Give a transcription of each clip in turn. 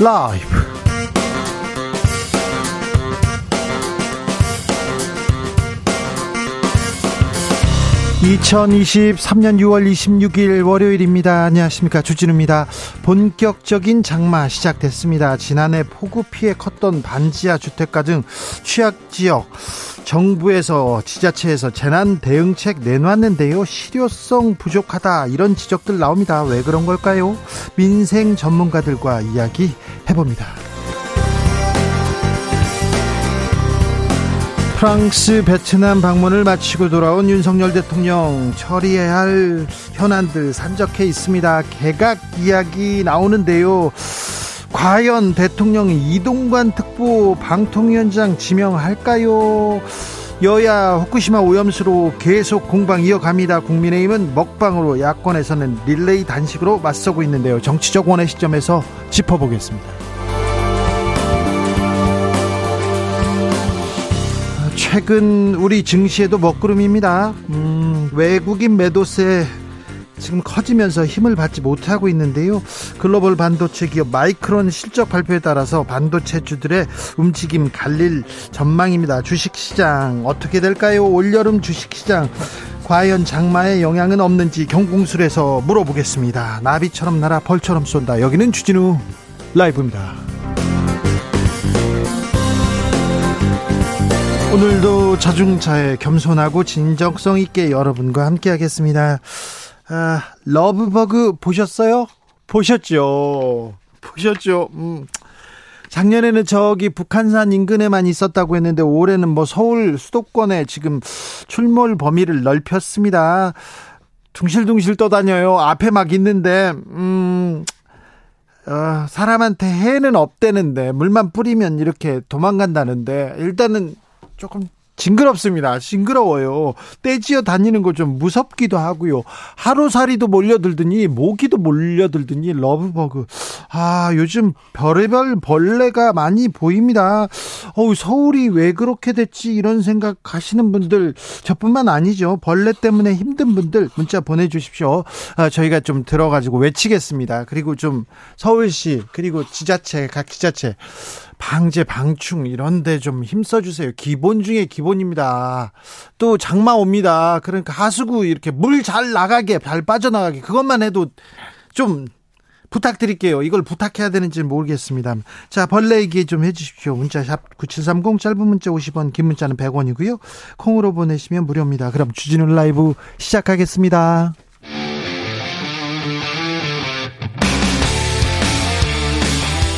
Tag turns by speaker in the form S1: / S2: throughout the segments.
S1: 라이브. 2023년 6월 26일 월요일입니다. 안녕하십니까. 주진우입니다. 본격적인 장마 시작됐습니다. 지난해 폭우 피해 컸던 반지하 주택가 등 취약 지역 정부에서 지자체에서 재난 대응책 내놨는데요. 실효성 부족하다 이런 지적들 나옵니다. 왜 그런 걸까요? 민생 전문가들과 이야기 해봅니다. 프랑스, 베트남 방문을 마치고 돌아온 윤석열 대통령 처리해야 할 현안들 산적해 있습니다. 개각 이야기 나오는데요. 과연 대통령이 이동관 특보 방통위원장 지명할까요? 여야 후쿠시마 오염수로 계속 공방 이어갑니다. 국민의힘은 먹방으로 야권에서는 릴레이 단식으로 맞서고 있는데요. 정치적 원의 시점에서 짚어보겠습니다. 최근 우리 증시에도 먹구름입니다. 음, 외국인 매도세 지금 커지면서 힘을 받지 못하고 있는데요. 글로벌 반도체 기업 마이크론 실적 발표에 따라서 반도체주들의 움직임 갈릴 전망입니다. 주식시장 어떻게 될까요? 올여름 주식시장 과연 장마의 영향은 없는지 경공술에서 물어보겠습니다. 나비처럼 날아 벌처럼 쏜다. 여기는 주진우 라이브입니다. 오늘도 자중차에 겸손하고 진정성 있게 여러분과 함께하겠습니다. 아, 러브버그 보셨어요? 보셨죠? 보셨죠? 음. 작년에는 저기 북한산 인근에만 있었다고 했는데 올해는 뭐 서울 수도권에 지금 출몰 범위를 넓혔습니다. 둥실둥실 떠다녀요. 앞에 막 있는데, 음, 어, 사람한테 해는 없대는데, 물만 뿌리면 이렇게 도망간다는데, 일단은 조금 징그럽습니다. 징그러워요. 떼지어 다니는 거 좀 무섭기도 하고요. 하루살이도 몰려들더니 모기도 몰려들더니 러브버그. 아 요즘 별의별 벌레가 많이 보입니다. 어우 서울이 왜 그렇게 됐지 이런 생각 하시는 분들 저뿐만 아니죠. 벌레 때문에 힘든 분들 문자 보내주십시오. 아, 저희가 좀 들어가지고 외치겠습니다. 그리고 좀 서울시 그리고 지자체 각 지자체 방제, 방충 이런 데 좀 힘써 주세요. 기본 중에 기본입니다. 또 장마 옵니다. 그러니까 하수구 이렇게 물 잘 나가게, 잘 빠져나가게 그것만 해도 좀 부탁드릴게요. 이걸 부탁해야 되는지 모르겠습니다. 자, 벌레 얘기 좀 해주십시오. 문자 샵 9730 짧은 문자 50원, 긴 문자는 100원이고요. 콩으로 보내시면 무료입니다. 그럼 주진우 라이브 시작하겠습니다.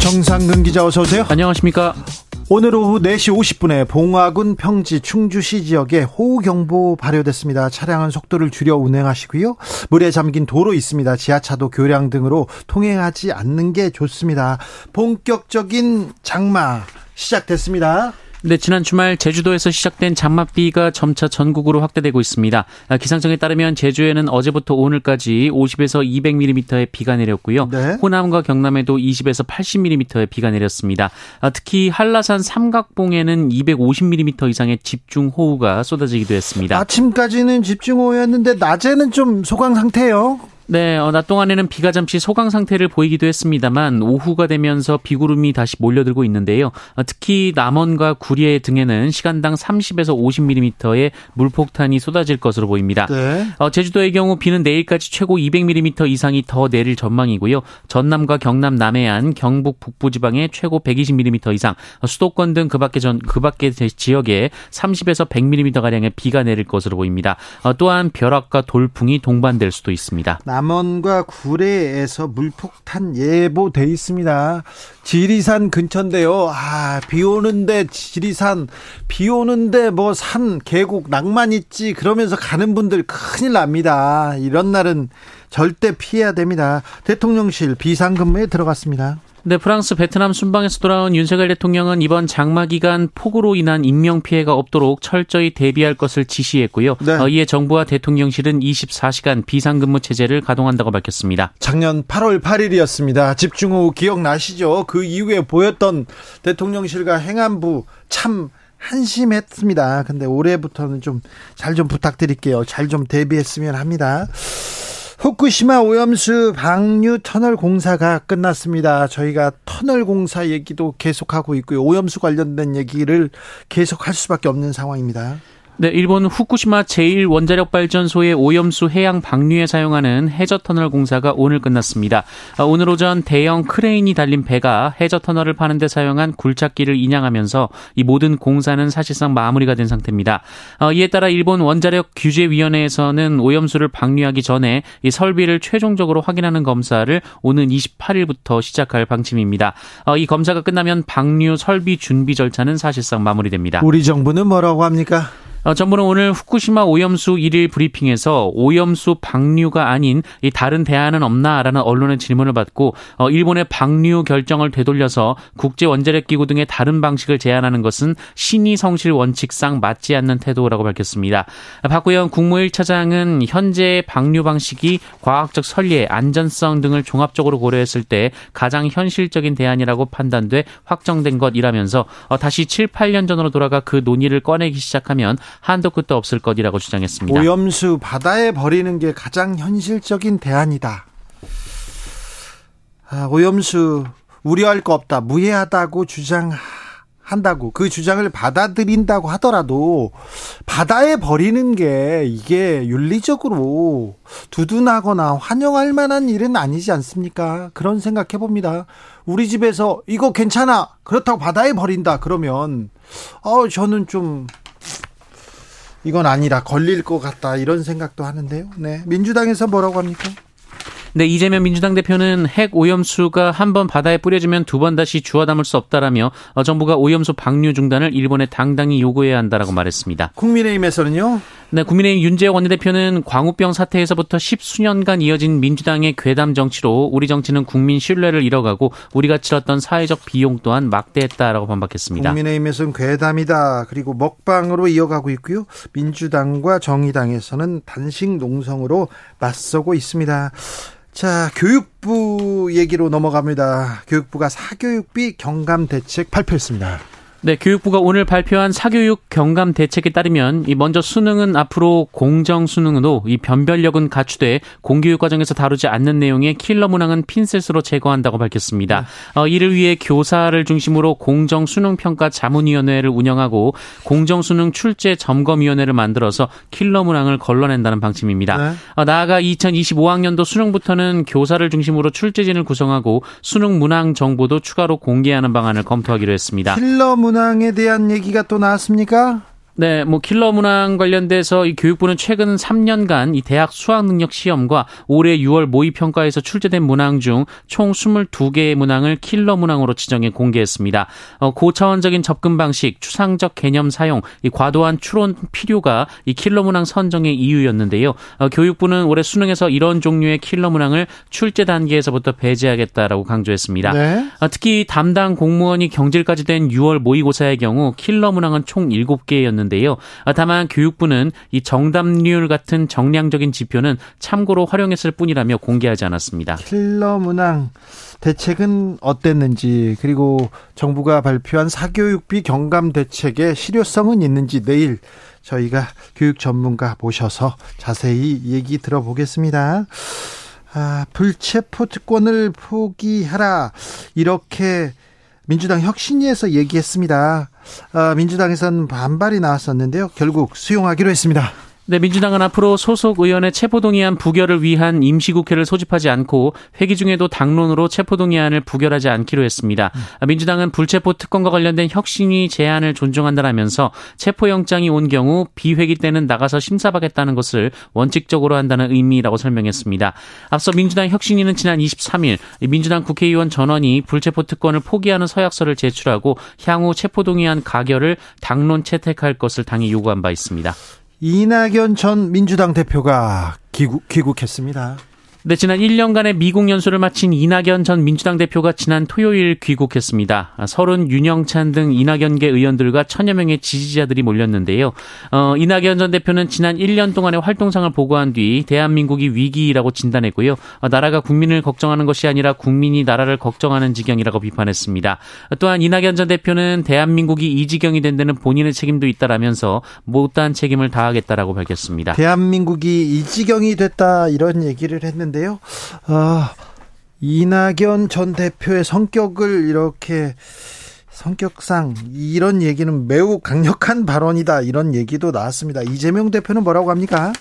S1: 정상근 기자 어서 오세요.
S2: 안녕하십니까.
S1: 오늘 오후 4시 50분에 봉화군 평지 충주시 지역에 호우경보 발효됐습니다. 차량은 속도를 줄여 운행하시고요. 물에 잠긴 도로 있습니다. 지하차도 교량 등으로 통행하지 않는 게 좋습니다. 본격적인 장마 시작됐습니다.
S2: 네, 지난 주말 제주도에서 시작된 장맛비가 점차 전국으로 확대되고 있습니다. 아, 기상청에 따르면 제주에는 어제부터 오늘까지 50에서 200mm의 비가 내렸고요. 네. 호남과 경남에도 20에서 80mm의 비가 내렸습니다. 아, 특히 한라산 삼각봉에는 250mm 이상의 집중호우가 쏟아지기도 했습니다.
S1: 아침까지는 집중호우였는데 낮에는 좀 소강 상태예요.
S2: 네, 어, 낮 동안에는 비가 잠시 소강 상태를 보이기도 했습니다만 오후가 되면서 비구름이 다시 몰려들고 있는데요. 어, 특히 남원과 구리에 등에는 시간당 30에서 50mm의 물폭탄이 쏟아질 것으로 보입니다. 네. 어, 제주도의 경우 비는 내일까지 최고 200mm 이상이 더 내릴 전망이고요. 전남과 경남 남해안, 경북 북부 지방에 최고 120mm 이상, 어, 수도권 등 그밖에 전 그밖에 지역에 30에서 100mm 가량의 비가 내릴 것으로 보입니다. 어, 또한 벼락과 돌풍이 동반될 수도 있습니다.
S1: 남원과 구례에서 물폭탄 예보돼 있습니다. 지리산 근처인데요. 아, 비 오는데 지리산 비 오는데 뭐 산 계곡 낭만 있지 그러면서 가는 분들 큰일 납니다. 이런 날은 절대 피해야 됩니다. 대통령실 비상근무에 들어갔습니다.
S2: 네, 프랑스 베트남 순방에서 돌아온 윤석열 대통령은 이번 장마 기간 폭우로 인한 인명 피해가 없도록 철저히 대비할 것을 지시했고요. 네. 어, 이에 정부와 대통령실은 24시간 비상근무 체제를 가동한다고 밝혔습니다.
S1: 작년 8월 8일이었습니다. 집중호우 기억나시죠? 그 이후에 보였던 대통령실과 행안부 참 한심했습니다. 근데 올해부터는 좀 잘좀 좀 부탁드릴게요. 잘 좀 대비했으면 합니다. 후쿠시마 오염수 방류 터널 공사가 끝났습니다. 저희가 터널 공사 얘기도 계속하고 있고요. 오염수 관련된 얘기를 계속할 수밖에 없는 상황입니다.
S2: 네, 일본 후쿠시마 제1원자력 발전소의 오염수 해양 방류에 사용하는 해저 터널 공사가 오늘 끝났습니다. 아, 오늘 오전 대형 크레인이 달린 배가 해저 터널을 파는 데 사용한 굴착기를 인양하면서 이 모든 공사는 사실상 마무리가 된 상태입니다. 아, 이에 따라 일본 원자력 규제위원회에서는 오염수를 방류하기 전에 이 설비를 최종적으로 확인하는 검사를 오는 28일부터 시작할 방침입니다. 아, 이 검사가 끝나면 방류 설비 준비 절차는 사실상 마무리됩니다.
S1: 우리 정부는 뭐라고 합니까?
S2: 어, 정부는 오늘 후쿠시마 오염수 1일 브리핑에서 오염수 방류가 아닌 이 다른 대안은 없나라는 언론의 질문을 받고 어, 일본의 방류 결정을 되돌려서 국제 원자력 기구 등의 다른 방식을 제안하는 것은 신의 성실 원칙상 맞지 않는 태도라고 밝혔습니다. 박구영 국무일 차장은 현재 방류 방식이 과학적 설례, 안전성 등을 종합적으로 고려했을 때 가장 현실적인 대안이라고 판단돼 확정된 것이라면서 어, 다시 7, 8년 전으로 돌아가 그 논의를 꺼내기 시작하면 한도 끝도 없을 것이라고 주장했습니다.
S1: 오염수 바다에 버리는 게 가장 현실적인 대안이다. 아, 오염수 우려할 거 없다. 무해하다고 주장한다고 그 주장을 받아들인다고 하더라도 바다에 버리는 게 이게 윤리적으로 두둔하거나 환영할 만한 일은 아니지 않습니까? 그런 생각해 봅니다. 우리 집에서 이거 괜찮아. 그렇다고 바다에 버린다. 그러면 어 저는 좀 이건 아니라 걸릴 것 같다 이런 생각도 하는데요. 네. 민주당에서 뭐라고 합니까?
S2: 네, 이재명 민주당 대표는 핵 오염수가 한 번 바다에 뿌려지면 두 번 다시 주워 담을 수 없다라며 어, 정부가 오염수 방류 중단을 일본에 당당히 요구해야 한다라고 말했습니다.
S1: 국민의힘에서는요?
S2: 네, 국민의힘 윤재호 원내대표는 광우병 사태에서부터 십수년간 이어진 민주당의 괴담 정치로 우리 정치는 국민 신뢰를 잃어가고 우리가 치렀던 사회적 비용 또한 막대했다라고 반박했습니다.
S1: 국민의힘에서는 괴담이다. 그리고 먹방으로 이어가고 있고요. 민주당과 정의당에서는 단식 농성으로 맞서고 있습니다. 자, 교육부 얘기로 넘어갑니다. 교육부가 사교육비 경감 대책 발표했습니다.
S2: 네, 교육부가 오늘 발표한 사교육 경감 대책에 따르면 이 먼저 수능은 앞으로 공정 수능으로 이 변별력은 갖추되 공교육 과정에서 다루지 않는 내용의 킬러 문항은 핀셋으로 제거한다고 밝혔습니다. 네. 어, 이를 위해 교사를 중심으로 공정 수능 평가 자문위원회를 운영하고 공정 수능 출제 점검위원회를 만들어서 킬러 문항을 걸러낸다는 방침입니다. 네. 어, 나아가 2025학년도 수능부터는 교사를 중심으로 출제진을 구성하고 수능 문항 정보도 추가로 공개하는 방안을 검토하기로 했습니다.
S1: 킬러 문 문항에 대한 얘기가 또 나왔습니까?
S2: 네, 뭐 킬러 문항 관련돼서 이 교육부는 최근 3년간 이 대학 수학 능력 시험과 올해 6월 모의 평가에서 출제된 문항 중 총 22개의 문항을 킬러 문항으로 지정해 공개했습니다. 어, 고차원적인 접근 방식, 추상적 개념 사용, 이 과도한 추론 필요가 이 킬러 문항 선정의 이유였는데요. 어, 교육부는 올해 수능에서 이런 종류의 킬러 문항을 출제 단계에서부터 배제하겠다라고 강조했습니다. 네. 어, 특히 담당 공무원이 경질까지 된 6월 모의고사의 경우 킬러 문항은 총 7개였는데 있는데요. 아, 다만 교육부는 이 정답률 같은 정량적인 지표는 참고로 활용했을 뿐이라며 공개하지 않았습니다.
S1: 킬러 문항 대책은 어땠는지 그리고 정부가 발표한 사교육비 경감 대책의 실효성은 있는지 내일 저희가 교육 전문가 모셔서 자세히 얘기 들어보겠습니다. 아, 불체포 특권을 포기하라. 이렇게 민주당 혁신위에서 얘기했습니다. 아, 민주당에서는 반발이 나왔었는데요. 결국 수용하기로 했습니다.
S2: 네, 민주당은 앞으로 소속 의원의 체포동의안 부결을 위한 임시국회를 소집하지 않고 회기 중에도 당론으로 체포동의안을 부결하지 않기로 했습니다. 음. 민주당은 불체포 특권과 관련된 혁신위 제안을 존중한다라면서 체포영장이 온 경우 비회기 때는 나가서 심사받겠다는 것을 원칙적으로 한다는 의미라고 설명했습니다. 앞서 민주당 혁신위는 지난 23일 민주당 국회의원 전원이 불체포 특권을 포기하는 서약서를 제출하고 향후 체포동의안 가결을 당론 채택할 것을 당이 요구한 바 있습니다.
S1: 이낙연 전 민주당 대표가 귀국, 귀국했습니다.
S2: 네, 지난 1년간의 미국 연수를 마친 이낙연 전 민주당 대표가 지난 토요일 귀국했습니다. 서른 윤영찬 등 이낙연계 의원들과 천여 명의 지지자들이 몰렸는데요. 어, 이낙연 전 대표는 지난 1년 동안의 활동상을 보고한 뒤 대한민국이 위기라고 진단했고요. 어, 나라가 국민을 걱정하는 것이 아니라 국민이 나라를 걱정하는 지경이라고 비판했습니다. 또한 이낙연 전 대표는 대한민국이 이 지경이 된 데는 본인의 책임도 있다라면서 못다한 책임을 다하겠다라고 밝혔습니다.
S1: 대한민국이 이 지경이 됐다 이런 얘기를 했는데 텐데요. 아, 이낙연 전 대표의 성격을 이렇게 성격상 이런 얘기는 매우 강력한 발언이다 이런 얘기도 나왔습니다. 이재명 대표는 뭐라고 합니까?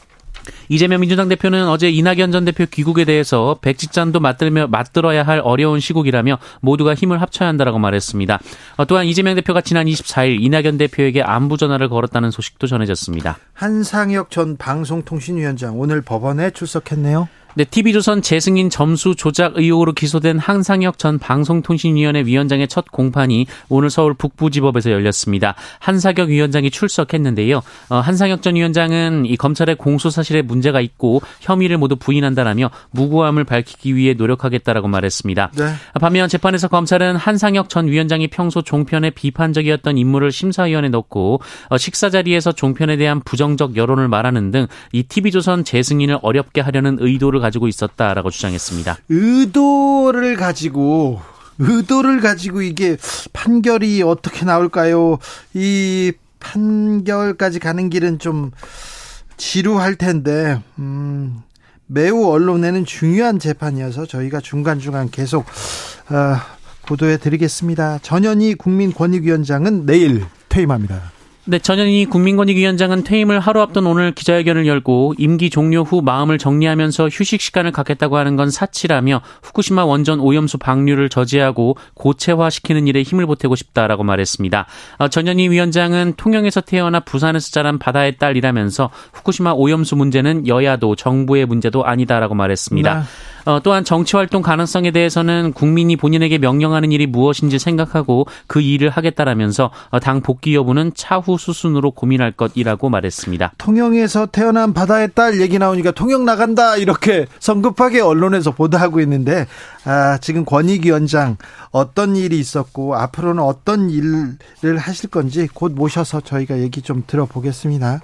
S2: 이재명 민주당 대표는 어제 이낙연 전 대표 귀국에 대해서 백지짠도 맞들며 맞들어야 할 어려운 시국이라며 모두가 힘을 합쳐야 한다라고 말했습니다. 어, 또한 이재명 대표가 지난 24일 이낙연 대표에게 안부 전화를 걸었다는 소식도 전해졌습니다.
S1: 한상혁 전 방송통신위원장 오늘 법원에 출석했네요.
S2: 네, TV조선 재승인 점수 조작 의혹으로 기소된 한상혁 전 방송통신위원회 위원장의 첫 공판이 오늘 서울 북부지법에서 열렸습니다. 한사격 위원장이 출석했는데요. 어, 한상혁 전 위원장은 이 검찰의 공소 사실에 문제가 있고 혐의를 모두 부인한다라며 무고함을 밝히기 위해 노력하겠다라고 말했습니다. 네. 반면 재판에서 검찰은 한상혁 전 위원장이 평소 종편에 비판적이었던 인물을 심사위원에 넣고 어, 식사 자리에서 종편에 대한 부정적 여론을 말하는 등 이 TV조선 재승인을 어렵게 하려는 의도를 의도를 가지고 있었다라고 주장했습니다.
S1: 의도를 가지고 의도를 가지고 이게 판결이 어떻게 나올까요? 이 판결까지 가는 길은 좀 지루할 텐데, 음, 매우 언론에는 중요한 재판이어서 저희가 중간중간 계속, 어, 보도해 드리겠습니다. 전현희 국민권익위원장은 내일 퇴임합니다.
S2: 네, 전현희 국민권익위원장은 퇴임을 하루 앞둔 오늘 기자회견을 열고 임기 종료 후 마음을 정리하면서 휴식 시간을 갖겠다고 하는 건 사치라며 후쿠시마 원전 오염수 방류를 저지하고 고체화시키는 일에 힘을 보태고 싶다라고 말했습니다. 어, 전현희 위원장은 통영에서 태어나 부산에서 자란 바다의 딸이라면서 후쿠시마 오염수 문제는 여야도 정부의 문제도 아니다라고 말했습니다. 네. 어, 또한 정치 활동 가능성에 대해서는 국민이 본인에게 명령하는 일이 무엇인지 생각하고 그 일을 하겠다라면서 어, 당 복귀 여부는 차후 수순으로 고민할 것이라고 말했습니다.
S1: 통영에서 태어난 바다의 딸 얘기 나오니까 통영 나간다 이렇게 성급하게 언론에서 보도하고 있는데 아, 지금 권익위원장 어떤 일이 있었고 앞으로는 어떤 일을 하실 건지 곧 모셔서 저희가 얘기 좀 들어보겠습니다.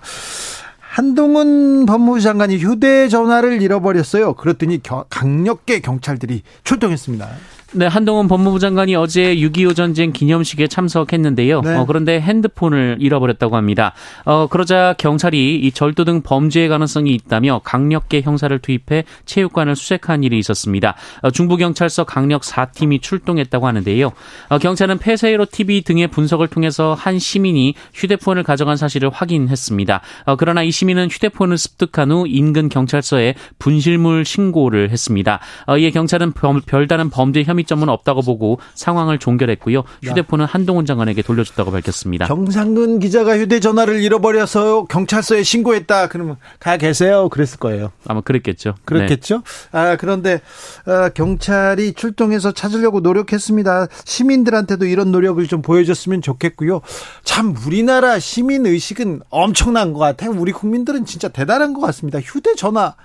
S1: 한동훈 법무부 장관이 휴대전화를 잃어버렸어요. 그랬더니 강력계 경찰들이 출동했습니다.
S2: 네, 한동훈 법무부 장관이 어제 6.25 전쟁 기념식에 참석했는데요. 네. 어, 그런데 핸드폰을 잃어버렸다고 합니다. 어, 그러자 경찰이 이 절도 등 범죄의 가능성이 있다며 강력계 형사를 투입해 체육관을 수색한 일이 있었습니다. 어, 중부경찰서 강력 4팀이 출동했다고 하는데요. 어, 경찰은 폐쇄로 TV 등의 분석을 통해서 한 시민이 휴대폰을 가져간 사실을 확인했습니다. 어, 그러나 이 시민은 휴대폰을 습득한 후 인근 경찰서에 분실물 신고를 했습니다. 어, 이에 경찰은 별다른 범죄 혐의 차이점은 없다고 보고 상황을 종결했고요. 휴대폰은 한동훈 장관에게 돌려줬다고 밝혔습니다.
S1: 정상근 기자가 휴대전화를 잃어버려서 경찰서에 신고했다. 그러면 가 계세요. 그랬을 거예요.
S2: 아마 그랬겠죠.
S1: 그렇겠죠. 네. 아 그런데 아, 경찰이 출동해서 찾으려고 노력했습니다. 시민들한테도 이런 노력을 좀 보여줬으면 좋겠고요. 참 우리나라 시민 의식은 엄청난 것 같아요. 우리 국민들은 진짜 대단한 것 같습니다. 휴대전화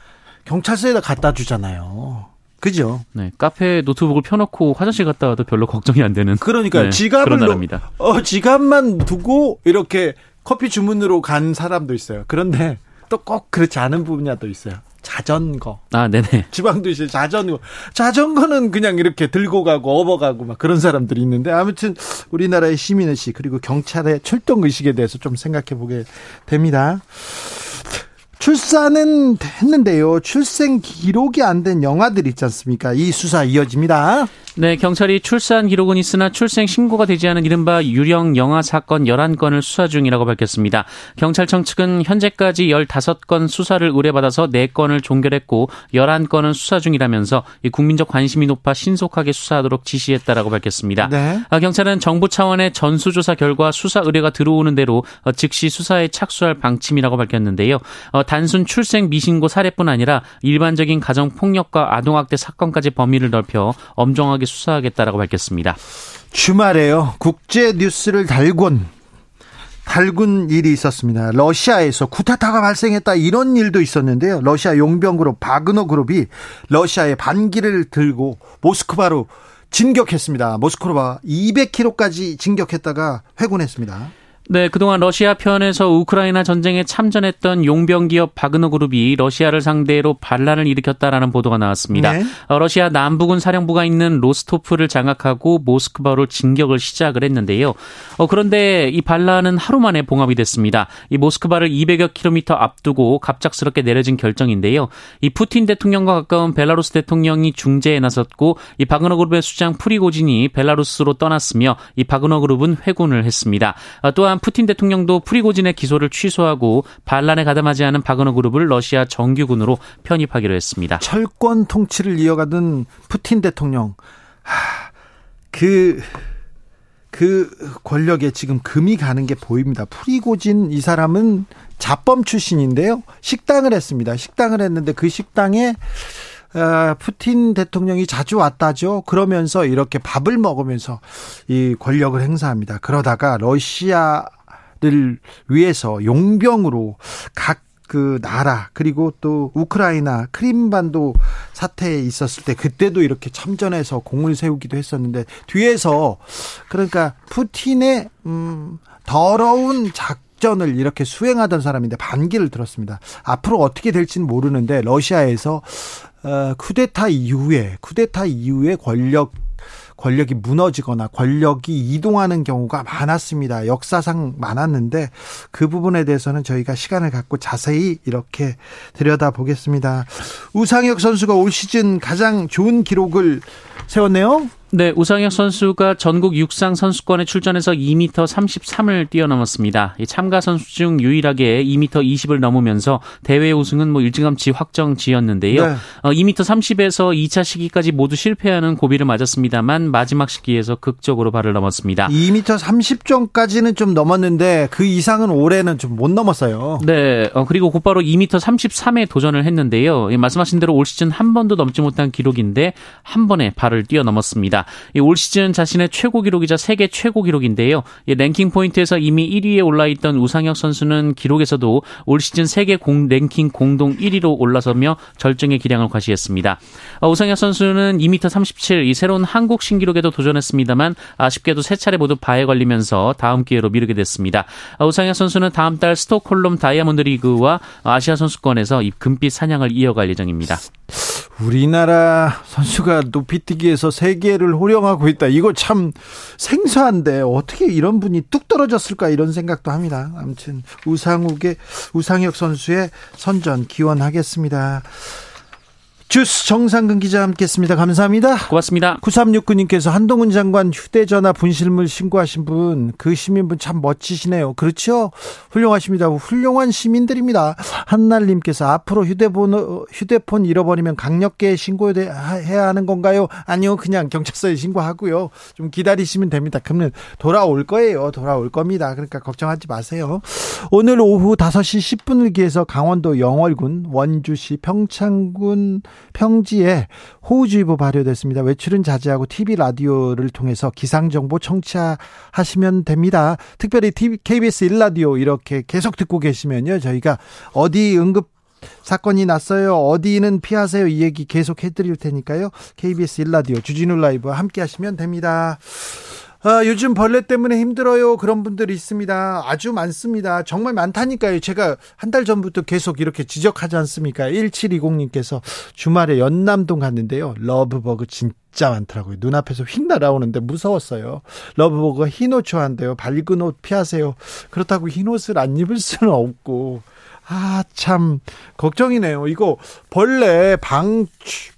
S1: 경찰서에다 갖다 주잖아요. 그죠?
S2: 네. 카페에 노트북을 펴놓고 화장실 갔다 와도 별로 걱정이 안 되는.
S1: 그러니까 네, 지갑을 나라입니다. 어, 지갑만 두고 이렇게 커피 주문으로 간 사람도 있어요. 그런데 또 꼭 그렇지 않은 분야도 있어요. 자전거.
S2: 아, 네네.
S1: 지방도 있어요. 자전거. 자전거는 그냥 이렇게 들고 가고 업어가고 막 그런 사람들이 있는데 아무튼 우리나라의 시민의식 그리고 경찰의 출동 의식에 대해서 좀 생각해 보게 됩니다. 출산은 했는데요. 출생 기록이 안 된 영아들 있지 않습니까? 이 수사 이어집니다.
S2: 네, 경찰이 출산 기록은 있으나 출생 신고가 되지 않은 이른바 유령 영아 사건 11건을 수사 중이라고 밝혔습니다. 경찰청 측은 현재까지 15건 수사를 의뢰받아서 4건을 종결했고 11건은 수사 중이라면서 국민적 관심이 높아 신속하게 수사하도록 지시했다라고 밝혔습니다. 네. 아, 경찰은 정부 차원의 전수조사 결과 수사 의뢰가 들어오는 대로 어, 즉시 수사에 착수할 방침이라고 밝혔는데요. 어, 단순 출생 미신고 사례뿐 아니라 일반적인 가정 폭력과 아동학대 사건까지 범위를 넓혀 엄정하게 수사하겠다라고 밝혔습니다.
S1: 주말에요. 국제 뉴스를 달군 달군 일이 있었습니다. 러시아에서 쿠데타가 발생했다 이런 일도 있었는데요. 러시아 용병 그룹 바그너 그룹이 러시아의 반기를 들고 모스크바로 진격했습니다. 모스크바 200km까지 진격했다가 회군했습니다.
S2: 네, 그동안 러시아 편에서 우크라이나 전쟁에 참전했던 용병 기업 바그너 그룹이 러시아를 상대로 반란을 일으켰다라는 보도가 나왔습니다. 네. 어, 러시아 남부군 사령부가 있는 로스토프를 장악하고 모스크바로 진격을 시작을 했는데요. 어, 그런데 이 반란은 하루 만에 봉합이 됐습니다. 이 모스크바를 200여 킬로미터 앞두고 갑작스럽게 내려진 결정인데요. 이 푸틴 대통령과 가까운 벨라루스 대통령이 중재에 나섰고 이 바그너 그룹의 수장 프리고진이 벨라루스로 떠났으며 이 바그너 그룹은 회군을 했습니다. 어, 또한 푸틴 대통령도 프리고진의 기소를 취소하고 반란에 가담하지 않은 바그너 그룹을 러시아 정규군으로 편입하기로 했습니다.
S1: 철권 통치를 이어가던 푸틴 대통령 그, 그 권력에 지금 금이 가는 게 보입니다. 프리고진 이 사람은 자범 출신인데요. 식당을 했습니다. 식당을 했는데 그 식당에 어, 푸틴 대통령이 자주 왔다죠. 그러면서 이렇게 밥을 먹으면서 이 권력을 행사합니다. 그러다가 러시아를 위해서 용병으로 각 그 나라 그리고 또 우크라이나 크림반도 사태에 있었을 때 그때도 이렇게 참전해서 공을 세우기도 했었는데 뒤에서 그러니까 푸틴의 음 더러운 작 작전을 이렇게 수행하던 사람인데 반기를 들었습니다. 앞으로 어떻게 될지는 모르는데 러시아에서 어, 쿠데타 이후에 쿠데타 이후에 권력 권력이 무너지거나 권력이 이동하는 경우가 많았습니다. 역사상 많았는데 그 부분에 대해서는 저희가 시간을 갖고 자세히 이렇게 들여다보겠습니다. 우상혁 선수가 올 시즌 가장 좋은 기록을 세웠네요.
S2: 네, 우상혁 선수가 전국 육상 선수권에 출전해서 2m 33을 뛰어넘었습니다. 참가 선수 중 유일하게 2m 20을 넘으면서 대회 우승은 뭐 일찌감치 확정지었는데요. 네. 어, 2m 30에서 2차 시기까지 모두 실패하는 고비를 맞았습니다만 마지막 시기에서 극적으로 발을 넘었습니다.
S1: 2m 30점까지는 좀 넘었는데 그 이상은 올해는 좀 못 넘었어요.
S2: 네, 어, 그리고 곧바로 2m 33에 도전을 했는데요. 말씀하신 대로 올 시즌 한 번도 넘지 못한 기록인데 한 번에 발을 뛰어넘었습니다. 올 시즌 자신의 최고 기록이자 세계 최고 기록인데요. 랭킹 포인트에서 이미 1위에 올라 있던 우상혁 선수는 기록에서도 올 시즌 세계 공, 랭킹 공동 1위로 올라서며 절정의 기량을 과시했습니다. 어, 우상혁 선수는 2m 37, 이 새로운 한국 신기록에도 도전했습니다만 아쉽게도 세 차례 모두 바에 걸리면서 다음 기회로 미루게 됐습니다. 어, 우상혁 선수는 다음 달 스톡홀름 다이아몬드 리그와 아시아 선수권에서 이 금빛 사냥을 이어갈 예정입니다.
S1: 우리나라 선수가 높이뛰기에서 세계를 호령하고 있다. 이거 참 생소한데 어떻게 이런 분이 뚝 떨어졌을까 이런 생각도 합니다. 아무튼 우상욱의 우상혁 선수의 선전 기원하겠습니다. 주스 정상근 기자 함께했습니다. 감사합니다.
S2: 고맙습니다.
S1: 9369님께서 한동훈 장관 휴대전화 분실물 신고하신 분, 그 시민분 참 멋지시네요. 그렇죠? 훌륭하십니다. 훌륭한 시민들입니다. 한날님께서 앞으로 휴대폰, 휴대폰 잃어버리면 강력계 신고해야 하는 건가요? 아니요. 그냥 경찰서에 신고하고요. 좀 기다리시면 됩니다. 그러면 돌아올 거예요. 돌아올 겁니다. 그러니까 걱정하지 마세요. 오늘 오후 5시 10분을 기해서 강원도 영월군, 원주시, 평창군, 평지에 호우주의보 발효됐습니다. 외출은 자제하고 TV 라디오를 통해서 기상 정보 청취하시면 됩니다. 특별히 TV, KBS 1라디오 이렇게 계속 듣고 계시면요. 저희가 어디 응급 사건이 났어요. 어디는 피하세요. 이 얘기 계속 해드릴 테니까요. KBS 1라디오 주진우 라이브 함께 하시면 됩니다. 아, 요즘 벌레 때문에 힘들어요. 그런 분들이 있습니다. 아주 많습니다. 정말 많다니까요. 제가 한 달 전부터 계속 이렇게 지적하지 않습니까? 1720님께서 주말에 연남동 갔는데요. 러브버그 진짜 많더라고요. 눈앞에서 휙 날아오는데 무서웠어요. 러브버그가 흰옷 좋아한대요. 밝은 옷 피하세요. 그렇다고 흰 옷을 안 입을 수는 없고. 아, 참, 걱정이네요. 이거, 벌레 방,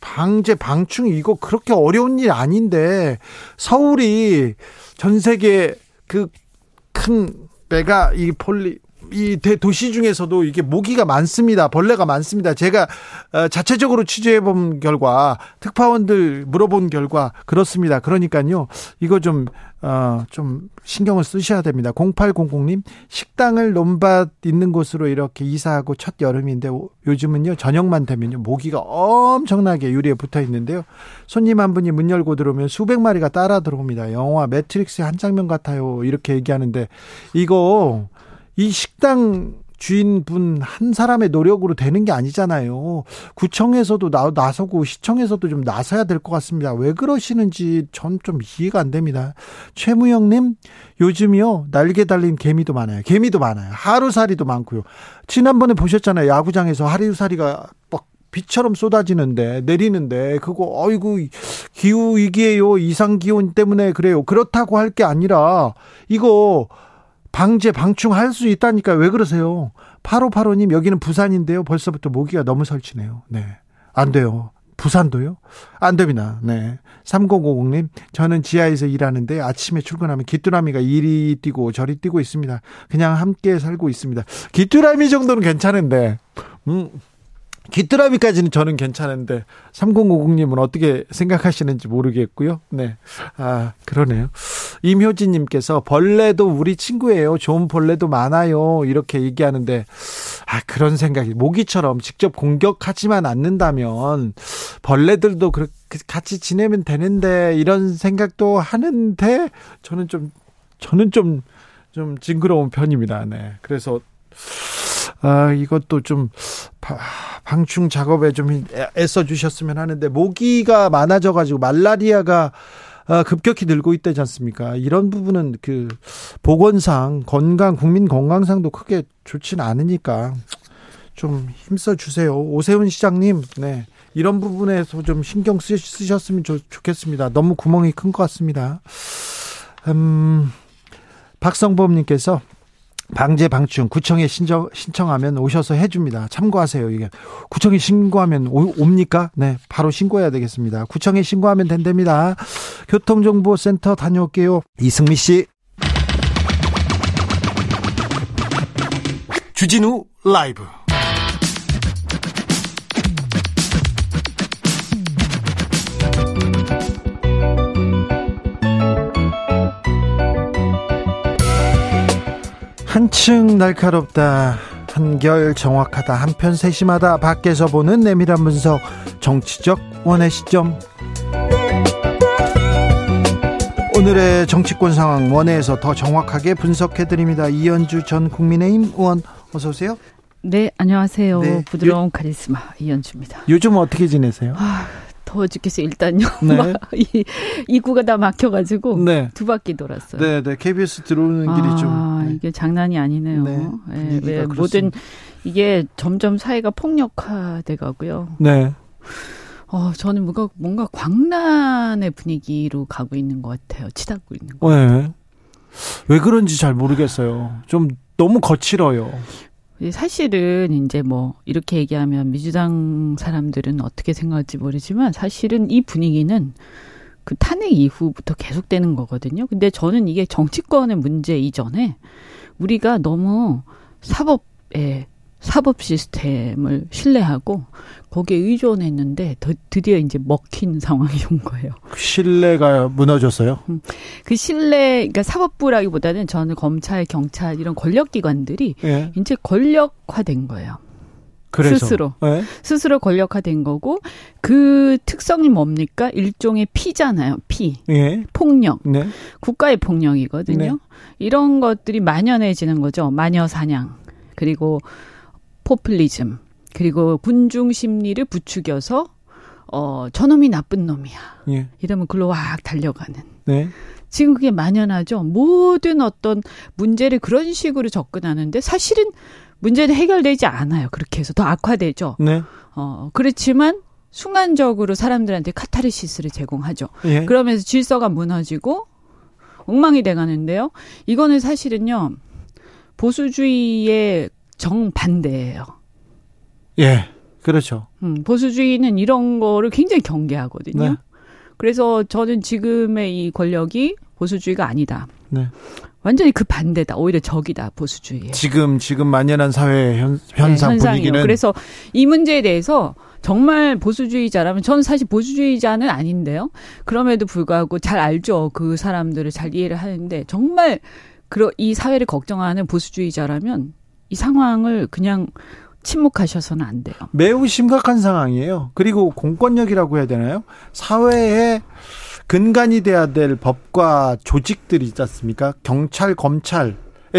S1: 방제, 방충, 이거 그렇게 어려운 일 아닌데, 서울이 전 세계 그 큰 메가 이 폴리, 이 대도시 중에서도 이게 모기가 많습니다. 벌레가 많습니다. 제가 어, 자체적으로 취재해 본 결과 특파원들 물어본 결과 그렇습니다. 그러니까요. 이거 좀 어, 좀 신경을 쓰셔야 됩니다. 0800님, 식당을 논밭 있는 곳으로 이렇게 이사하고 첫 여름인데 요즘은요, 저녁만 되면요, 모기가 엄청나게 유리에 붙어 있는데요. 손님 한 분이 문 열고 들어오면 수백 마리가 따라 들어옵니다. 영화 매트릭스의 한 장면 같아요. 이렇게 얘기하는데, 이거 이 식당 주인분 한 사람의 노력으로 되는 게 아니잖아요. 구청에서도 나, 나서고 시청에서도 좀 나서야 될 것 같습니다. 왜 그러시는지 전 좀 이해가 안 됩니다. 최무영님, 요즘이요, 날개 달린 개미도 많아요. 개미도 많아요. 하루살이도 많고요. 지난번에 보셨잖아요. 야구장에서 하루살이가 막 비처럼 쏟아지는데 내리는데 그거 어이구 기후 위기에요 이상 기온 때문에 그래요 그렇다고 할 게 아니라 이거 방제, 방충할 수 있다니까 왜 그러세요? 8585님, 여기는 부산인데요. 벌써부터 모기가 너무 설치네요. 네. 안 돼요. 부산도요? 안 됩니다. 네. 3050님, 저는 지하에서 일하는데 아침에 출근하면 귀뚜라미가 이리 뛰고 저리 뛰고 있습니다. 그냥 함께 살고 있습니다. 귀뚜라미 정도는 괜찮은데, 음, 귀뚜라미까지는 저는 괜찮은데 3050님은 어떻게 생각하시는지 모르겠고요. 네. 아, 그러네요. 임효진 님께서 벌레도 우리 친구예요. 좋은 벌레도 많아요. 이렇게 얘기하는데 아, 그런 생각이 모기처럼 직접 공격하지만 않는다면 벌레들도 그렇게 같이 지내면 되는데 이런 생각도 하는데 저는 좀 저는 좀좀 징그러운 편입니다. 네. 그래서 아, 이것도 좀 방충 작업에 좀 애써 주셨으면 하는데 모기가 많아져 가지고 말라리아가 아, 급격히 늘고 있다지 않습니까? 이런 부분은 그 보건상 건강 국민 건강상도 크게 좋지는 않으니까 좀 힘써 주세요. 오세훈 시장님, 네. 이런 부분에서 좀 신경 쓰셨으면 좋, 겠습니다 너무 구멍이 큰 것 같습니다. 음, 박성범님께서 방제 방충 구청에 신청 신청하면 오셔서 해줍니다. 참고하세요. 이게 구청에 신고하면 오, 옵니까? 네, 바로 신고해야 되겠습니다. 구청에 신고하면 된답니다. 교통정보센터 다녀올게요. 이승미 씨. 주진우 라이브. 한층 날카롭다. 한결 정확하다. 한편 세심하다. 밖에서 보는 내밀한 분석. 정치적 원의 시점. 오늘의 정치권 상황 원회에서 더 정확하게 분석해 드립니다. 이현주 전 국민의힘 의원 어서 오세요.
S3: 네, 안녕하세요. 네. 부드러운 카리스마 이현주입니다.
S1: 요즘 어떻게 지내세요?
S3: 아, 더워 죽겠어 일단요. 네. 이 입구가 다 막혀가지고 네. 두 바퀴 돌았어요.
S1: 네, 네. KBS 들어오는 길이
S3: 아,
S1: 좀
S3: 네. 이게 장난이 아니네요. 네, 네, 네 모든 이게 점점 사회가 폭력화돼 가고요. 네. 어, 저는 뭔가 뭔가 광란의 분위기로 가고 있는 것 같아요. 치닫고 있는 거. 네.
S1: 왜 그런지 잘 모르겠어요. 좀 너무 거칠어요.
S3: 사실은 이제 뭐 이렇게 얘기하면 민주당 사람들은 어떻게 생각할지 모르지만 사실은 이 분위기는 그 탄핵 이후부터 계속되는 거거든요. 근데 저는 이게 정치권의 문제 이전에 우리가 너무 사법에 사법 시스템을 신뢰하고 거기에 의존했는데 더, 드디어 이제 먹힌 상황이 온 거예요.
S1: 그 신뢰가 무너졌어요? 음,
S3: 그 신뢰, 그러니까 사법부라기보다는 저는 검찰, 경찰 이런 권력기관들이 예. 이제 권력화된 거예요. 그래서. 스스로 네. 스스로 권력화된 거고 그 특성이 뭡니까 일종의 피잖아요 피 예. 폭력 네. 국가의 폭력이거든요 네. 이런 것들이 만연해지는 거죠 마녀 사냥 그리고 포퓰리즘 그리고 군중 심리를 부추겨서 어 저놈이 나쁜 놈이야. 예. 이러면 글로 확 달려가는. 네. 지금 그게 만연하죠. 모든 어떤 문제를 그런 식으로 접근하는데 사실은 문제는 해결되지 않아요. 그렇게 해서 더 악화되죠. 네. 어 그렇지만 순간적으로 사람들한테 카타르시스를 제공하죠. 예. 그러면서 질서가 무너지고 엉망이 돼 가는데요. 이거는 사실은요 보수주의의 정반대예요.
S1: 예. 그렇죠.
S3: 음, 보수주의는 이런 거를 굉장히 경계하거든요. 네. 그래서 저는 지금의 이 권력이 보수주의가 아니다. 네. 완전히 그 반대다. 오히려 적이다. 보수주의.
S1: 지금 지금 만연한 사회 현, 현상 네, 분위기는
S3: 그래서 이 문제에 대해서 정말 보수주의자라면 저는 사실 보수주의자는 아닌데요. 그럼에도 불구하고 잘 알죠. 그 사람들을 잘 이해를 하는데 정말 이 사회를 걱정하는 보수주의자라면 이 상황을 그냥 침묵하셔서는 안 돼요.
S1: 매우 심각한 상황이에요. 그리고 공권력이라고 해야 되나요? 사회에 근간이 돼야 될 법과 조직들이 있지 않습니까? 경찰, 검찰에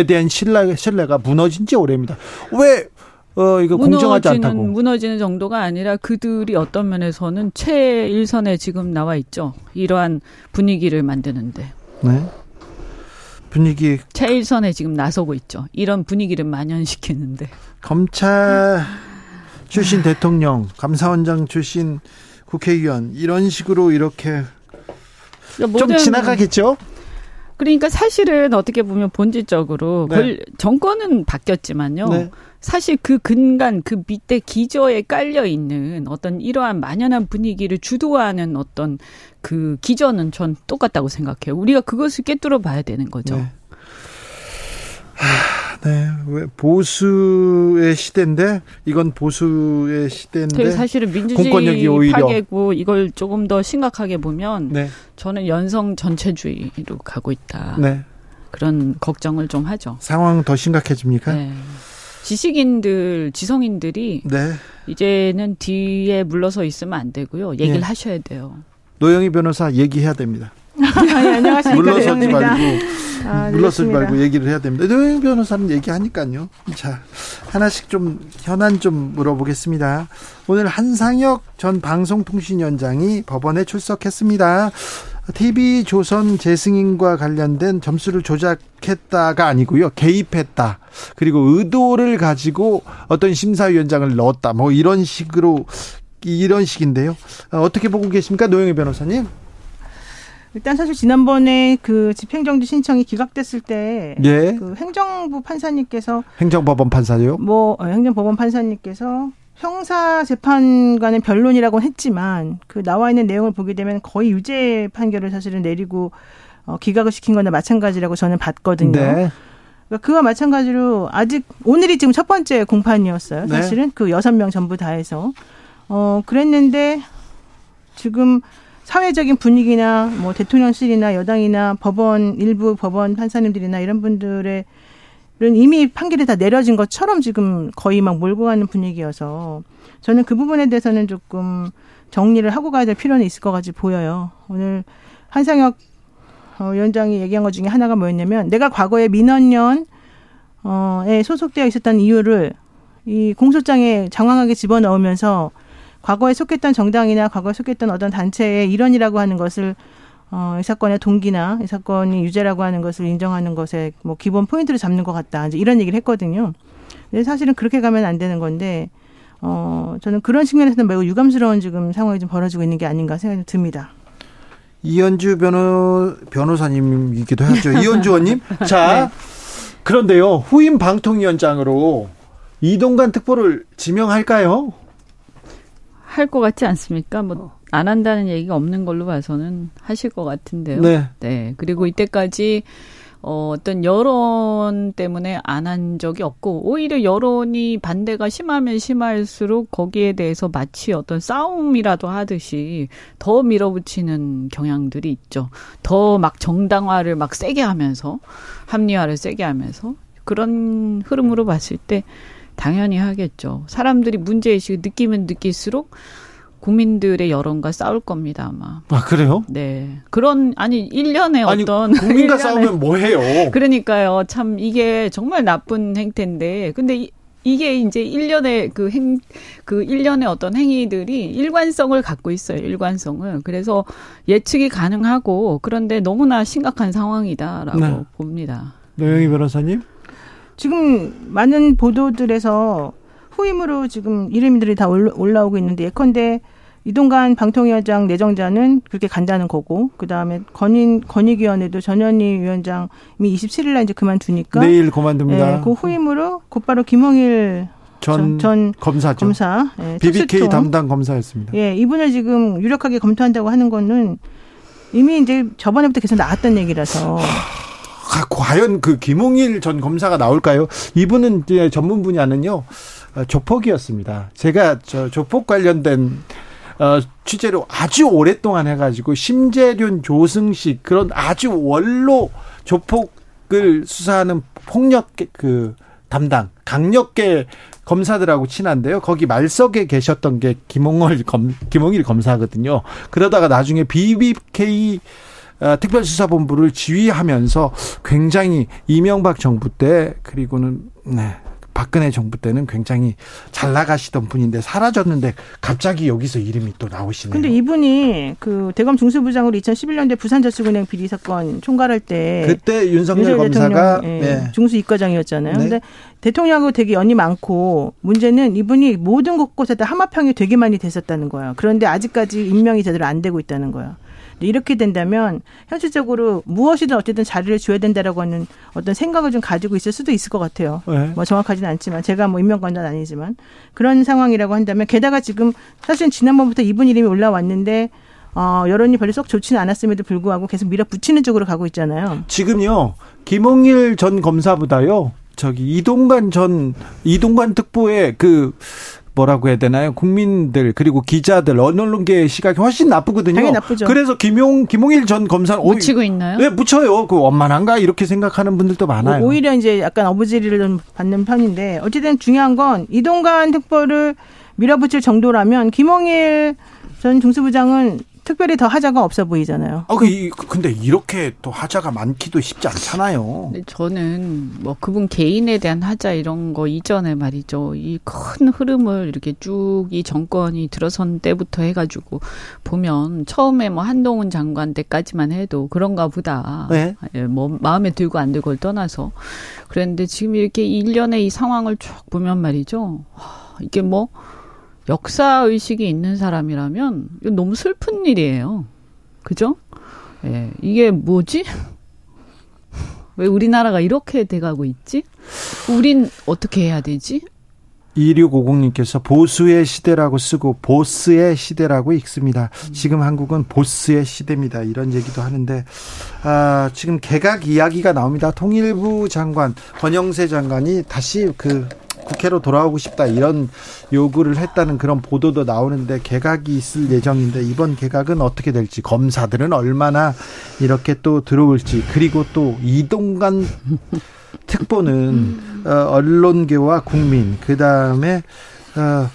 S1: 대한 신뢰, 신뢰가 무너진 지 오래입니다. 왜, 어, 이거 공정하지 않다고.
S3: 무너지는 정도가 아니라 그들이 어떤 면에서는 최일선에 지금 나와 있죠. 이러한 분위기를 만드는데. 네.
S1: 분위기.
S3: 최일선에 지금 나서고 있죠. 이런 분위기를 만연시키는데.
S1: 검찰 출신 대통령, 감사원장 출신 국회의원 이런 식으로 이렇게 그러니까 좀 지나가겠죠?
S3: 그러니까 사실은 어떻게 보면 본질적으로 네. 정권은 바뀌었지만요. 네. 사실 그 근간 그 밑에 기저에 깔려 있는 어떤 이러한 만연한 분위기를 주도하는 어떤 그 기저는 전 똑같다고 생각해요. 우리가 그것을 깨뚫어 봐야 되는 거죠. 네.
S1: 네, 왜 보수의 시대인데 이건 보수의 시대인데
S3: 사실은 민주주의 오히려. 파괴고 이걸 조금 더 심각하게 보면 네. 저는 연성 전체주의로 가고 있다. 네. 그런 걱정을 좀 하죠.
S1: 상황 더 심각해집니까? 네.
S3: 지식인들, 지성인들이 네. 이제는 뒤에 물러서 있으면 안 되고요. 얘기를 네. 하셔야 돼요.
S1: 노영희 변호사 얘기해야 됩니다.
S4: 아, 예, 안녕하십니까.
S1: 물러서지 말고 아, 물러서지 말고 얘기를 해야 됩니다. 노영 변호사는 얘기하니까요. 자 하나씩 좀 현안 좀 물어보겠습니다. 오늘 한상혁 전 방송통신위원장이 법원에 출석했습니다. TV 조선 재승인과 관련된 점수를 조작했다가 아니고요. 개입했다. 그리고 의도를 가지고 어떤 심사위원장을 넣었다. 뭐 이런 식으로 이런 식인데요. 어떻게 보고 계십니까? 노영희 변호사님?
S4: 일단 사실 지난번에 그 집행정지 신청이 기각됐을 때, 예. 그 행정부 판사님께서
S1: 행정법원 판사요?
S4: 뭐 어, 행정법원 판사님께서 형사 재판관의 변론이라고는 했지만 그 나와 있는 내용을 보게 되면 거의 유죄 판결을 사실은 내리고 어, 기각을 시킨 거나 마찬가지라고 저는 봤거든요. 네. 그러니까 그와 마찬가지로 아직 오늘이 지금 첫 번째 공판이었어요. 네. 사실은 네. 그 여섯 명 전부 다 해서 어 그랬는데 지금 사회적인 분위기나 뭐 대통령실이나 여당이나 법원 일부 법원 판사님들이나 이런 분들의 이미 판결이 다 내려진 것처럼 지금 거의 막 몰고 가는 분위기여서 저는 그 부분에 대해서는 조금 정리를 하고 가야 될 필요는 있을 것 같이 보여요. 오늘 한상혁 어, 위원장이 얘기한 것 중에 하나가 뭐였냐면 내가 과거에 민원연에 소속되어 있었던 이유를 이 공소장에 장황하게 집어넣으면서 과거에 속했던 정당이나 과거에 속했던 어떤 단체의 일원이라고 하는 것을 어, 이 사건의 동기나 이 사건이 유죄라고 하는 것을 인정하는 것에 뭐 기본 포인트를 잡는 것 같다. 이제 이런 얘기를 했거든요. 근데 사실은 그렇게 가면 안 되는 건데, 어, 저는 그런 측면에서는 매우 유감스러운 지금 상황이 좀 벌어지고 있는 게 아닌가 생각이 듭니다.
S1: 이현주 변호, 변호사님이기도 하죠. 이현주 의원님. 자, 네. 그런데요, 후임 방통위원장으로 이동관 특보를 지명할까요?
S3: 할 것 같지 않습니까? 뭐안 어. 한다는 얘기가 없는 걸로 봐서는 하실 것 같은데요. 네. 네. 그리고 이때까지 어, 어떤 여론 때문에 안 한 적이 없고, 오히려 여론이 반대가 심하면 심할수록 거기에 대해서 마치 어떤 싸움이라도 하듯이 더 밀어붙이는 경향들이 있죠. 더 막 정당화를 막 세게 하면서, 합리화를 세게 하면서, 그런 흐름으로 봤을 때, 당연히 하겠죠. 사람들이 문제의식을 느끼면 느낄수록 국민들의 여론과 싸울 겁니다, 아마.
S1: 아, 그래요?
S3: 네. 그런, 아니, 1년에
S1: 아니,
S3: 어떤.
S1: 국민과 1년에, 싸우면 뭐 해요?
S3: 그러니까요. 참, 이게 정말 나쁜 행태인데. 근데 이, 이게 이제 1년의 그 행, 그 1년의 어떤 행위들이 일관성을 갖고 있어요, 일관성을. 그래서 예측이 가능하고, 그런데 너무나 심각한 상황이다라고 네. 봅니다.
S1: 노영희 변호사님?
S4: 지금 많은 보도들에서 후임으로 지금 이름들이 다 올라오고 있는데 예컨대 이동관 방통위원장 내정자는 그렇게 간다는 거고 그다음에 건인 건익위원회도 전현희 위원장이 27일 날 이제 그만두니까
S1: 내일 그만둡니다.
S4: 예, 그 후임으로 곧바로 김홍일
S1: 전, 전 검사죠.
S4: 검사.
S1: 예, BBK 특수통. 담당 검사였습니다.
S4: 예, 이분을 지금 유력하게 검토한다고 하는 거는 이미 이제 저번에부터 계속 나왔던 얘기라서.
S1: 아, 과연 그 김홍일 전 검사가 나올까요? 이분은 이제 전문 분야는요 어, 조폭이었습니다. 제가 저 조폭 관련된 어, 취재로 아주 오랫동안 해가지고 심재륜, 조승식 그런 아주 원로 조폭을 수사하는 폭력 그 담당 강력계 검사들하고 친한데요. 거기 말석에 계셨던 게 김홍일 검 김홍일 검사거든요. 그러다가 나중에 BBK 어, 특별수사본부를 지휘하면서 굉장히 이명박 정부 때 그리고는 네. 박근혜 정부 때는 굉장히 잘 나가시던 분인데 사라졌는데 갑자기 여기서 이름이 또 나오시네요.
S4: 근데 이분이 그 대검 중수부장으로 2011년대 부산저축은행 비리 사건 총괄할 때
S1: 그때 윤석열 검사가 예,
S4: 네. 중수 이과장이었잖아요. 네. 근데 대통령하고 되게 연이 많고 문제는 이분이 모든 곳곳에다 하마평이 되게 많이 됐었다는 거예요. 그런데 아직까지 임명이 제대로 안 되고 있다는 거예요. 이렇게 된다면 현실적으로 무엇이든 어쨌든 자리를 줘야 된다라고 하는 어떤 생각을 좀 가지고 있을 수도 있을 것 같아요. 네. 뭐 정확하지는 않지만 제가 뭐 임명관은 아니지만 그런 상황이라고 한다면 게다가 지금 사실 지난번부터 이분 이름이 올라왔는데 어, 여론이 별로 썩 좋지는 않았음에도 불구하고 계속 밀어붙이는 쪽으로 가고 있잖아요.
S1: 지금요, 김홍일 전 검사보다요, 저기 이동관 전, 이동관 특보의 그, 뭐라고 해야 되나요? 국민들 그리고 기자들 언론계 시각이 훨씬 나쁘거든요.
S4: 당연히 나쁘죠.
S1: 그래서 김용 김홍일 전 검사는
S3: 묻히고 오히, 있나요?
S1: 네, 묻혀요. 그 원만한가 이렇게 생각하는 분들도 많아요.
S4: 오히려 이제 약간 어부지리를 받는 편인데 어쨌든 중요한 건 이동관 특보를 밀어붙일 정도라면 김홍일 전 중수부장은 특별히 더 하자가 없어 보이잖아요.
S1: 아, 그, 근데 이렇게 또 하자가 많기도 쉽지 않잖아요.
S3: 저는 뭐 그분 개인에 대한 하자 이런 거 이전에 말이죠. 이 큰 흐름을 이렇게 쭉 이 정권이 들어선 때부터 해가지고 보면 처음에 뭐 한동훈 장관 때까지만 해도 그런가 보다. 네. 예, 뭐 마음에 들고 안 들고를 떠나서. 그랬는데 지금 이렇게 일련의 이 상황을 쭉 보면 말이죠. 이게 뭐 역사 의식이 있는 사람이라면 이거 너무 슬픈 일이에요. 그죠? 예, 이게 뭐지? 왜 우리나라가 이렇게 돼가고 있지? 우린 어떻게 해야 되지?
S1: 2650님께서 보수의 시대라고 쓰고 보스의 시대라고 읽습니다. 지금 한국은 보스의 시대입니다. 이런 얘기도 하는데 아, 지금 개각 이야기가 나옵니다. 통일부 장관 권영세 장관이 다시 그 국회로 돌아오고 싶다 이런 요구를 했다는 그런 보도도 나오는데 개각이 있을 예정인데 이번 개각은 어떻게 될지 검사들은 얼마나 이렇게 또 들어올지 그리고 또 이동관 특보는 어, 언론계와 국민 그 다음에 어,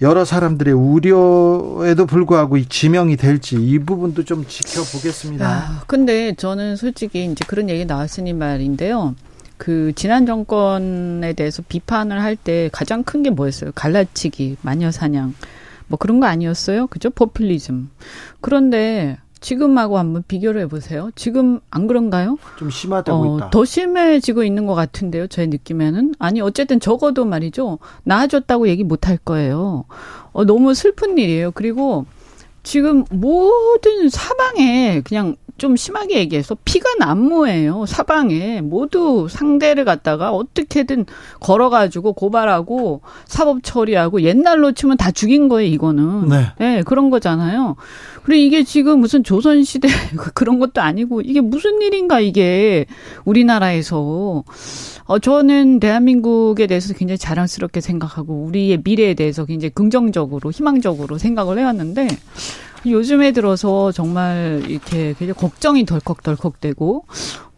S1: 여러 사람들의 우려에도 불구하고 지명이 될지 이 부분도 좀 지켜보겠습니다. 아,
S3: 근데 저는 솔직히 이제 그런 얘기 나왔으니 말인데요. 그 지난 정권에 대해서 비판을 할 때 가장 큰 게 뭐였어요? 갈라치기, 마녀 사냥. 뭐 그런 거 아니었어요? 그죠? 포퓰리즘. 그런데 지금하고 한번 비교를 해보세요. 지금 안 그런가요?
S1: 좀 심화되고 어, 있다.
S3: 더 심해지고 있는 것 같은데요. 제 느낌에는 아니 어쨌든 적어도 말이죠. 나아졌다고 얘기 못 할 거예요. 어, 너무 슬픈 일이에요. 그리고 지금 모든 사방에 그냥 좀 심하게 얘기해서 피가 난무예요. 사방에 모두 상대를 갖다가 어떻게든 걸어가지고 고발하고 사법 처리하고 옛날로 치면 다 죽인 거예요. 이거는 네, 네 그런 거잖아요. 그리고 이게 지금 무슨 조선 시대 그런 것도 아니고 이게 무슨 일인가 이게 우리나라에서 어 저는 대한민국에 대해서 굉장히 자랑스럽게 생각하고 우리의 미래에 대해서 굉장히 긍정적으로 희망적으로 생각을 해왔는데 요즘에 들어서 정말 이렇게 굉장히 걱정이 덜컥덜컥 되고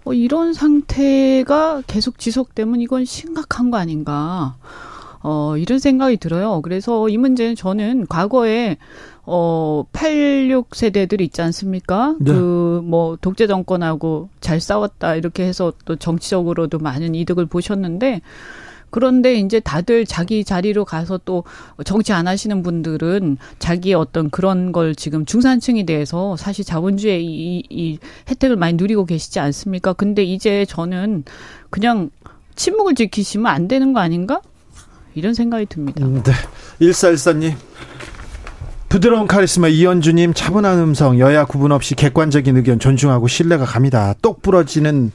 S3: 어, 이런 상태가 계속 지속되면 이건 심각한 거 아닌가. 어, 이런 생각이 들어요. 그래서 이 문제는 저는 과거에 어, 86 세대들 있지 않습니까? 네. 그, 뭐, 독재 정권하고 잘 싸웠다, 이렇게 해서 또 정치적으로도 많은 이득을 보셨는데, 그런데 이제 다들 자기 자리로 가서 또 정치 안 하시는 분들은 자기의 어떤 그런 걸 지금 중산층에 대해서 사실 자본주의 이, 이 혜택을 많이 누리고 계시지 않습니까? 근데 이제 저는 그냥 침묵을 지키시면 안 되는 거 아닌가? 이런 생각이 듭니다.
S1: 네. 일사일사님. 부드러운 카리스마 이현주님 차분한 음성 여야 구분 없이 객관적인 의견 존중하고 신뢰가 갑니다. 똑 부러지는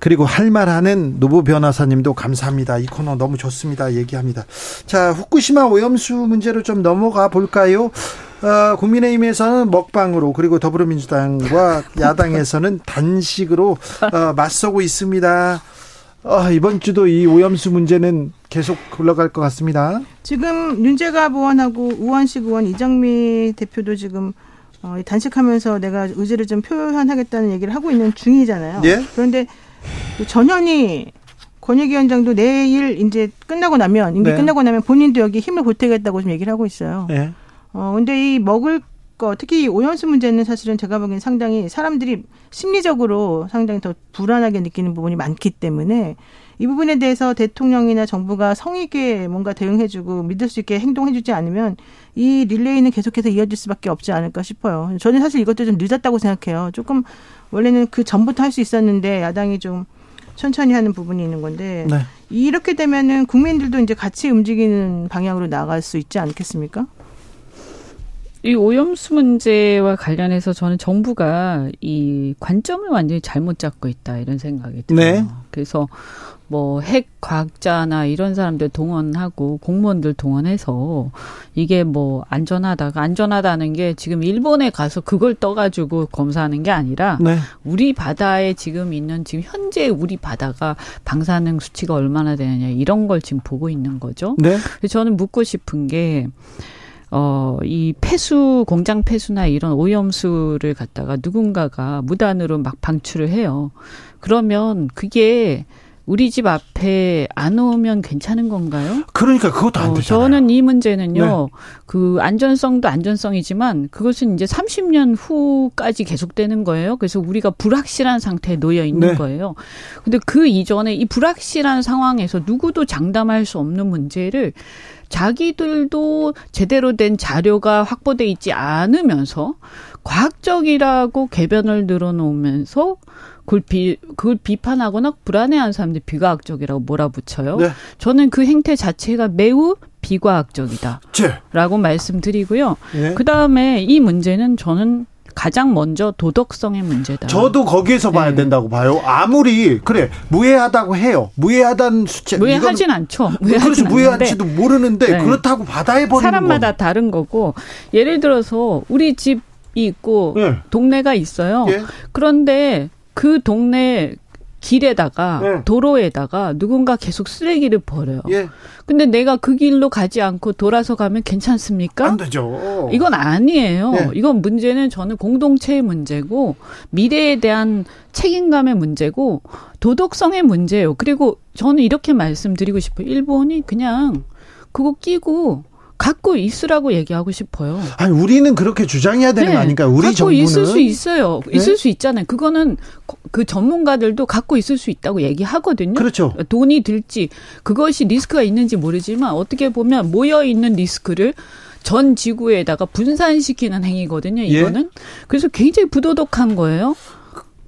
S1: 그리고 할 말하는 노부 변호사님도 감사합니다. 이 코너 너무 좋습니다. 얘기합니다. 자 후쿠시마 오염수 문제로 좀 넘어가 볼까요? 어, 국민의힘에서는 먹방으로 그리고 더불어민주당과 야당에서는 단식으로 어, 맞서고 있습니다. 어, 이번 주도 이 오염수 문제는 계속 올라갈 것 같습니다.
S4: 지금 윤재갑 의원하고 우원식 의원 이정미 대표도 지금 어, 단식하면서 내가 의지를 좀 표현하겠다는 얘기를 하고 있는 중이잖아요. 예? 그런데 전현희 권익위원장도 내일 이제 끝나고 나면 임기 네. 끝나고 나면 본인도 여기 힘을 보태겠다고 좀 얘기를 하고 있어요. 네. 어 근데 이 먹을 거 특히 이 오염수 문제는 사실은 제가 보기엔 상당히 사람들이 심리적으로 상당히 더 불안하게 느끼는 부분이 많기 때문에 이 부분에 대해서 대통령이나 정부가 성의 있게 뭔가 대응해주고 믿을 수 있게 행동해주지 않으면 이 릴레이는 계속해서 이어질 수밖에 없지 않을까 싶어요. 저는 사실 이것도 좀 늦었다고 생각해요. 조금 원래는 그 전부터 할 수 있었는데 야당이 좀 천천히 하는 부분이 있는 건데 네. 이렇게 되면은 국민들도 이제 같이 움직이는 방향으로 나갈 수 있지 않겠습니까?
S3: 이 오염수 문제와 관련해서 저는 정부가 이 관점을 완전히 잘못 잡고 있다 이런 생각이 들어요. 네. 그래서 뭐 핵 과학자나 이런 사람들 동원하고 공무원들 동원해서 이게 뭐 안전하다가 안전하다는 게 지금 일본에 가서 그걸 떠가지고 검사하는 게 아니라 네. 우리 바다에 지금 있는 지금 현재 우리 바다가 방사능 수치가 얼마나 되느냐 이런 걸 지금 보고 있는 거죠. 네. 저는 묻고 싶은 게 어, 이 폐수, 공장 폐수나 이런 오염수를 갖다가 누군가가 무단으로 막 방출을 해요. 그러면 그게 우리 집 앞에 안 오면 괜찮은 건가요?
S1: 그러니까 그것도 안 어, 되잖아요.
S3: 저는 이 문제는요. 네. 그 안전성도 안전성이지만 그것은 이제 30년 후까지 계속되는 거예요. 그래서 우리가 불확실한 상태에 놓여 있는 네. 거예요. 근데 그 이전에 이 불확실한 상황에서 누구도 장담할 수 없는 문제를 자기들도 제대로 된 자료가 확보돼 있지 않으면서 과학적이라고 개변을 늘어놓으면서 그걸 비 그걸 비판하거나 불안해하는 사람들이 비과학적이라고 몰아붙여요. 네. 저는 그 행태 자체가 매우 비과학적이다라고 네. 말씀드리고요. 네. 그 다음에 이 문제는 저는 가장 먼저 도덕성의 문제다.
S1: 저도 거기에서 봐야 네. 된다고 봐요. 아무리 그래 무해하다고 해요. 무해하다는 수치
S3: 무해하진 않죠.
S1: 무해하진 그렇죠. 무해한지도 모르는데 네. 그렇다고 바다에 버리는
S3: 사람마다 건. 다른 거고 예를 들어서 우리 집이 있고 네. 동네가 있어요. 예. 그런데 그 동네 길에다가 네. 도로에다가 누군가 계속 쓰레기를 버려요. 예. 근데 내가 그 길로 가지 않고 돌아서 가면 괜찮습니까?
S1: 안 되죠.
S3: 이건 아니에요. 예. 이건 문제는 저는 공동체의 문제고 미래에 대한 책임감의 문제고 도덕성의 문제예요. 그리고 저는 이렇게 말씀드리고 싶어요. 일본이 그냥 그거 끼고 갖고 있으라고 얘기하고 싶어요.
S1: 아니 우리는 그렇게 주장해야 되는 네. 거 아닌가요? 우리
S3: 갖고
S1: 정부는
S3: 있을 수 있어요. 네? 있을 수 있잖아요. 그거는 그 전문가들도 갖고 있을 수 있다고 얘기하거든요.
S1: 그렇죠.
S3: 돈이 들지 그것이 리스크가 있는지 모르지만 어떻게 보면 모여 있는 리스크를 전 지구에다가 분산시키는 행위거든요. 이거는 예? 그래서 굉장히 부도덕한 거예요.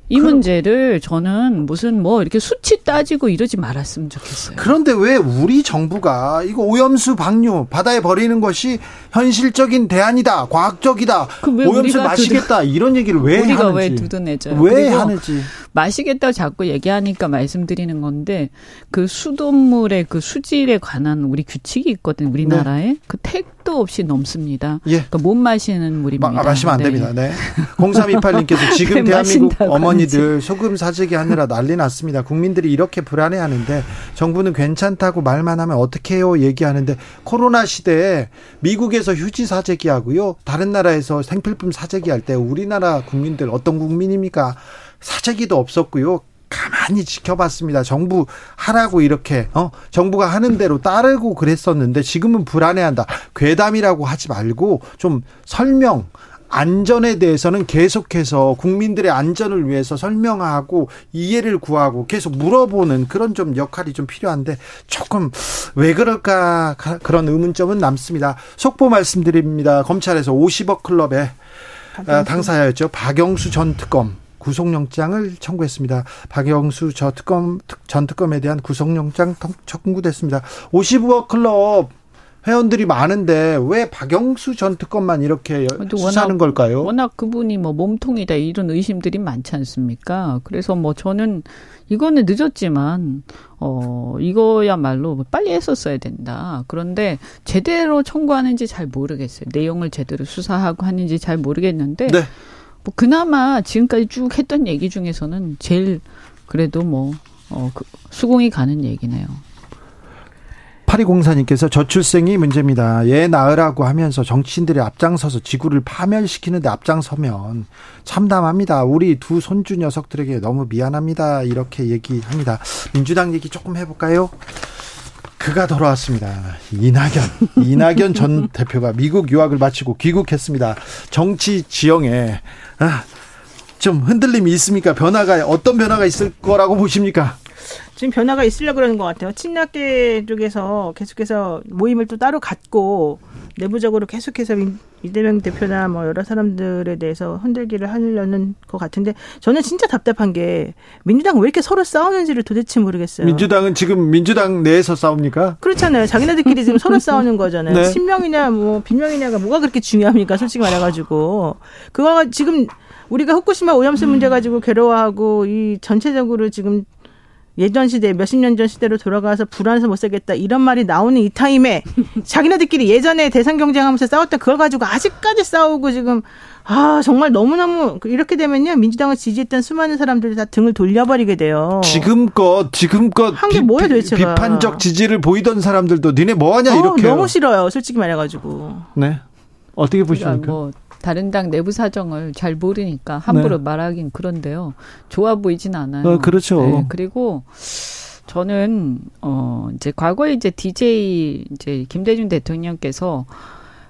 S3: 이 문제를 저는 무슨 뭐 이렇게 수치 따지고 이러지 말았으면 좋겠어요.
S1: 그런데 왜 우리 정부가 이거 오염수 방류 바다에 버리는 것이 현실적인 대안이다, 과학적이다, 그 오염수 마시겠다 두둔, 이런 얘기를 왜
S3: 우리가
S1: 하는지
S3: 왜 두둔해져요?
S1: 왜 하는지
S3: 마시겠다고 자꾸 얘기하니까 말씀드리는 건데 그 수돗물의 그 수질에 관한 우리 규칙이 있거든 우리나라에 네. 그 택도 없이 넘습니다. 예. 그러니까 못 마시는 물입니다.
S1: 마, 마시면 안 네. 됩니다. 네. 0328님께서 지금 대한민국 어머니 들 하는지. 소금 사재기 하느라 난리 났습니다. 국민들이 이렇게 불안해하는데 정부는 괜찮다고 말만 하면 어떻게 해요? 얘기하는데 코로나 시대에 미국에서 휴지 사재기 하고요. 다른 나라에서 생필품 사재기 할 때 우리나라 국민들 어떤 국민입니까? 사재기도 없었고요. 가만히 지켜봤습니다. 정부 하라고 이렇게 어 정부가 하는 대로 따르고 그랬었는데 지금은 불안해한다. 괴담이라고 하지 말고 좀 설명 안전에 대해서는 계속해서 국민들의 안전을 위해서 설명하고 이해를 구하고 계속 물어보는 그런 좀 역할이 좀 필요한데 조금 왜 그럴까 그런 의문점은 남습니다. 속보 말씀드립니다. 검찰에서 50억 클럽의 당사자였죠. 박영수 전 특검 구속영장을 청구했습니다. 박영수 저 특검 전 특검에 대한 구속영장 청구됐습니다. 55억 클럽 회원들이 많은데 왜 박영수 전 특검만 이렇게 수사하는 걸까요?
S3: 워낙 그분이 뭐 몸통이다 이런 의심들이 많지 않습니까? 그래서 뭐 저는 이거는 늦었지만 어 이거야말로 빨리 했었어야 된다. 그런데 제대로 청구하는지 잘 모르겠어요. 내용을 제대로 수사하고 하는지 잘 모르겠는데 네. 뭐 그나마 지금까지 쭉 했던 얘기 중에서는 제일 그래도 뭐 어, 그 수긍이 가는 얘기네요.
S1: 파리공사님께서 저출생이 문제입니다. 애 낳으라고 하면서 정치인들이 앞장서서 지구를 파멸시키는데 앞장서면 참담합니다. 우리 두 손주 녀석들에게 너무 미안합니다. 이렇게 얘기합니다. 민주당 얘기 조금 해볼까요? 그가 돌아왔습니다. 이낙연. 이낙연 전 대표가 미국 유학을 마치고 귀국했습니다. 정치 지형에 아, 좀 흔들림이 있습니까? 변화가 어떤 변화가 있을 거라고 보십니까?
S4: 지금 변화가 있으려고 그러는 것 같아요. 친낙계 쪽에서 계속해서 모임을 또 따로 갖고 내부적으로 계속해서 이재명 대표나 뭐 여러 사람들에 대해서 흔들기를 하려는 것 같은데 저는 진짜 답답한 게 민주당 왜 이렇게 서로 싸우는지를 도대체 모르겠어요.
S1: 민주당은 지금 민주당 내에서 싸웁니까?
S4: 그렇잖아요. 자기네들끼리 지금 서로 싸우는 거잖아요. 네. 친명이냐 뭐 빈명이냐가 뭐가 그렇게 중요합니까? 솔직히 말해가지고 그거가 지금 우리가 후쿠시마 오염수 문제 가지고 괴로워하고 이 전체적으로 지금 예전 시대 몇십 년 전 시대로 돌아가서 불안해서 못 살겠다 이런 말이 나오는 이 타임에 자기네들끼리 예전에 대선 경쟁하면서 싸웠던 그걸 가지고 아직까지 싸우고 지금 아 정말 너무너무 이렇게 되면요 민주당을 지지했던 수많은 사람들이 다 등을 돌려버리게 돼요.
S1: 지금껏 지금껏
S4: 한 게 뭐야 도대체
S1: 비판적 지지를 보이던 사람들도 니네 뭐하냐 어, 이렇게
S4: 너무 싫어요 솔직히 말해가지고.
S1: 네 어떻게 보십니까? 뭐
S3: 다른 당 내부 사정을 잘 모르니까 함부로 네. 말하긴 그런데요. 좋아 보이진 않아요. 어,
S1: 그렇죠. 네,
S3: 그리고 저는 어 이제 과거에 이제 DJ 이제 김대중 대통령께서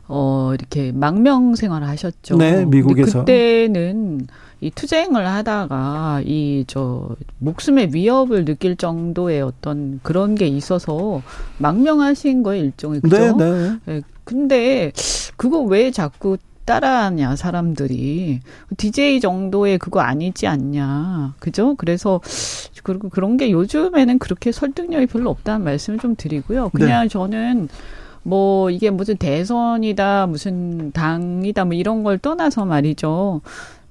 S3: 어 이렇게 망명 생활을 하셨죠.
S1: 네, 미국에서.
S3: 그때는 이 투쟁을 하다가 이 저 목숨의 위협을 느낄 정도의 어떤 그런 게 있어서 망명하신 거예요 일종의 그죠? 네, 네. 네 근데 그거 왜 자꾸 따라하냐 사람들이. DJ 정도의 그거 아니지 않냐. 그죠? 그래서 그리고 그런 게 요즘에는 그렇게 설득력이 별로 없다는 말씀을 좀 드리고요. 그냥 네. 저는 뭐 이게 무슨 대선이다 무슨 당이다 뭐 이런 걸 떠나서 말이죠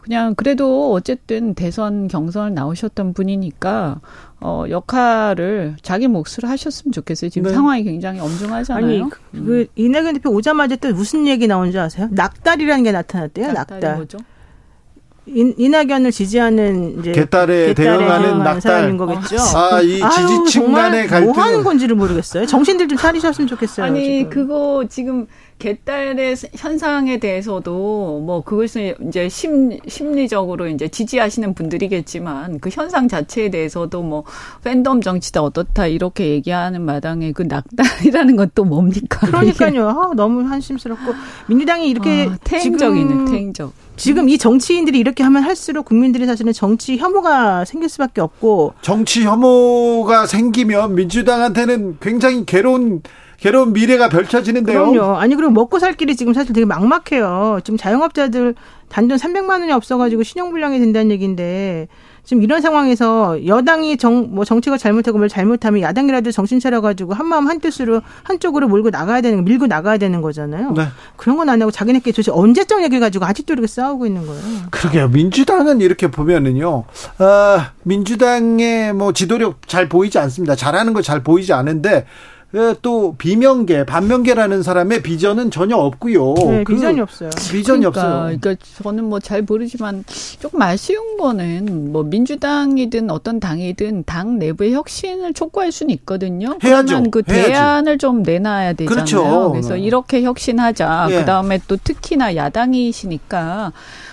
S3: 그냥 그래도 어쨌든 대선 경선을 나오셨던 분이니까 어 역할을 자기 몫으로 하셨으면 좋겠어요. 지금 네. 상황이 굉장히 엄중하잖아요. 아니 그,
S4: 음. 그 이낙연 대표 오자마자 또 무슨 얘기 나온 줄 아세요? 낙달이라는 게 나타났대요. 낙달. 뭐죠? 이, 이낙연을 지지하는 이제
S1: 개딸에 대응하는 낙달
S4: 사람인 거겠죠.
S1: 아, 이 지지층 간의 갈등
S4: 뭐 하는 건지를 모르겠어요. 정신들 좀 차리셨으면 좋겠어요.
S3: 아니, 지금. 그거 지금 개딸의 현상에 대해서도 뭐 그것을 이제 심, 심리적으로 이제 지지하시는 분들이겠지만 그 현상 자체에 대해서도 뭐 팬덤 정치다 어떻다 이렇게 얘기하는 마당에 그 낙달이라는 건 또 뭡니까?
S4: 그러니까요. 아, 너무 한심스럽고 민주당이 이렇게
S3: 아, 태행적이네, 태행적.
S4: 지금 이 정치인들이 이렇게 하면 할수록 국민들이 사실은 정치 혐오가 생길 수밖에 없고
S1: 정치 혐오가 생기면 민주당한테는 굉장히 괴로운 괴로운 미래가 펼쳐지는데요.
S4: 그럼요. 아니 그리고 먹고 살 길이 지금 사실 되게 막막해요. 지금 자영업자들 단돈 300만 원이 없어가지고 신용불량이 된다는 얘기인데 지금 이런 상황에서 여당이 정, 뭐 정책을 잘못하고 뭘 잘못하면 야당이라도 정신 차려가지고 한마음 한뜻으로 한쪽으로 몰고 나가야 되는, 밀고 나가야 되는 거잖아요. 네. 그런 건 안 하고 자기네끼리 도대체 언제적 얘기를 가지고 아직도 이렇게 싸우고 있는 거예요.
S1: 그러게요. 민주당은 이렇게 보면은요, 어, 민주당의 뭐 지도력 잘 보이지 않습니다. 잘하는 거 잘 보이지 않은데, 예, 또 비명계, 반명계라는 사람의 비전은 전혀 없고요.
S4: 네, 그 비전이 없어요.
S1: 비전이
S3: 그러니까,
S1: 없어요.
S3: 그러니까 저는 뭐 잘 모르지만 조금 아쉬운 거는 뭐 민주당이든 어떤 당이든 당 내부의 혁신을 촉구할 수는 있거든요.
S1: 해야죠.
S3: 그
S1: 해야지.
S3: 대안을 좀 내놔야 되잖아요. 그렇죠. 그래서 이렇게 혁신하자. 예. 그다음에 또 특히나 야당이시니까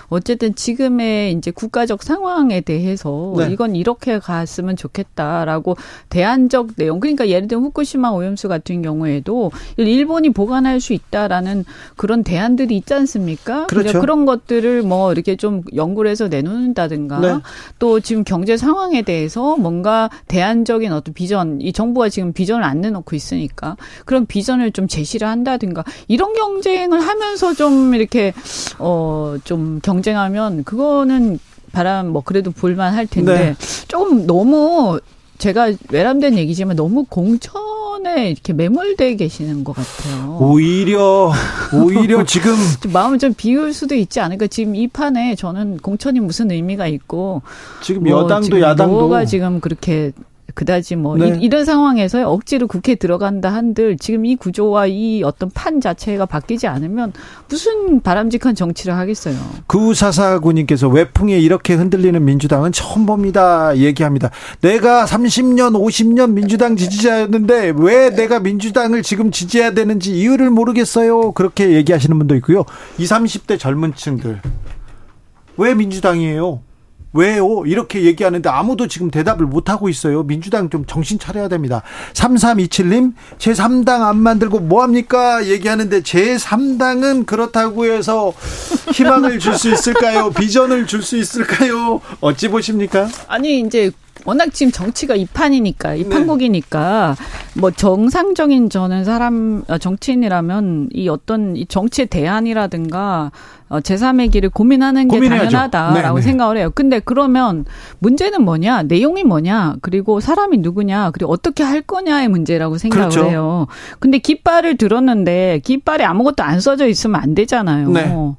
S3: 어쨌든 지금의 이제 국가적 상황에 대해서 네. 이건 이렇게 갔으면 좋겠다라고 대안적 내용 그러니까 예를 들면 후쿠시마 오염수 같은 경우에도 일본이 보관할 수 있다라는 그런 대안들이 있지 않습니까?
S1: 그렇죠.
S3: 그런 것들을 뭐 이렇게 좀 연구를 해서 내놓는다든가 네. 또 지금 경제 상황에 대해서 뭔가 대안적인 어떤 비전 이 정부가 지금 비전을 안 내놓고 있으니까 그런 비전을 좀 제시를 한다든가 이런 경쟁을 하면서 좀 이렇게 어좀 경 쟁하면 그거는 바람 뭐 그래도 볼만 할 텐데 네. 좀 너무 제가 외람된 얘기지만 너무 공천을 판에 이렇게 매몰돼 계시는 것 같아요.
S1: 오히려 오히려 지금
S3: 좀 마음을 좀 비울 수도 있지 않을까. 지금 이 판에 저는 공천이 무슨 의미가 있고
S1: 지금 뭐 여당도 지금 야당도
S3: 뭐가 지금 그렇게 그다지 뭐 네. 이, 런 상황에서 억지로 국회에 들어간다 한들 지금 이 구조와 이 어떤 판 자체가 바뀌지 않으면 무슨 바람직한 정치를 하겠어요.
S1: 구사사구님께서 외풍에 이렇게 흔들리는 민주당은 처음 봅니다. 얘기합니다. 내가 30년, 50년 민주당 지지자였는데 왜 내가 민주당을 지금 지지해야 되는지 이유를 모르겠어요. 그렇게 얘기하시는 분도 있고요. 20, 30대 젊은 층들. 왜 민주당이에요? 왜요? 이렇게 얘기하는데 아무도 지금 대답을 못하고 있어요. 민주당 좀 정신 차려야 됩니다. 3327님, 제3당 안 만들고 뭐합니까? 얘기하는데 제3당은 그렇다고 해서 희망을 줄 수 있을까요? 비전을 줄 수 있을까요? 어찌 보십니까?
S3: 아니, 이제 워낙 지금 정치가 이판이니까 이판국이니까 네. 뭐 정상적인 저는 사람 어, 정치인이라면 이 어떤 이 정치의 대안이라든가 어, 제3의 길을 고민하는 게 고민해야죠. 당연하다라고 네, 네. 생각을 해요. 근데 그러면 문제는 뭐냐? 내용이 뭐냐? 그리고 사람이 누구냐? 그리고 어떻게 할 거냐의 문제라고 생각을 그렇죠. 해요. 근데 깃발을 들었는데 깃발에 아무것도 안 써져 있으면 안 되잖아요. 네.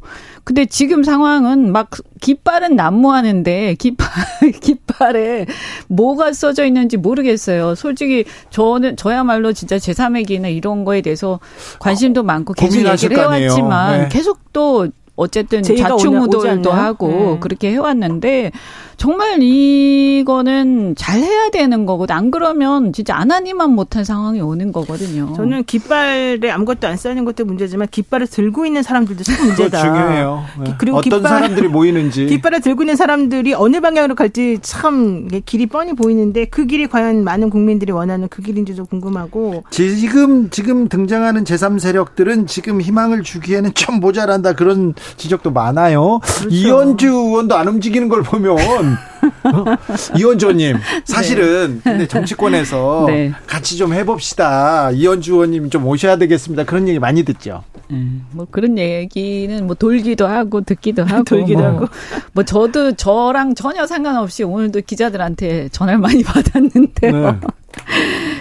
S3: 근데 지금 상황은 막 깃발은 난무하는데 깃발 깃발에 뭐가 써져 있는지 모르겠어요. 솔직히 저는 저야말로 진짜 제3의 기나 이런 거에 대해서 관심도 많고 계속 얘기를 해왔지만 네. 계속 또 어쨌든 자충우돌도 하고 네. 그렇게 해왔는데 정말 이거는 잘 해야 되는 거거든. 안 그러면 진짜 안 하니만 못한 상황이 오는 거거든요.
S4: 저는 깃발에 아무것도 안 써있는 것도 문제지만 깃발을 들고 있는 사람들도 참 문제다.
S1: 중요해요. 네. 그리고 어떤 깃발, 사람들이 모이는지.
S4: 깃발을 들고 있는 사람들이 어느 방향으로 갈지 참 길이 뻔히 보이는데 그 길이 과연 많은 국민들이 원하는 그 길인지도 궁금하고.
S1: 지금 지금 등장하는 제3 세력들은 지금 희망을 주기에는 좀 모자란다 그런 지적도 많아요. 그렇죠. 이현주 의원도 안 움직이는 걸 보면 이현주님 사실은 네. 근데 정치권에서 네. 같이 좀 해봅시다. 이현주 의원님 좀 오셔야 되겠습니다. 그런 얘기 많이 듣죠.
S3: 음, 뭐 그런 얘기는 뭐 돌기도 하고 듣기도 하고 돌기도 뭐, 하고 뭐 저도 저랑 전혀 상관없이 오늘도 기자들한테 전화를 많이 받았는데요. 네.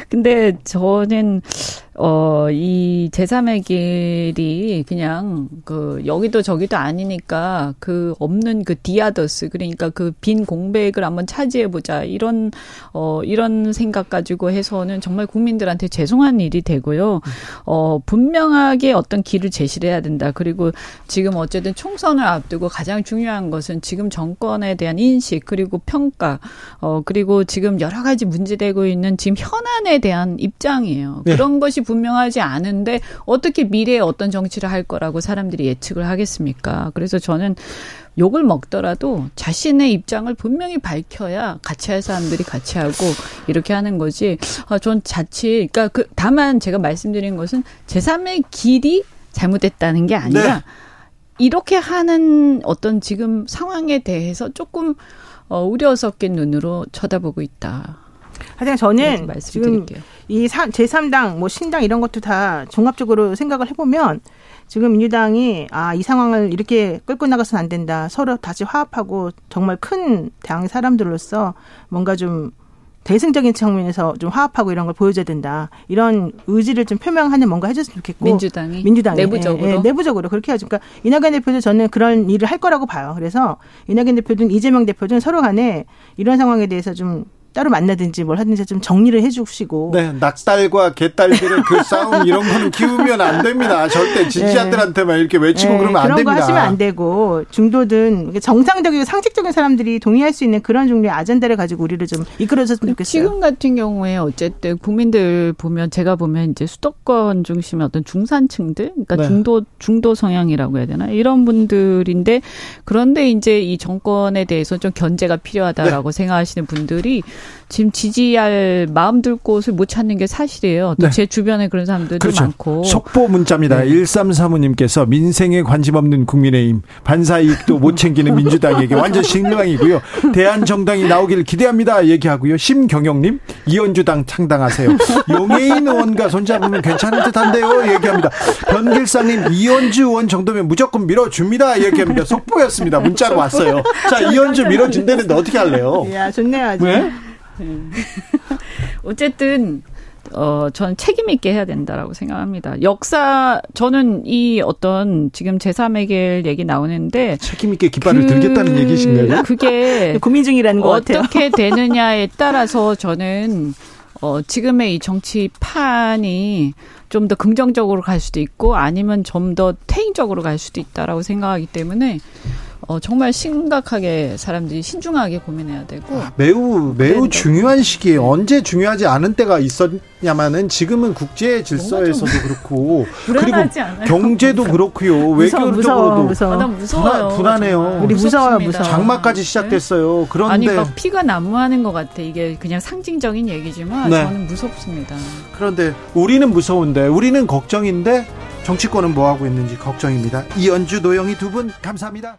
S3: 근데 저는 어, 이 제3의 길이 그냥 그 여기도 저기도 아니니까 그 없는 그 디아더스 그러니까 그 빈 공백을 한번 차지해 보자 이런 어 이런 생각 가지고 해서는 정말 국민들한테 죄송한 일이 되고요. 어 분명하게 어떤 길을 제시를 해야 된다. 그리고 지금 어쨌든 총선을 앞두고 가장 중요한 것은 지금 정권에 대한 인식 그리고 평가 어 그리고 지금 여러 가지 문제되고 있는 지금 현안에 대한 입장이에요. 네. 그런 것이 분명하지 않은데 어떻게 미래에 어떤 정치를 할 거라고 사람들이 예측을 하겠습니까? 그래서 저는 욕을 먹더라도 자신의 입장을 분명히 밝혀야 같이 할 사람들이 같이 하고 이렇게 하는 거지. 아, 전 자칫, 그러니까 그, 다만 제가 말씀드린 것은 제3의 길이 잘못됐다는 게 아니라 네. 이렇게 하는 어떤 지금 상황에 대해서 조금 어, 우려 섞인 눈으로 쳐다보고 있다.
S4: 하여튼 저는 지금 이 제3당, 뭐 신당 이런 것도 다 종합적으로 생각을 해보면 지금 민주당이 아, 이 상황을 이렇게 끌고 나가서는 안 된다. 서로 다시 화합하고 정말 큰당 사람들로서 뭔가 좀 대승적인 측면에서 좀 화합하고 이런 걸 보여줘야 된다. 이런 의지를 좀 표명하는 뭔가 해줬으면 좋겠고.
S3: 민주당이.
S4: 민주당이.
S3: 내부적으로. 예,
S4: 예, 내부적으로 그렇게 해야죠. 그러니까 이낙연 대표도 저는 그런 일을 할 거라고 봐요. 그래서 이낙연 대표든 이재명 대표든 서로 간에 이런 상황에 대해서 좀 따로 만나든지 뭘 하든지 좀 정리를 해주시고.
S1: 네, 낙달과 개딸들의 그 싸움 이런 거는 키우면 안 됩니다. 절대 지지자들한테만 네. 이렇게 외치고 네, 그러면 안 됩니다.
S4: 그런 거 하시면 안 되고 중도든 정상적이고 상식적인 사람들이 동의할 수 있는 그런 종류의 아젠다를 가지고 우리를 좀 이끌어줬으면 좋겠어요.
S3: 지금 같은 경우에 어쨌든 국민들 보면 제가 보면 이제 수도권 중심의 어떤 중산층들, 그러니까 네. 중도 중도 성향이라고 해야 되나 이런 분들인데 그런데 이제 이 정권에 대해서 좀 견제가 필요하다라고 네. 생각하시는 분들이 지금 지지할 마음 들 곳을 못 찾는 게 사실이에요. 또제 네. 주변에 그런 사람들도 그렇죠. 많고.
S1: 속보 문자입니다. 네. 1335님께서 민생에 관심 없는 국민의힘, 반사 이익도 못 챙기는 민주당에게 완전 실망이고요. 대한정당이 나오길 기대합니다. 얘기하고요. 심경영님, 이현주당 창당하세요. 용해인 의원과 손잡으면 괜찮을 듯한데요. 얘기합니다. 변길상님, 이현주 의원 정도면 무조건 밀어줍니다. 얘기합니다. 속보였습니다. 문자로 왔어요. 자, 이현주 밀어준다는데 어떻게 할래요?
S4: 야, 좋네요. 아주. 네?
S3: 어쨌든 어, 전 책임있게 해야 된다라고 생각합니다. 역사, 저는 이 어떤 지금 제3의길 얘기 나오는데.
S1: 책임있게 깃발을 그, 들겠다는 얘기신가요?
S3: 그게.
S4: 고민 중이라는 것
S3: 같아요. 어떻게 되느냐에 따라서 저는, 어, 지금의 이 정치판이 좀 더 긍정적으로 갈 수도 있고 아니면 좀 더 퇴행적으로 갈 수도 있다라고 생각하기 때문에 어, 정말 심각하게 사람들이 신중하게 고민해야 되고 아,
S1: 매우 매우 네, 중요한 시기에 언제 중요하지 않은 때가 있었냐마는 지금은 국제 질서에서도 그렇고 그리고 않아요? 경제도 그렇고요 외교적으로도
S4: 무서워, 무서워. 아,
S3: 무서워요.
S1: 불안, 해요
S4: 우리 무서워요, 무서워.
S1: 장마까지 시작됐어요. 그런데
S3: 아니 막 피가 난무하는 것 같아. 이게 그냥 상징적인 얘기지만 네. 저는 무섭습니다.
S1: 그런데 우리는 무서운데 우리는 걱정인데 정치권은 뭐 하고 있는지 걱정입니다. 이연주 노영희 두 분 감사합니다.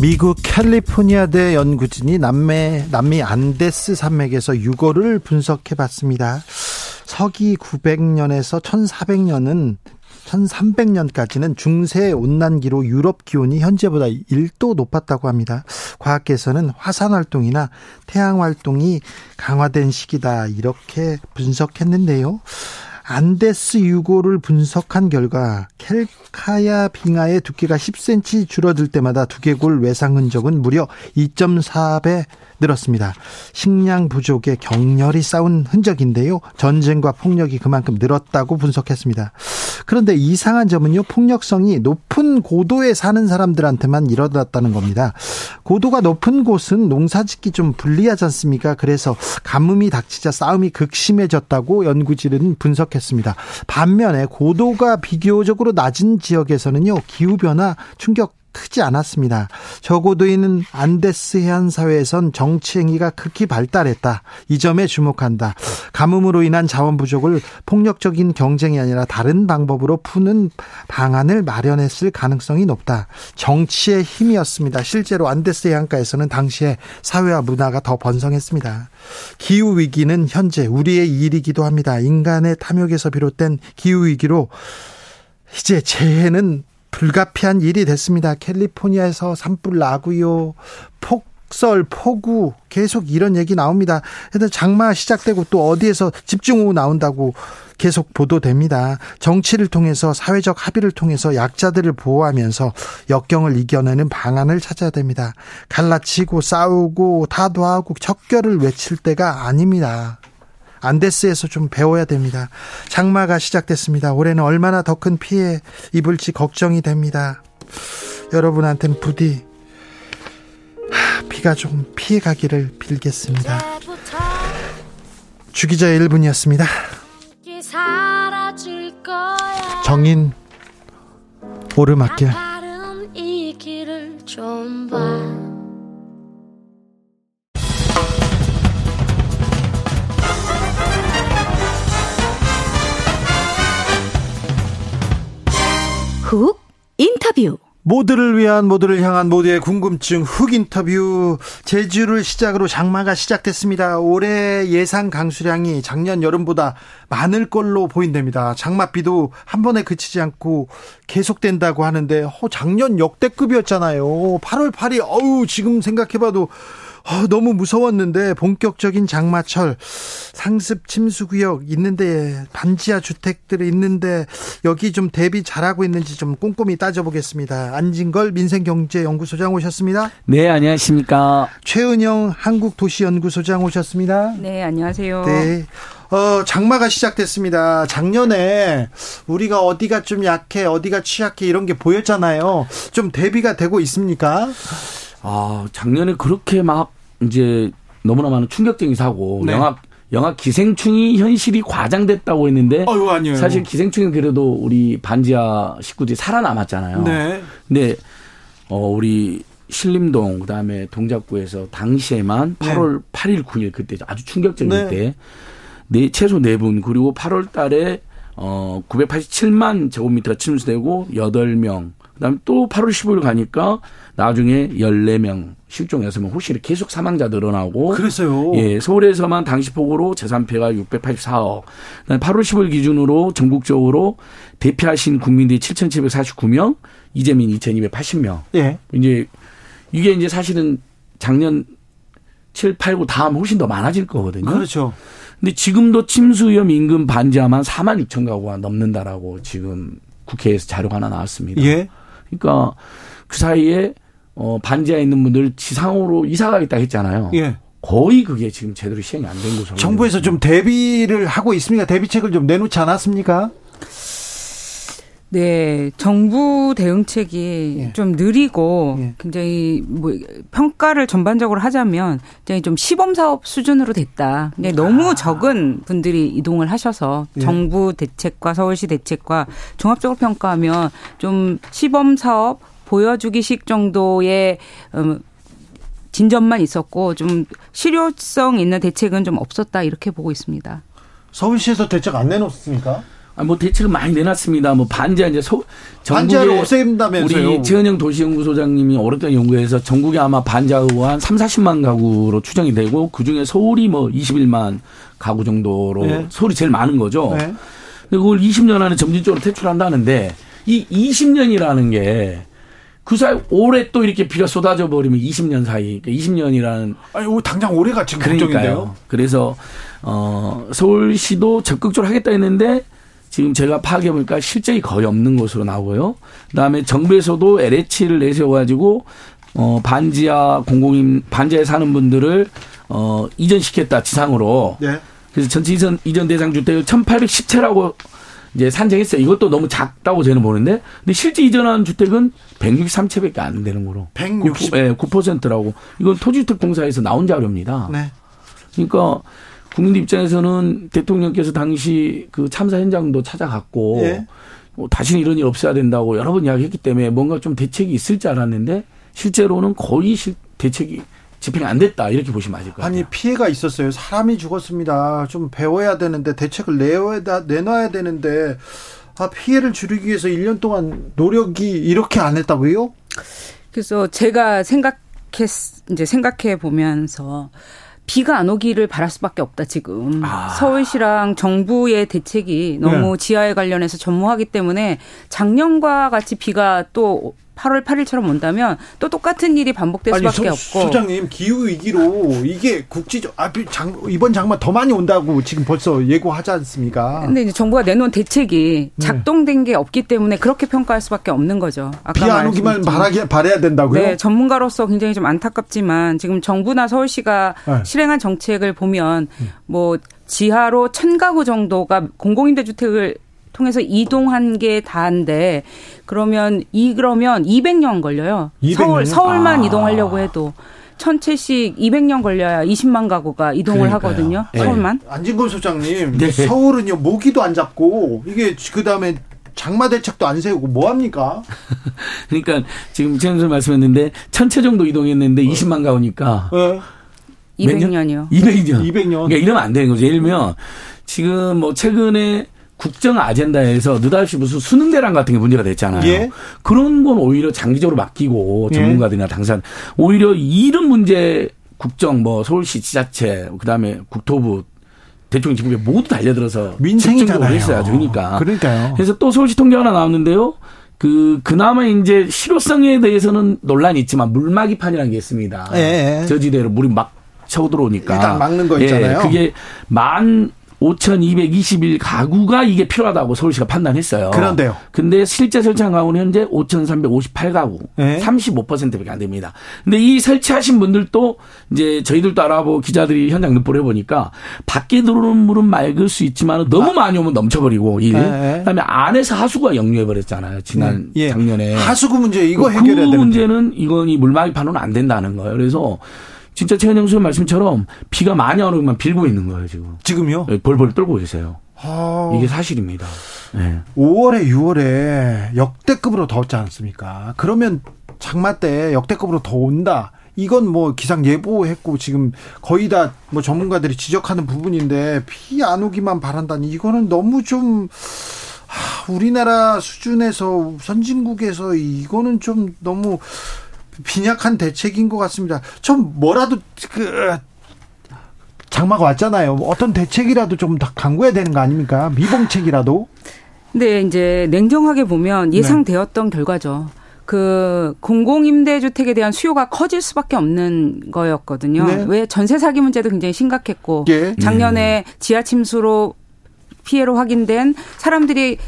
S1: 미국 캘리포니아대 연구진이 남미, 남미 안데스 산맥에서 유골을 분석해 봤습니다. 서기 900년에서 1400년은 1300년까지는 중세 온난기로 유럽 기온이 현재보다 1도 높았다고 합니다. 과학계에서는 화산 활동이나 태양 활동이 강화된 시기다 이렇게 분석했는데요. 안데스 유골을 분석한 결과 켈카야 빙하의 두께가 10cm 줄어들 때마다 두개골 외상 흔적은 무려 2.4배 늘었습니다. 식량 부족에 격렬히 싸운 흔적인데요. 전쟁과 폭력이 그만큼 늘었다고 분석했습니다. 그런데 이상한 점은요. 폭력성이 높은 고도에 사는 사람들한테만 일어났다는 겁니다. 고도가 높은 곳은 농사짓기 좀 불리하지 않습니까? 그래서 가뭄이 닥치자 싸움이 극심해졌다고 연구진은 분석했습니다. 반면에 고도가 비교적으로 낮은 지역에서는요. 기후변화 충격 크지 않았습니다. 적어도있는 안데스 해안 사회에선 정치 행위가 극히 발달했다. 이 점에 주목한다. 가뭄으로 인한 자원 부족을 폭력적인 경쟁이 아니라 다른 방법으로 푸는 방안을 마련했을 가능성이 높다. 정치의 힘이었습니다. 실제로 안데스 해안가에서는 당시에 사회와 문화가 더 번성했습니다. 기후 위기는 현재 우리의 일이기도 합니다. 인간의 탐욕에서 비롯된 기후 위기로 이제 재해는 불가피한 일이 됐습니다. 캘리포니아에서 산불 나고요. 폭설, 폭우 계속 이런 얘기 나옵니다. 근데 장마 시작되고 또 어디에서 집중호우 나온다고 계속 보도됩니다. 정치를 통해서 사회적 합의를 통해서 약자들을 보호하면서 역경을 이겨내는 방안을 찾아야 됩니다. 갈라치고 싸우고 다도하고 척결을 외칠 때가 아닙니다. 안데스에서 좀 배워야 됩니다. 장마가 시작됐습니다. 올해는 얼마나 더 큰 피해 입을지 걱정이 됩니다. 여러분한테는 부디 비가 좀 피해 가기를 빌겠습니다. 주기자의 1분이었습니다. 정인 오르막길
S5: 훅 인터뷰
S1: 모두를 위한 모두를 향한 모두의 궁금증 훅 인터뷰 제주를 시작으로 장마가 시작됐습니다. 올해 예상 강수량이 작년 여름보다 많을 걸로 보인답니다. 장마비도 한 번에 그치지 않고 계속된다고 하는데 어, 작년 역대급이었잖아요. 8월 8일 어우 지금 생각해봐도 어, 너무 무서웠는데 본격적인 장마철 상습 침수 구역 있는데 반지하 주택들이 있는데 여기 좀 대비 잘하고 있는지 좀 꼼꼼히 따져보겠습니다. 안진걸 민생경제연구소장 오셨습니다.
S6: 네, 안녕하십니까.
S1: 최은영 한국도시연구소장 오셨습니다.
S7: 네, 안녕하세요.
S1: 네. 어, 장마가 시작됐습니다. 작년에 우리가 어디가 좀 약해, 어디가 취약해 이런 게 보였잖아요. 좀 대비가 되고 있습니까?
S6: 아, 작년에 그렇게 막 이제 너무나 많은 충격적인 사고, 네. 영화 영화 기생충이 현실이 과장됐다고 했는데
S1: 어휴,
S6: 사실 기생충은 그래도 우리 반지하 식구들이 살아남았잖아요.
S1: 네.
S6: 근데 어 우리 신림동 그다음에 동작구에서 당시에만 8월 8일 9일 그때 아주 충격적일 네. 때 네, 최소 4분 그리고 8월 달에 어 987만 제곱미터가 침수되고 8명 그다음에 또 8월 15일 가니까 나중에 14명 실종해서 뭐 혹시 계속 사망자 늘어나고
S1: 그랬어요.
S6: 예, 서울에서만 당시 폭으로 재산폐가 684억. 그다음에 8월 10일 기준으로 전국적으로 대피하신 국민들이 7,749명, 이재민 2,280명. 예. 이제 이게 이제 사실은 작년 7, 8, 9 다음 훨씬 더 많아질 거거든요.
S1: 그렇죠.
S6: 근데 지금도 침수 위험 인근 반지하만 4만 6천 가구가 넘는다라고 지금 국회에서 자료가 하나 나왔습니다. 예. 그러니까 그 사이에 어 반지하에 있는 분들 지상으로 이사 가겠다 했잖아요. 예. 거의 그게 지금 제대로 시행이 안된 것으로.
S1: 정부에서 좀 대비를 하고 있습니까? 대비책을 좀 내놓지 않았습니까?
S7: 네, 정부 대응책이 예. 좀 느리고 예. 굉장히 뭐 평가를 전반적으로 하자면 굉장히 좀 시범 사업 수준으로 됐다. 근데 너무 아. 적은 분들이 이동을 하셔서 예. 정부 대책과 서울시 대책과 종합적으로 평가하면 좀 시범 사업 보여주기식 정도의 음, 진전만 있었고 좀 실효성 있는 대책은 좀 없었다 이렇게 보고 있습니다.
S1: 서울시에서 대책 안 내놓습니까?
S6: 아, 뭐 대책을 많이 내놨습니다. 뭐 반지하 이제 서,
S1: 반지하를 없앤다면서요.
S6: 우리 최은영 도시연구소장님이 오랫동안 연구해서 전국에 아마 반지하가 한 3, 40만 가구로 추정이 되고 그중에 서울이 뭐 21만 가구 정도로 네. 서울이 제일 많은 거죠. 네. 근데 그걸 20년 안에 점진적으로 퇴출한다는데 이 20년이라는 게 그 사이 올해 또 이렇게 비가 쏟아져 버리면 20년 사이 그러니까 20년이라는
S1: 아니 당장 올해가 지금 걱정인데요.
S6: 그래서 어 서울시도 적극적으로 하겠다 했는데 지금 제가 파악해 보니까 실적이 거의 없는 것으로 나오고요. 그다음에 정부에서도 LH를 내세워 가지고 어 반지하 공공임 반지하에 사는 분들을 어 이전시켰다 지상으로. 네. 그래서 전체 이전 이전 대상 주택을 1,810채라고 이제 산정했어요. 이것도 너무 작다고 저는 보는데, 근데 실제 이전한 주택은 163채밖에 안 되는 거로.
S1: 160.
S6: 9, 예, 9%라고. 이건 토지주택공사에서 나온 자료입니다. 네. 그러니까 국민들 입장에서는 대통령께서 당시 그 참사 현장도 찾아갔고 예. 뭐 다시는 이런 일 없어야 된다고 여러 번 이야기했기 때문에 뭔가 좀 대책이 있을 줄 알았는데 실제로는 거의 실, 대책이 집행이 안 됐다 이렇게 보시면 맞을 것 같아요.
S1: 아니 피해가 있었어요. 사람이 죽었습니다. 좀 배워야 되는데 대책을 내야 내놔야 되는데 아 피해를 줄이기 위해서 1년 동안 노력이 이렇게 안 했다고요?
S7: 그래서 제가 생각했 이제 생각해 보면서 비가 안 오기를 바랄 수밖에 없다 지금 아. 서울시랑 정부의 대책이 너무 네. 지하에 관련해서 전무하기 때문에 작년과 같이 비가 또 8월 8일처럼 온다면 또 똑같은 일이 반복될 아니, 수밖에 소, 없고.
S1: 소장님 기후 위기로 이게 국지적 아, 장, 이번 장마 더 많이 온다고 지금 벌써 예고하지 않습니까?
S7: 근데 이제 정부가 내놓은 대책이 네. 작동된 게 없기 때문에 그렇게 평가할 수밖에 없는 거죠.
S1: 비안 오기만 바라게 바래야 된다고요?
S7: 네, 전문가로서 굉장히 좀 안타깝지만 지금 정부나 서울시가 네. 실행한 정책을 보면 음. 뭐 지하로 천 가구 정도가 공공임대주택을 통해서 이동한 게 다인데 그러면 이 그러면 200년 걸려요. 200년? 서울 서울만 아. 이동하려고 해도 천채씩 200년 걸려야 20만 가구가 이동을 그러니까요. 하거든요. 네. 서울만.
S1: 안진건 소장님, 네. 서울은요 모기도 안 잡고 이게 그 다음에 장마 대책도 안 세우고 뭐 합니까?
S6: 그러니까 지금 최현수 말씀했는데 천채 정도 이동했는데 20만 가구니까. 네.
S7: 200년이요.
S6: 200년.
S1: 200년.
S6: 그러니까 이러면 안 되는 거죠. 예를 들면 지금 뭐 최근에 국정 아젠다에서 느닷없이 무슨 수능 대란 같은 게 문제가 됐잖아요. 예. 그런 건 오히려 장기적으로 맡기고 예. 전문가들이나 당사자 오히려 이런 문제 국정 뭐 서울시 지자체 그다음에 국토부 대통령 지국에 모두 달려들어서
S1: 민생이잖아요.
S6: 했어야죠. 그러니까.
S1: 그러니까요.
S6: 그래서 또 서울시 통계 하나 나왔는데요. 그 그나마 이제 실효성에 대해서는 논란이 있지만 물막이판이라는 게 있습니다. 예. 저지대로 물이 막 쳐들어오니까
S1: 일단 막는 거 있잖아요.
S6: 예, 그게 만 5,221 가구가 이게 필요하다고 서울시가 판단했어요.
S1: 그런데요.
S6: 근데 실제 설치한 가구는 현재 5,358 가구. 네. 35%밖에 안 됩니다. 근데 이 설치하신 분들도 이제 저희들도 알아보고 기자들이 현장 납부를 해보니까 밖에 들어오는 물은 맑을 수 있지만 너무 아. 많이 오면 넘쳐버리고 일. 네. 그다음에 안에서 하수구가 역류해버렸잖아요. 지난 네. 예. 작년에.
S1: 하수구 문제 이거 그 해결해야 되는데.
S6: 그 문제는 이건 이 물막이 판은 안 된다는 거예요. 그래서 진짜 최현영 수 말씀처럼 비가 많이 안 오면 빌고 있는 거예요 지금.
S1: 지금요?
S6: 네, 벌벌 떨고 계세요. 아... 이게 사실입니다. 네.
S1: 5월에 6월에 역대급으로 더웠지 않습니까? 그러면 장마 때 역대급으로 더 온다. 이건 뭐 기상 예보했고 지금 거의 다 뭐 전문가들이 지적하는 부분인데 비 안 오기만 바란다니 이거는 너무 좀 하, 우리나라 수준에서 선진국에서 이거는 좀 너무 빈약한 대책인 것 같습니다. 좀 뭐라도 그 장마가 왔잖아요. 어떤 대책이라도 좀더 강구해야 되는 거 아닙니까? 미봉책이라도.
S7: 네, 이제 냉정하게 보면 예상되었던 네. 결과죠. 그 공공임대주택에 대한 수요가 커질 수밖에 없는 거였거든요. 네. 왜 전세 사기 문제도 굉장히 심각했고 예. 작년에 음. 지하 침수로 피해로 확인된 사람들이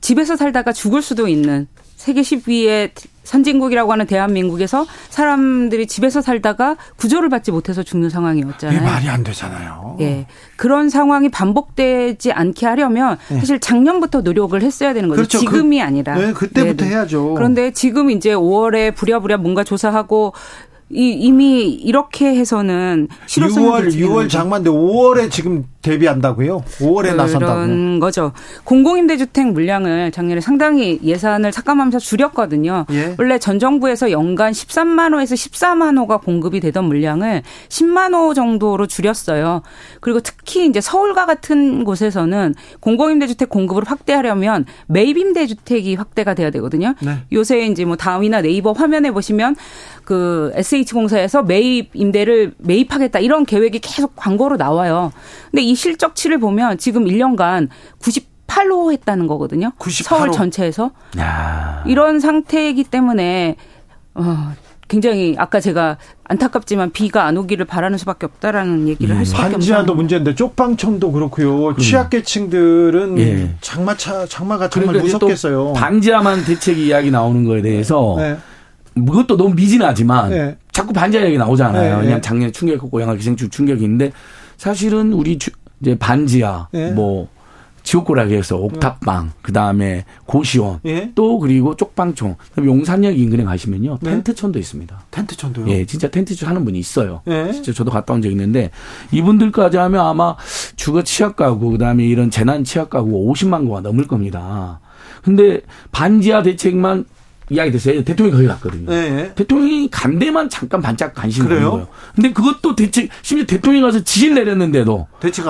S7: 집에서 살다가 죽을 수도 있는 세계 10위의 선진국이라고 하는 대한민국에서 사람들이 집에서 살다가 구조를 받지 못해서 죽는 상황이었잖아요.
S1: 이게 말이 안 되잖아요.
S7: 예. 그런 상황이 반복되지 않게 하려면 네. 사실 작년부터 노력을 했어야 되는 거죠. 그렇죠. 지금이 그, 아니라.
S1: 네, 그때부터 네네. 해야죠.
S7: 그런데 지금 이제 5월에 부랴부랴 뭔가 조사하고 이, 이미 이렇게 해서는
S1: 6월 6월 장마인데 5월에 지금 대비한다고요? 5월에 나선다고
S7: 그런 거죠. 공공임대 주택 물량을 작년에 상당히 예산을 삭감하면서 줄였거든요. 예. 원래 전 정부에서 연간 13만 호에서 14만 호가 공급이 되던 물량을 10만 호 정도로 줄였어요. 그리고 특히 이제 서울과 같은 곳에서는 공공임대 주택 공급을 확대하려면 매입임대 주택이 확대가 돼야 되거든요. 네. 요새 이제 뭐 다음이나 네이버 화면에 보시면 그 SH공사에서 매입 임대를 매입하겠다 이런 계획이 계속 광고로 나와요. 근데 이 실적치를 보면 지금 1년간 98호 했다는 거거든요. 98호. 서울 전체에서. 야. 이런 상태이기 때문에 어 굉장히 아까 제가 안타깝지만 비가 안 오기를 바라는 수밖에 없다라는 얘기를 음. 할 수밖에 없어요.
S1: 반지하도 문제인데 쪽방촌도 그렇고요. 음. 취약계층들은 예. 장마차 장마가 정말 그러니까 무섭겠어요.
S6: 반지하만 대책 이야기 나오는 거에 대해서 네. 그것도 너무 미진하지만 네. 자꾸 반지하 이야기 나오잖아요. 네. 그냥 작년에 충격했고 영화 기생충 충격인데 사실은 우리 주, 이제 반지하 네. 뭐 지옥고락에서 옥탑방, 네. 그 다음에 고시원, 예? 또 그리고 쪽방촌, 그다음에 용산역 인근에 가시면요 네. 텐트촌도 있습니다.
S1: 텐트촌도요?
S6: 예, 진짜 텐트촌 하는 분이 있어요. 예? 진짜 저도 갔다 온 적 있는데 이분들까지 하면 아마 주거 취약 가구, 그 다음에 이런 재난 취약 가구 50만 구가 넘을 겁니다. 근데 반지하 대책만 이야기 됐어요. 대통령이 거기 갔거든요. 네. 대통령이 간 데만 잠깐 반짝 관심이 있는 거예요. 근데 그것도 대책, 심지어 대통령이 가서 지시를 내렸는데도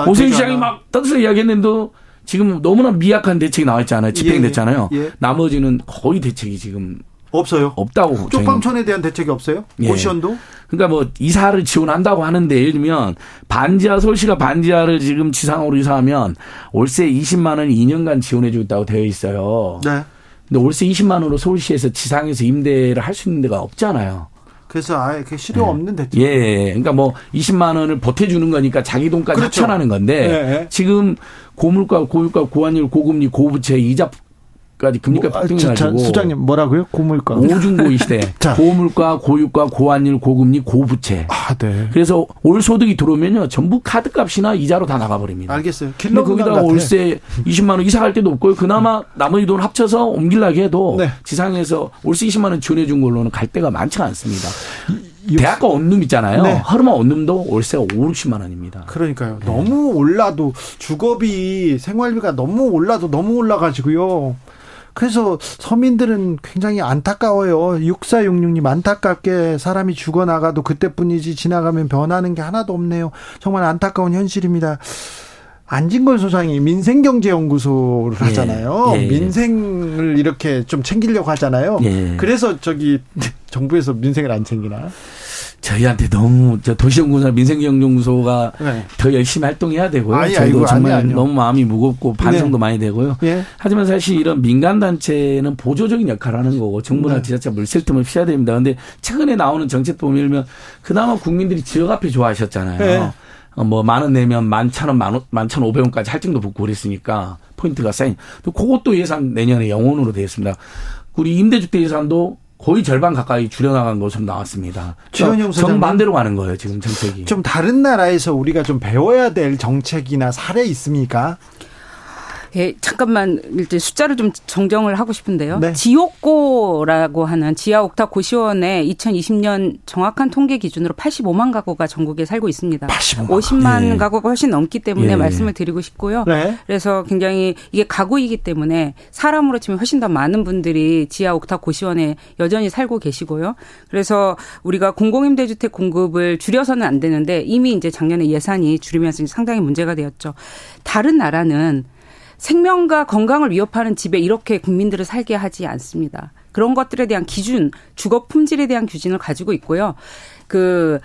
S6: 오세훈 시장이 막 떠들어 이야기했는데도 지금 너무나 미약한 대책이 나와 있잖아요. 집행됐잖아요. 예, 예. 나머지는 거의 대책이 지금
S1: 없어요.
S6: 없다고.
S1: 쪽방촌에 대한 대책이 없어요? 예. 오션도?
S6: 그러니까 뭐 이사를 지원한다고 하는데 예를 들면 반지하 서울시가 반지하를 지금 지상으로 이사하면 월세 20만 원 2년간 지원해 주겠다고 되어 있어요. 네. 근데 월세 20만 원으로 서울시에서 지상에서 임대를 할 수 있는 데가 없잖아요.
S1: 그래서 아예 그 실효 네. 없는 대책.
S6: 예, 예. 그러니까 뭐 20만 원을 보태주는 거니까 자기 돈까지 그렇죠. 합쳐나는 건데 네. 지금 고물가, 고유가, 고환율, 고금리, 고부채 이자 까지 금리가 뭐, 폭등해가지고
S1: 수장님 뭐라고요? 고물가
S6: 오중고이 시대 고물가 고유가 고환율 고금리 고부채 아, 네. 그래서 올 소득이 들어오면요 전부 카드값이나 이자로 다 나가버립니다
S1: 알겠어요
S6: 근데 거기다가 월세 20만 원 이사 갈 때도 없고 그나마 나머지 돈 합쳐서 옮길라게 해도 네. 지상에서 월세 20만 원 지원해 준 걸로는 갈 데가 많지가 않습니다 대학가 원룸 있잖아요. 네. 하루만 원룸도 월세가 5, 60만 원입니다.
S1: 그러니까요. 네. 너무 올라도 주거비 생활비가 너무 올라도 너무 올라가지고요. 그래서 서민들은 굉장히 안타까워요. 6466님 안타깝게 사람이 죽어나가도 그때뿐이지 지나가면 변하는 게 하나도 없네요. 정말 안타까운 현실입니다. 안진걸 소장이 민생경제연구소를 예. 하잖아요. 예. 민생을 이렇게 좀 챙기려고 하잖아요. 예. 그래서 저기 정부에서 민생을 안 챙기나?
S6: 저희한테 너무 저 도시연구소나 민생경영연구소가 네. 더 열심히 활동해야 되고요. 아니, 저도 아이고, 정말 아니, 너무 마음이 무겁고 반성도 네. 많이 되고요. 네. 하지만 사실 이런 민간 단체는 보조적인 역할을 하는 거고 정부나 네. 지자체 물쓸 틈을 피해야 됩니다. 그런데 최근에 나오는 정책 보면 그나마 국민들이 지역화폐 좋아하셨잖아요. 네. 어, 뭐, 만 원 내면 만천 원, 만, 원, 만천 오백 원까지 할증도 붙고 그랬으니까 포인트가 쌓인. 또 그것도 예산 내년에 영원으로 되어 있습니다. 우리 임대주택 예산도 거의 절반 가까이 줄여나간 것으로 나왔습니다. 그러니까 정반대로 가는 거예요, 지금 정책이.
S1: 좀 다른 나라에서 우리가 좀 배워야 될 정책이나 사례 있습니까?
S7: 예, 잠깐만 이제 숫자를 좀 정정을 하고 싶은데요. 네. 지옥고라고 하는 지하 옥탑 고시원의 2020년 정확한 통계 기준으로 85만 가구가 전국에 살고 있습니다. 85만. 50만 예. 가구가 훨씬 넘기 때문에 예. 말씀을 드리고 싶고요. 네. 그래서 굉장히 이게 가구이기 때문에 사람으로 치면 훨씬 더 많은 분들이 지하 옥탑 고시원에 여전히 살고 계시고요. 그래서 우리가 공공임대주택 공급을 줄여서는 안 되는데 이미 이제 작년에 예산이 줄이면서 상당히 문제가 되었죠. 다른 나라는 생명과 건강을 위협하는 집에 이렇게 국민들을 살게 하지 않습니다. 그런 것들에 대한 기준, 주거 품질에 대한 기준을 가지고 있고요. 그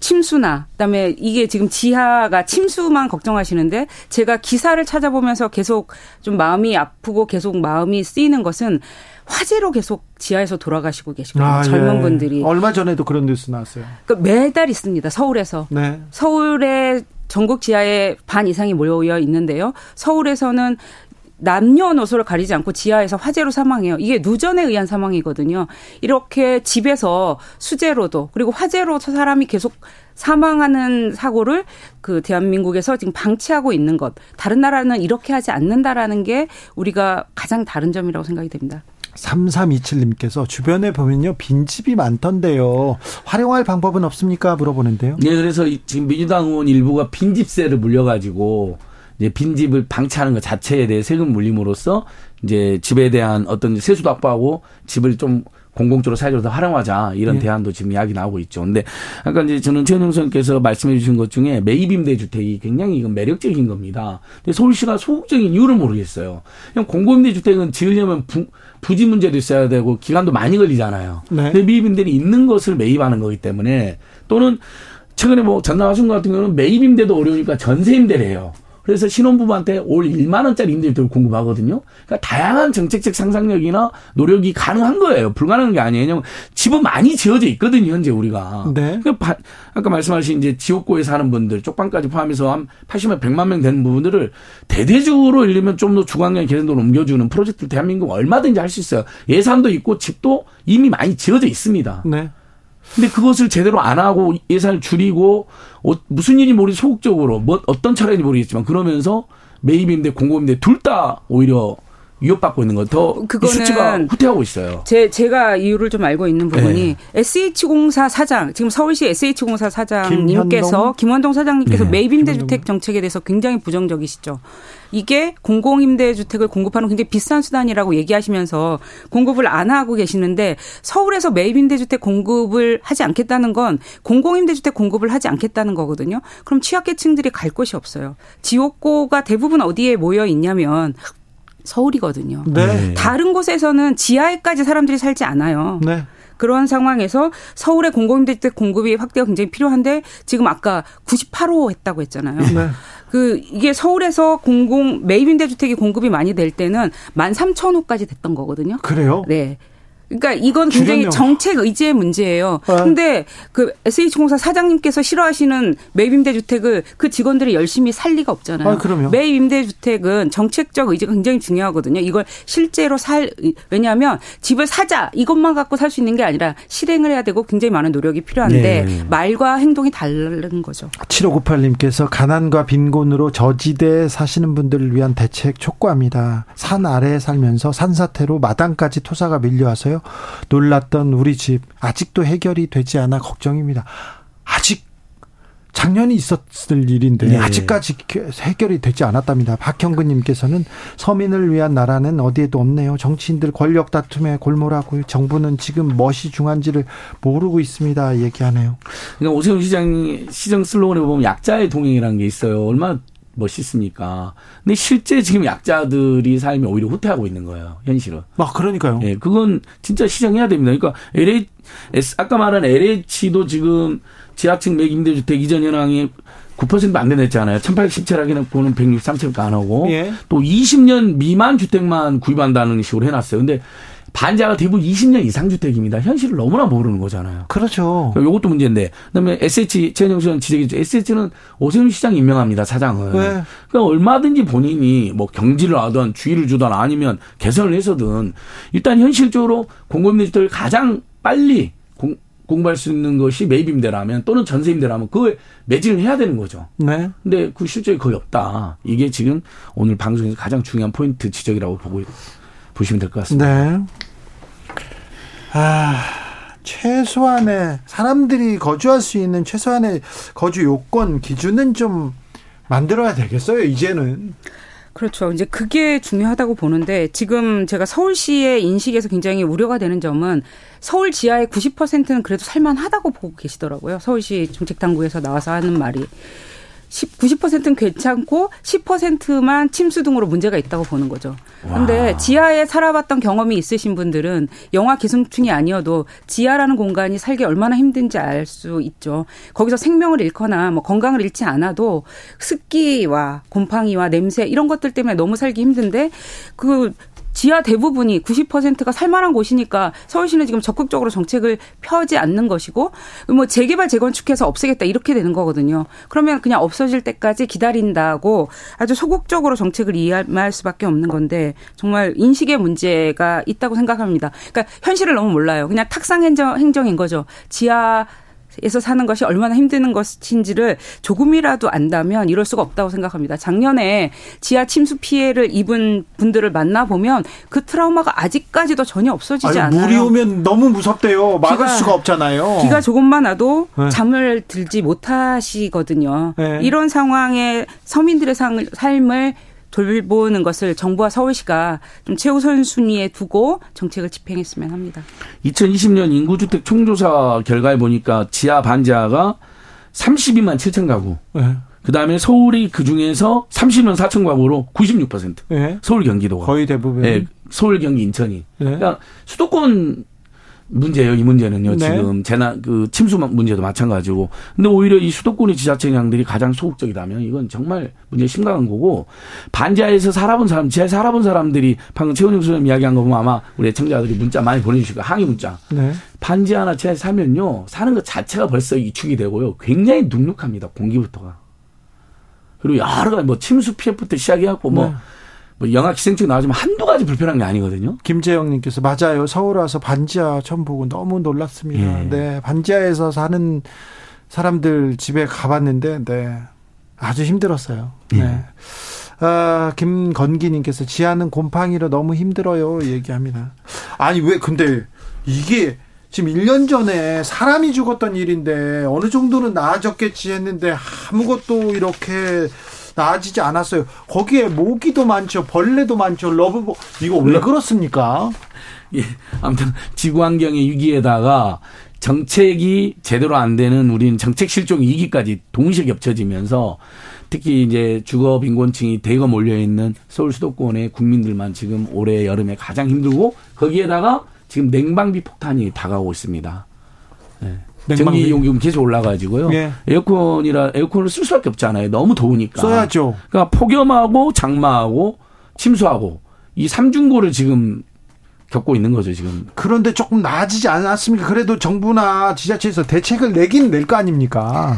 S7: 침수나 그다음에 이게 지금 지하가 침수만 걱정하시는데 제가 기사를 찾아보면서 계속 좀 마음이 아프고 계속 마음이 쓰이는 것은 화재로 계속 지하에서 돌아가시고 계시거든요. 아, 젊은 예. 분들이.
S1: 얼마 전에도 그런 뉴스 나왔어요.
S7: 그 매달 있습니다. 서울에서. 네. 서울에 전국 지하에 반 이상이 모여 있는데요. 서울에서는 남녀노소를 가리지 않고 지하에서 화재로 사망해요. 이게 누전에 의한 사망이거든요. 이렇게 집에서 수재로도 그리고 화재로 사람이 계속 사망하는 사고를 그 대한민국에서 지금 방치하고 있는 것. 다른 나라는 이렇게 하지 않는다라는 게 우리가 가장 다른 점이라고 생각이 됩니다.
S1: 3327님께서 주변에 보면요 빈집이 많던데요 활용할 방법은 없습니까 물어보는데요.
S6: 네 그래서 지금 민주당 의원 일부가 빈집세를 물려가지고 이제 빈집을 방치하는 것 자체에 대해 세금 물림으로써 이제 집에 대한 어떤 세수도 확보하고 집을 좀 공공적으로 사회적으로 더 활용하자 이런 네. 대안도 지금 이야기 나오고 있죠. 근데 아까 이제 저는 최현영 선생님께서 말씀해 주신 것 중에 매입 임대 주택이 굉장히 이건 매력적인 겁니다. 근데 서울시가 소극적인 이유를 모르겠어요. 그냥 공공임대 주택은 지으려면 부, 부지 문제도 있어야 되고 기간도 많이 걸리잖아요. 네. 근데 매입 임대는 있는 것을 매입하는 거기 때문에 또는 최근에 뭐 전남하신 것 같은 경우는 매입 임대도 어려우니까 전세 임대를 해요. 그래서 신혼부부한테 올 1만 원짜리 임대주택을 공급하거든요. 그러니까 다양한 정책적 상상력이나 노력이 가능한 거예요. 불가능한 게 아니에요. 왜냐면 집은 많이 지어져 있거든요. 현재 우리가. 네. 그러니까 아까 말씀하신 이제 지옥고에 사는 분들 쪽방까지 포함해서 한 80만 100만 명 되는 부분들을 대대적으로 일리면 좀 더 주관경 개선도로 옮겨주는 프로젝트를 대한민국 얼마든지 할 수 있어요. 예산도 있고 집도 이미 많이 지어져 있습니다. 네. 근데 그것을 제대로 안 하고 예산을 줄이고 어, 무슨 일이 모르 소극적으로 뭐 어떤 차례인지 모르겠지만 그러면서 매입인데 공공인데 둘 다 오히려 위협받고 있는 것더 수치가 후퇴하고 있어요.
S7: 제 제가 이유를 좀 알고 있는 부분이 네. SH공사 사장 지금 서울시 SH공사 사장님께서 김원동 사장님께서 네. 매입임대주택 정책에 대해서 굉장히 부정적이시죠. 이게 공공임대주택을 공급하는 굉장히 비싼 수단이라고 얘기하시면서 공급을 안 하고 계시는데 서울에서 매입임대주택 공급을 하지 않겠다는 건 공공임대주택 공급을 하지 않겠다는 거거든요. 그럼 취약계층들이 갈 곳이 없어요. 지옥고가 대부분 어디에 모여 있냐면 서울이거든요. 네. 다른 곳에서는 지하에까지 사람들이 살지 않아요. 네. 그런 상황에서 서울의 공공임대주택 공급이 확대가 굉장히 필요한데 지금 아까 98호 했다고 했잖아요. 네. 그 이게 서울에서 공공 매입 임대주택이 공급이 많이 될 때는 13,000호까지 됐던 거거든요.
S1: 그래요?
S7: 네. 그러니까 이건 굉장히 줄여면. 정책 의지의 문제예요. 네. 근데 그 SH공사 사장님께서 싫어하시는 매입 임대 주택을 그 직원들이 열심히 살 리가 없잖아요. 아, 그럼요. 매입 임대 주택은 정책적 의지가 굉장히 중요하거든요. 이걸 실제로 살 왜냐하면 집을 사자 이것만 갖고 살 수 있는 게 아니라 실행을 해야 되고 굉장히 많은 노력이 필요한데 네. 말과 행동이 다른 거죠.
S1: 7598님께서 가난과 빈곤으로 저지대에 사시는 분들을 위한 대책 촉구합니다. 산 아래에 살면서 산사태로 마당까지 토사가 밀려와서요. 놀랐던 우리 집 아직도 해결이 되지 않아 걱정입니다. 아직 작년이 있었을 일인데 네. 아직까지 해결이 되지 않았답니다. 박형근님께서는 서민을 위한 나라는 어디에도 없네요. 정치인들 권력 다툼에 골몰하고 정부는 지금 무엇이 중요한지를 모르고 있습니다. 얘기하네요.
S6: 그러니까 오세훈 시장이 시정 슬로건에 보면 약자의 동행이라는 게 있어요. 얼마나 멋있습니까? 근데 실제 지금 약자들이 삶이 오히려 후퇴하고 있는 거예요. 현실은.
S1: 아, 그러니까요.
S6: 예, 그건 진짜 시정해야 됩니다. 그러니까 LH, 아까 말한 LH도 지금 지하층 매김대주택 이전 현황이 9%안 되냈잖아요. 1817하기는 보는 163채밖에 안 하고 예. 또 20년 미만 주택만 구입한다는 식으로 해놨어요. 근데 반자가 대부분 20년 이상 주택입니다. 현실을 너무나 모르는 거잖아요.
S1: 그렇죠.
S6: 이것도 문제인데. 그다음에 SH 최현정 씨는 지적했죠. SH는 오세훈 시장 임명합니다. 사장을. 네. 그러니까 얼마든지 본인이 뭐 경지를 하든 주의를 주든 아니면 개선을 해서든 일단 현실적으로 공공임대주택을 가장 빨리 공, 공부할 수 있는 것이 매입 임대라면 또는 전세 임대라면 그걸 매진을 해야 되는 거죠. 네. 근데 그 실적이 거의 없다. 이게 지금 오늘 방송에서 가장 중요한 포인트 지적이라고 보고 보시면 될 것 같습니다. 네.
S1: 아, 최소한의 사람들이 거주할 수 있는 최소한의 거주 요건 기준은 좀 만들어야 되겠어요, 이제는.
S7: 그렇죠. 이제 그게 중요하다고 보는데 지금 제가 서울시의 인식에서 굉장히 우려가 되는 점은 서울 지하의 90%는 그래도 살만하다고 보고 계시더라고요. 서울시 정책당국에서 나와서 하는 말이. 90%는 괜찮고 10%만 침수 등으로 문제가 있다고 보는 거죠. 그런데 지하에 살아봤던 경험이 있으신 분들은 영화 기승충이 아니어도 지하라는 공간이 살기 얼마나 힘든지 알 수 있죠. 거기서 생명을 잃거나 뭐 건강을 잃지 않아도 습기와 곰팡이와 냄새 이런 것들 때문에 너무 살기 힘든데 그 지하 대부분이 90%가 살만한 곳이니까 서울시는 지금 적극적으로 정책을 펴지 않는 것이고 뭐 재개발 재건축해서 없애겠다 이렇게 되는 거거든요. 그러면 그냥 없어질 때까지 기다린다고 아주 소극적으로 정책을 이해할 수밖에 없는 건데 정말 인식의 문제가 있다고 생각합니다. 그러니까 현실을 너무 몰라요. 그냥 탁상 행정, 행정인 거죠. 지하 에서 사는 것이 얼마나 힘드는 것인지를 조금이라도 안다면 이럴 수가 없다고 생각합니다. 작년에 지하 침수 피해를 입은 분들을 만나 보면 그 트라우마가 아직까지도 전혀 없어지지 아니, 않아요.
S1: 물이 오면 너무 무섭대요. 막을 비가, 수가 없잖아요.
S7: 비가 조금만 와도 네. 잠을 들지 못하시거든요. 네. 이런 상황에 서민들의 삶을 돌보는 것을 정부와 서울시가 좀 최우선 순위에 두고 정책을 집행했으면 합니다.
S6: 2020년 인구주택 총조사 결과에 보니까 지하 반지하가 32만 7천 가구. 네. 그 다음에 서울이 그 중에서 30만 4천 가구로 96%. 네. 서울 경기도가.
S1: 거의 대부분.
S6: 네. 서울 경기 인천이. 네. 그러니까 수도권 문제예요. 이 문제는요. 네. 지금 재난 그 침수 문제도 마찬가지고. 근데 오히려 이 수도권의 지자체장들이 가장 소극적이라면 이건 정말 문제 심각한 거고 반지하에서 살아본 사람, 지하에 살아본 사람들이 방금 최원영 소장님 이야기한 거 보면 아마 우리 애청자들이 문자 많이 보내주실 거예요. 항의 문자. 네. 반지 하나 지하에 살면요 사는 것 자체가 벌써 이축이 되고요. 굉장히 눅눅합니다. 공기부터가. 그리고 여러 가지 뭐 침수 피해부터 시작해갖고 뭐. 네. 뭐 영화 기생충 나오지만 한두 가지 불편한 게 아니거든요.
S1: 김재영님께서 맞아요. 서울 와서 반지하 처음 보고 너무 놀랐습니다. 예. 네, 반지하에서 사는 사람들 집에 가봤는데, 네, 아주 힘들었어요. 네. 예. 아, 김건기님께서 지하는 곰팡이로 너무 힘들어요. 얘기합니다. 아니, 왜, 근데 이게 지금 1년 전에 사람이 죽었던 일인데 어느 정도는 나아졌겠지 했는데 아무것도 이렇게 나아지지 않았어요. 거기에 모기도 많죠. 벌레도 많죠. 러브버그 왜 네. 그렇습니까?
S6: 예. 아무튼 지구 환경의 위기에다가 정책이 제대로 안 되는 우리는 정책 실종 위기까지 동시에 겹쳐지면서 특히 이제 주거 빈곤층이 대거 몰려 있는 서울 수도권의 국민들만 지금 올해 여름에 가장 힘들고 거기에다가 지금 냉방비 폭탄이 다가오고 있습니다. 네. 전기 요금 계속 올라가지고요. 예. 에어컨이라 에어컨을 쓸 수밖에 없잖아요. 너무 더우니까.
S1: 써야죠.
S6: 그러니까 폭염하고 장마하고 침수하고 이 삼중고를 지금 겪고 있는 거죠, 지금.
S1: 그런데 조금 나아지지 않았습니까? 그래도 정부나 지자체에서 대책을 내긴 낼 거 아닙니까?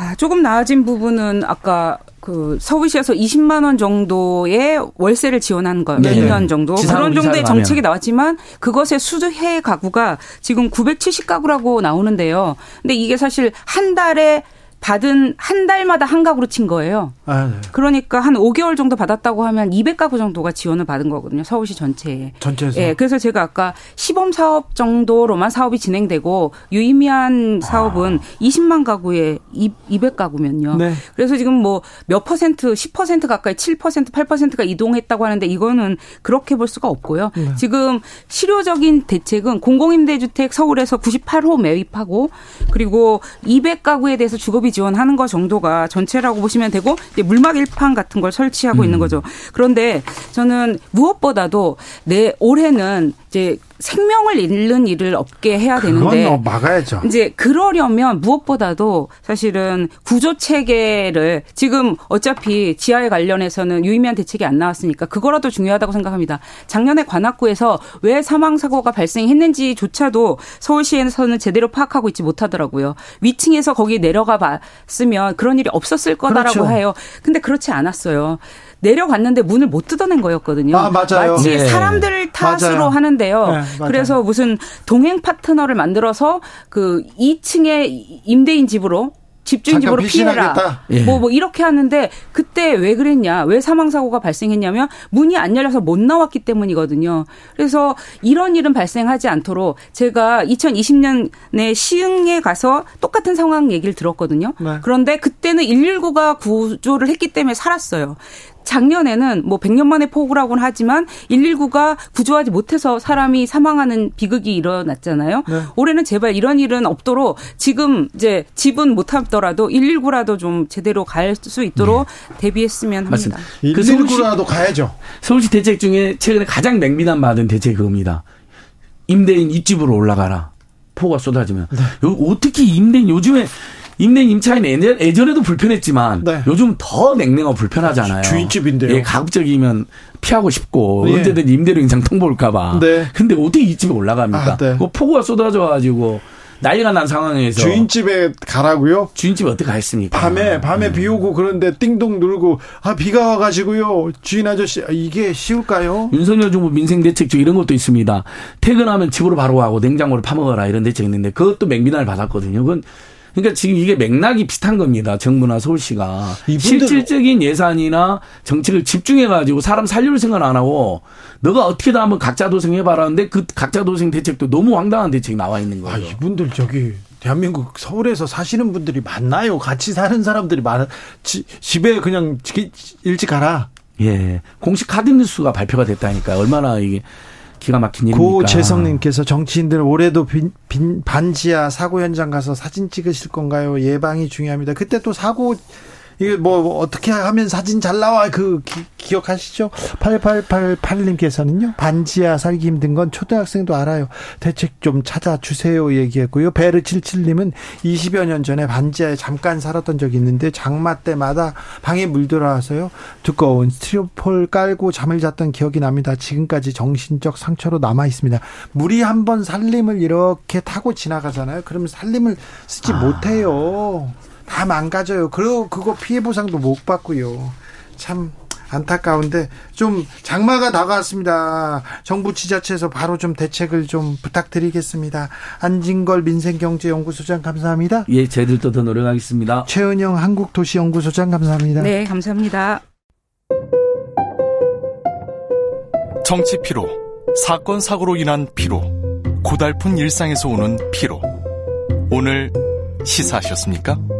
S7: 아, 조금 나아진 부분은 아까 그 서울시에서 20만 원 정도의 월세를 지원한 거, 네. 1년 정도 그런 정도의 정책이 나왔지만 그것의 수해 가구가 지금 970 가구라고 나오는데요. 근데 이게 사실 한 달에 받은 한 달마다 한 가구로 친 거예요. 아, 네. 그러니까 한 5개월 정도 받았다고 하면 200가구 정도가 지원을 받은 거거든요. 서울시 전체에.
S1: 전체에서.
S7: 예. 그래서 제가 아까 시범 사업 정도로만 사업이 진행되고 유의미한 사업은 아. 20만 가구에 200가구면요. 네. 그래서 지금 뭐 몇 퍼센트, 10% 가까이 7%, 8%가 이동했다고 하는데 이거는 그렇게 볼 수가 없고요. 네. 지금 실효적인 대책은 공공임대주택 서울에서 98호 매입하고 그리고 200가구에 대해서 주거비 지원하는 것 정도가 전체라고 보시면 되고 이제 물막 일판 같은 걸 설치하고 음. 있는 거죠. 그런데 저는 무엇보다도 내 올해는 이제 생명을 잃는 일을 없게 해야 되는데
S1: 뭐 막아야죠.
S7: 이제 그러려면 무엇보다도 사실은 구조 체계를 지금 어차피 지하에 관련해서는 유의미한 대책이 안 나왔으니까 그거라도 중요하다고 생각합니다. 작년에 관악구에서 왜 사망 사고가 발생했는지조차도 서울시에서는 제대로 파악하고 있지 못하더라고요. 위층에서 거기 내려가 봤으면 그런 일이 없었을 거다라고 그렇죠. 해요. 근데 그렇지 않았어요. 내려갔는데 문을 못 뜯어낸 거였거든요.
S1: 아, 맞아요.
S7: 마치 네. 사람들 탓으로 맞아요. 하는데요. 네, 그래서 무슨 동행 파트너를 만들어서 그 2층에 임대인 집으로 집주인 집으로 피해라. 예. 뭐, 뭐, 이렇게 하는데, 그때 왜 그랬냐, 왜 사망 사고가 발생했냐면, 문이 안 열려서 못 나왔기 때문이거든요. 그래서 이런 일은 발생하지 않도록, 제가 2020년에 시흥에 가서 똑같은 상황 얘기를 들었거든요. 네. 그런데 그때는 119가 구조를 했기 때문에 살았어요. 작년에는 뭐 100년 만에 폭우라고는 하지만 119가 구조하지 못해서 사람이 사망하는 비극이 일어났잖아요. 네. 올해는 제발 이런 일은 없도록 지금 이제 집은 못 하더라도 119라도 좀 제대로 갈 수 있도록 네. 대비했으면 합니다. 맞습니다.
S1: 119라도 그 가야죠.
S6: 서울시 대책 중에 최근에 가장 맹비난 받은 대책이 그겁니다. 임대인 입집으로 올라가라. 폭우가 쏟아지면. 네. 어떻게 임대인 요즘에 임대인 임차인 예전, 예전에도 불편했지만 네. 요즘 더 냉랭하고 불편하잖아요.
S1: 주인집인데요.
S6: 예, 가급적이면 피하고 싶고 예. 언제든 임대료 인상 통보 올까봐. 네. 근데 어떻게 이 집에 올라갑니까? 아, 네. 그 폭우가 쏟아져가지고 난리가 난 상황에서
S1: 주인집에 가라고요?
S6: 주인집에 어떻게 가겠습니까?
S1: 밤에 밤에 음. 비 오고 그런데 띵동 누르고 아 비가 와가지고요 주인 아저씨 이게 쉬울까요?
S6: 윤석열 정부 민생 대책 중 이런 것도 있습니다. 퇴근하면 집으로 바로 가고 냉장고를 파먹어라 이런 대책 있는데 그것도 맹비난을 받았거든요. 그건 그러니까 지금 이게 맥락이 비슷한 겁니다. 정부나 서울시가 실질적인 예산이나 정책을 집중해 가지고 사람 살릴 생각 안 하고 너가 어떻게든 한번 각자 도생 해봐라 하는데 그 각자 도생 대책도 너무 황당한 대책이 나와 있는 거예요. 아,
S1: 이분들 저기 대한민국 서울에서 사시는 분들이 많나요? 같이 사는 사람들이 많아. 지, 집에 그냥 일찍 가라.
S6: 예. 공식 카드 뉴스가 발표가 됐다니까 얼마나 이게 기가 막힌 일입니까?
S1: 고재성님께서 정치인들 올해도 빈, 빈, 반지하 사고 현장 가서 사진 찍으실 건가요? 예방이 중요합니다. 그때 또 사고 이게 뭐 어떻게 하면 사진 잘 나와 그 기, 억하시죠 8888님께서는요. 반지하 살기 힘든 건 초등학생도 알아요. 대책 좀 찾아주세요 얘기했고요. 베르77님은 20여 년 전에 반지하에 잠깐 살았던 적이 있는데 장마 때마다 방에 물 들어와서요. 두꺼운 스티로폴 깔고 잠을 잤던 기억이 납니다. 지금까지 정신적 상처로 남아 있습니다. 물이 한 번 살림을 이렇게 타고 지나가잖아요. 그러면 살림을 쓰지 아. 못해요. 다 망가져요. 그리고 그거 피해 보상도 못 받고요. 참 안타까운데 좀 장마가 다가왔습니다. 정부 지자체에서 바로 좀 대책을 좀 부탁드리겠습니다. 안진걸 민생경제연구소장 감사합니다.
S6: 예, 저희들도 더 노력하겠습니다.
S1: 최은영 한국도시연구소장 감사합니다.
S7: 네, 감사합니다.
S8: 정치 피로, 사건 사고로 인한 피로, 고달픈 일상에서 오는 피로. 오늘 시사하셨습니까?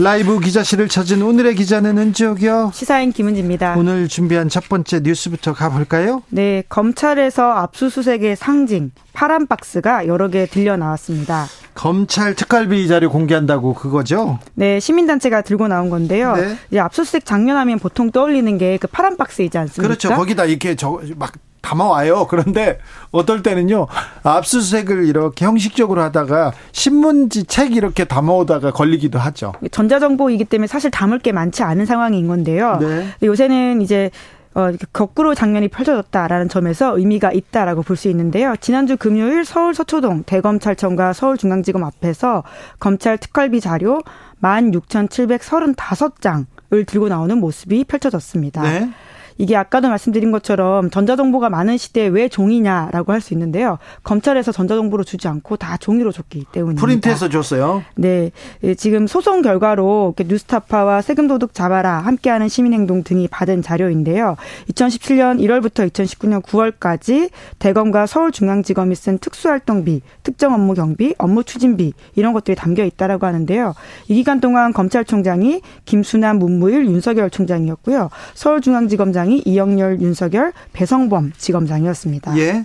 S1: 라이브 기자실을 찾은 오늘의 기자는 은지옥이요.
S9: 시사인 김은지입니다.
S1: 오늘 준비한 첫 번째 뉴스부터 가볼까요?
S9: 네, 검찰에서 압수수색의 상징 파란 박스가 여러 개 들려 나왔습니다.
S1: 검찰 특활비 자료 공개한다고 그거죠?
S9: 네, 시민단체가 들고 나온 건데요. 네. 이제 압수수색 장면 하면 보통 떠올리는 게 그 파란 박스 이지 않습니까?
S1: 그렇죠. 거기다 이렇게 저 막 담아와요. 그런데 어떨 때는요, 압수수색을 이렇게 형식적으로 하다가 신문지 책 이렇게 담아오다가 걸리기도 하죠.
S9: 전자정보이기 때문에 사실 담을 게 많지 않은 상황인 건데요. 네. 요새는 이제 어, 거꾸로 장면이 펼쳐졌다라는 점에서 의미가 있다라고 볼 수 있는데요. 지난주 금요일 서울 서초동 대검찰청과 서울중앙지검 앞에서 검찰 특활비 자료 16,735장을 들고 나오는 모습이 펼쳐졌습니다. 네. 이게 아까도 말씀드린 것처럼 전자정보가 많은 시대에 왜 종이냐라고 할 수 있는데요. 검찰에서 전자정보로 주지 않고 다 종이로 줬기 때문입니다.
S1: 프린트해서 줬어요?
S9: 네. 예, 지금 소송 결과로 뉴스타파와 세금도둑 잡아라 함께하는 시민행동 등이 받은 자료인데요. 2017년 1월부터 2019년 9월까지 대검과 서울중앙지검이 쓴 특수활동비, 특정 업무 경비, 업무 추진비 이런 것들이 담겨 있다라고 하는데요. 이 기간 동안 검찰총장이 김순환, 문무일, 윤석열 총장이었고요. 서울중앙지검장이 이영렬, 윤석열, 배성범 지검장이었습니다. 예.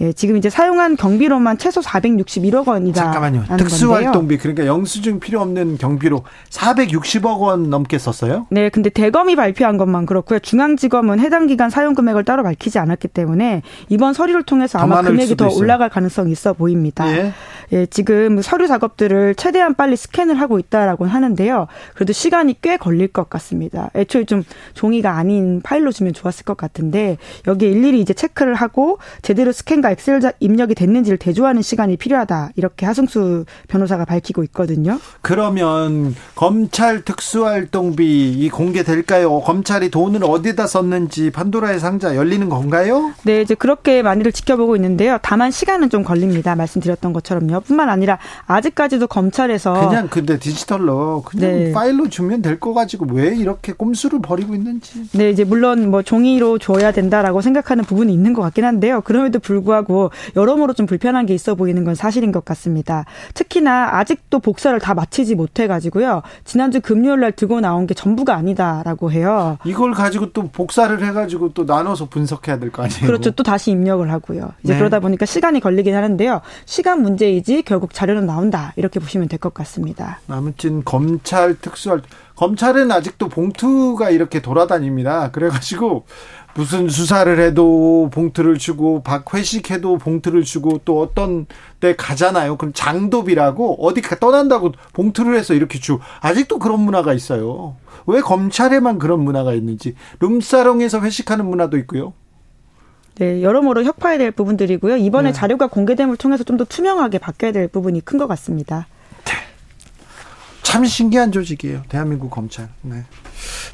S9: 예, 지금 이제 사용한 경비로만 최소 461억 원이다.
S1: 잠깐만요. 특수활동비 그러니까 영수증 필요 없는 경비로 460억 원 넘게 썼어요?
S9: 네, 근데 대검이 발표한 것만 그렇고요. 중앙지검은 해당 기간 사용 금액을 따로 밝히지 않았기 때문에 이번 서류를 통해서 아마 금액이 더 있어요. 올라갈 가능성이 있어 보입니다. 예. 예, 지금 서류 작업들을 최대한 빨리 스캔을 하고 있다라고 하는데요. 그래도 시간이 꽤 걸릴 것 같습니다. 애초에 좀 종이가 아닌 파일로 주면 좋았을 것 같은데 여기에 일일이 이제 체크를 하고 제대로 스캔과 엑셀 입력이 됐는지를 대조하는 시간이 필요하다. 이렇게 하승수 변호사가 밝히고 있거든요.
S1: 그러면 검찰 특수활동비 이 공개될까요? 검찰이 돈을 어디다 썼는지 판도라의 상자 열리는 건가요?
S9: 네, 이제 그렇게 많이들 지켜보고 있는데요. 다만 시간은 좀 걸립니다. 말씀드렸던 것처럼요. 뿐만 아니라 아직까지도 검찰에서
S1: 그냥 근데 디지털로 그냥 네. 파일로 주면 될 거 가지고 왜 이렇게 꼼수를 버리고 있는지.
S9: 네, 이제 물론 뭐 종이로 줘야 된다라고 생각하는 부분이 있는 것 같긴 한데요. 그럼에도 불구하고 불구하고 여러모로 좀 불편한 게 있어 보이는 건 사실인 것 같습니다. 특히나 아직도 복사를 다 마치지 못해가지고요. 지난주 금요일 날 들고 나온 게 전부가 아니다라고 해요.
S1: 이걸 가지고 또 복사를 해가지고 또 나눠서 분석해야 될 거 아니에요?
S9: 그렇죠. 또 다시 입력을 하고요. 이제 네. 그러다 보니까 시간이 걸리긴 하는데요. 시간 문제이지 결국 자료는 나온다 이렇게 보시면 될 것 같습니다.
S1: 아무튼 검찰 특수할 검찰은 아직도 봉투가 이렇게 돌아다닙니다. 그래가지고 무슨 수사를 해도 봉투를 주고 박 회식해도 봉투를 주고 또 어떤 데 가잖아요. 그럼 장도비라고 어디 떠난다고 봉투를 해서 이렇게 주. 아직도 그런 문화가 있어요. 왜 검찰에만 그런 문화가 있는지 룸사롱에서 회식하는 문화도 있고요.
S9: 네, 여러모로 혁파해야 될 부분들이고요. 이번에 네. 자료가 공개됨을 통해서 좀 더 투명하게 바뀌어야 될 부분이 큰 것 같습니다. 네.
S1: 참 신기한 조직이에요. 대한민국 검찰. 네.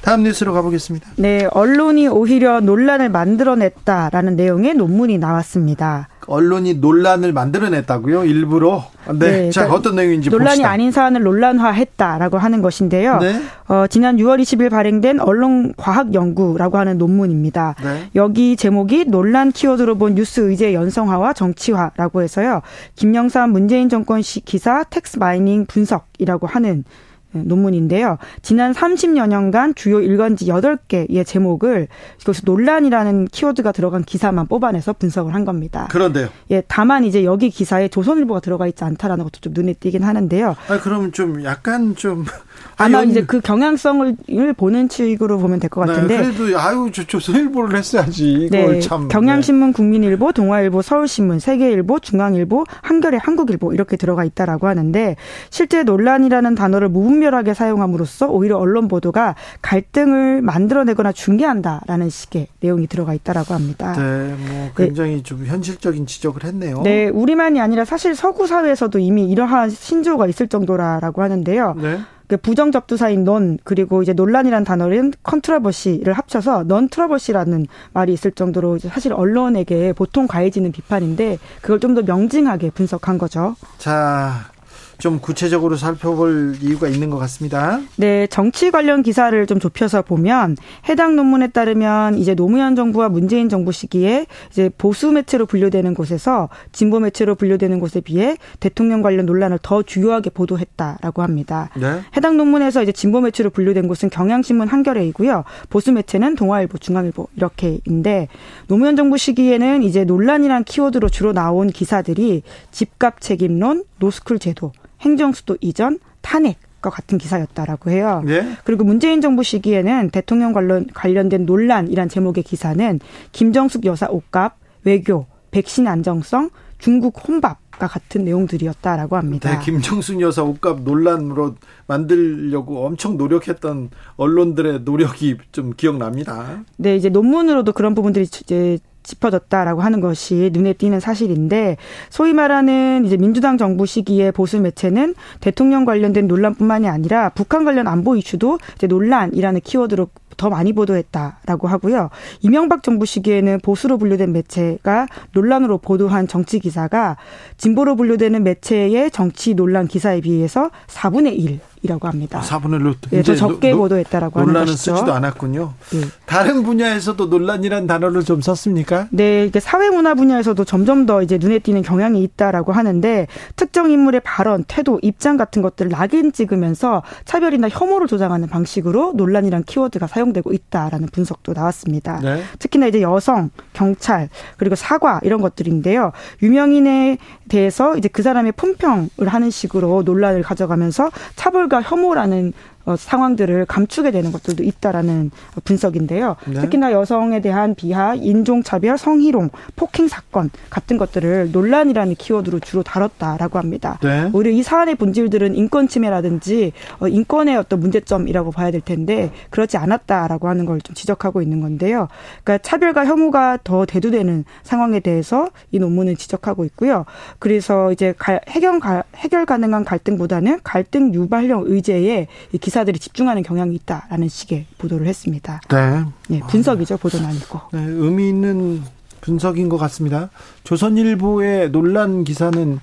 S1: 다음 뉴스로 가보겠습니다.
S9: 네, 언론이 오히려 논란을 만들어냈다라는 내용의 논문이 나왔습니다.
S1: 언론이 논란을 만들어냈다고요? 일부러? 네. 네 자, 그러니까 어떤 내용인지
S9: 논란이
S1: 봅시다.
S9: 아닌 사안을 논란화했다라고 하는 것인데요. 네. 어, 지난 6월 20일 발행된 언론과학연구라고 하는 논문입니다. 네. 여기 제목이 논란 키워드로 본 뉴스 의제 연성화와 정치화라고 해서요. 김영삼 문재인 정권 시 기사 text mining 분석이라고 하는 논문인데요. 지난 30여 년간 주요 일간지 8개의 제목을 이것이 논란이라는 키워드가 들어간 기사만 뽑아내서 분석을 한 겁니다.
S1: 그런데요.
S9: 예, 다만 이제 여기 기사에 조선일보가 들어가 있지 않다라는 것도 좀 눈에 띄긴 하는데요.
S1: 아, 그러면 좀 약간 좀
S9: 아마 아니, 이제 그 경향성을 보는 측으로 보면 될 것 같은데.
S1: 네, 그래도 아유 저 조선일보를 했어야지. 네, 참.
S9: 경향신문, 국민일보, 동아일보, 서울신문, 세계일보, 중앙일보, 한겨레, 한국일보 이렇게 들어가 있다라고 하는데 실제 논란이라는 단어를 무분 별하게 사용함으로써 오히려 언론 보도가 갈등을 만들어내거나 중계한다라는 식의 내용이 들어가 있다라고 합니다.
S1: 네, 뭐 굉장히 네. 좀 현실적인 지적을 했네요.
S9: 네, 우리만이 아니라 사실 서구 사회에서도 이미 이러한 신조가 있을 정도라고 하는데요. 네. 그 부정 접두사인 넌 그리고 이제 논란이란 단어는 컨트라버시를 합쳐서 넌 트러버시라는 말이 있을 정도로 사실 언론에게 보통 가해지는 비판인데 그걸 좀 더 명징하게 분석한 거죠.
S1: 자, 좀 구체적으로 살펴볼 이유가 있는 것 같습니다.
S9: 네, 정치 관련 기사를 좀 좁혀서 보면 해당 논문에 따르면 이제 노무현 정부와 문재인 정부 시기에 이제 보수 매체로 분류되는 곳에서 진보 매체로 분류되는 곳에 비해 대통령 관련 논란을 더 주요하게 보도했다라고 합니다. 네. 해당 논문에서 이제 진보 매체로 분류된 곳은 경향신문 한겨레이고요. 보수 매체는 동아일보, 중앙일보 이렇게인데 노무현 정부 시기에는 이제 논란이란 키워드로 주로 나온 기사들이 집값 책임론, 로스쿨 제도 행정수도 이전, 탄핵 과 같은 기사였다라고 해요. 예? 그리고 문재인 정부 시기에는 대통령 관련 관련된 논란이란 제목의 기사는 김정숙 여사 옷값, 외교, 백신 안정성, 중국 혼밥 과 같은 내용들이었다라고 합니다.
S1: 네, 김정숙 여사 옷값 논란으로 만들려고 엄청 노력했던 언론들의 노력이 좀 기억납니다.
S9: 네, 이제 논문으로도 그런 부분들이 이제 짚어졌다라고 하는 것이 눈에 띄는 사실인데 소위 말하는 이제 민주당 정부 시기에 보수 매체는 대통령 관련된 논란뿐만이 아니라 북한 관련 안보 이슈도 이제 논란이라는 키워드로 더 많이 보도했다라고 하고요. 이명박 정부 시기에는 보수로 분류된 매체가 논란으로 보도한 정치 기사가 진보로 분류되는 매체의 정치 논란 기사에 비해서 4분의 1 이라고 합니다.
S1: 4분의 1로
S9: 네, 더 적게 노, 보도했다라고 하는
S1: 논란은
S9: 것이죠.
S1: 쓰지도 않았군요. 네. 다른 분야에서도 논란이란 단어를 좀 썼습니까?
S9: 네, 이게 사회문화 분야에서도 점점 더 이제 눈에 띄는 경향이 있다라고 하는데 특정 인물의 발언, 태도, 입장 같은 것들을 낙인 찍으면서 차별이나 혐오를 조장하는 방식으로 논란이란 키워드가 사용되고 있다라는 분석도 나왔습니다. 네. 특히나 이제 여성, 경찰, 그리고 사과 이런 것들인데요. 유명인에 대해서 이제 그 사람의 품평을 하는 식으로 논란을 가져가면서 차별 과 혐오라는 어, 상황들을 감추게 되는 것들도 있다라는 분석인데요. 네. 특히나 여성에 대한 비하, 인종차별, 성희롱, 폭행 사건 같은 것들을 논란이라는 키워드로 주로 다뤘다라고 합니다. 네. 오히려 이 사안의 본질들은 인권 침해라든지 어, 인권의 어떤 문제점이라고 봐야 될 텐데 그렇지 않았다라고 하는 걸 좀 지적하고 있는 건데요. 그러니까 차별과 혐오가 더 대두되는 상황에 대해서 이 논문은 지적하고 있고요. 그래서 이제 해결, 해결 가능한 갈등보다는 갈등 유발형 의제에 기사 기사들이 집중하는 경향이 있다라는 식의 보도를 했습니다.
S1: 네.
S9: 네 분석이죠. 보도는 아니고.
S1: 네, 의미 있는 분석인 것 같습니다. 조선일보의 논란 기사는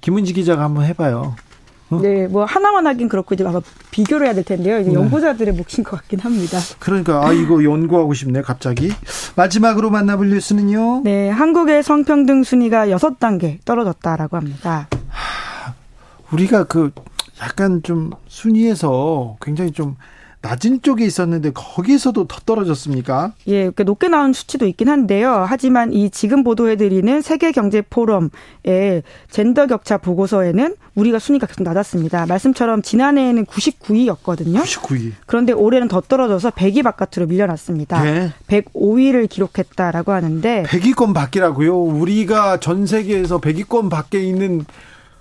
S1: 김은지 기자가 한번 해봐요.
S9: 어? 네, 뭐 하나만 하긴 그렇고 이제 아마 비교를 해야 될 텐데요. 이제 네. 연구자들의 몫인 것 같긴 합니다.
S1: 그러니까 아 이거 연구하고 싶네 갑자기. 마지막으로 만나볼 뉴스는요.
S9: 네, 한국의 성평등 순위가 6단계 떨어졌다라고 합니다.
S1: 하, 우리가 그 약간 좀 순위에서 굉장히 좀 낮은 쪽에 있었는데 거기서도 더 떨어졌습니까?
S9: 예, 그러니까 높게 나온 수치도 있긴 한데요. 하지만 이 지금 보도해드리는 세계경제포럼의 젠더 격차 보고서에는 우리가 순위가 계속 낮았습니다. 말씀처럼 지난해에는 99위였거든요.
S1: 99위.
S9: 그런데 올해는 더 떨어져서 100위 바깥으로 밀려났습니다. 네. 105위를 기록했다라고 하는데
S1: 100위권 밖이라고요? 우리가 전 세계에서 100위권 밖에 있는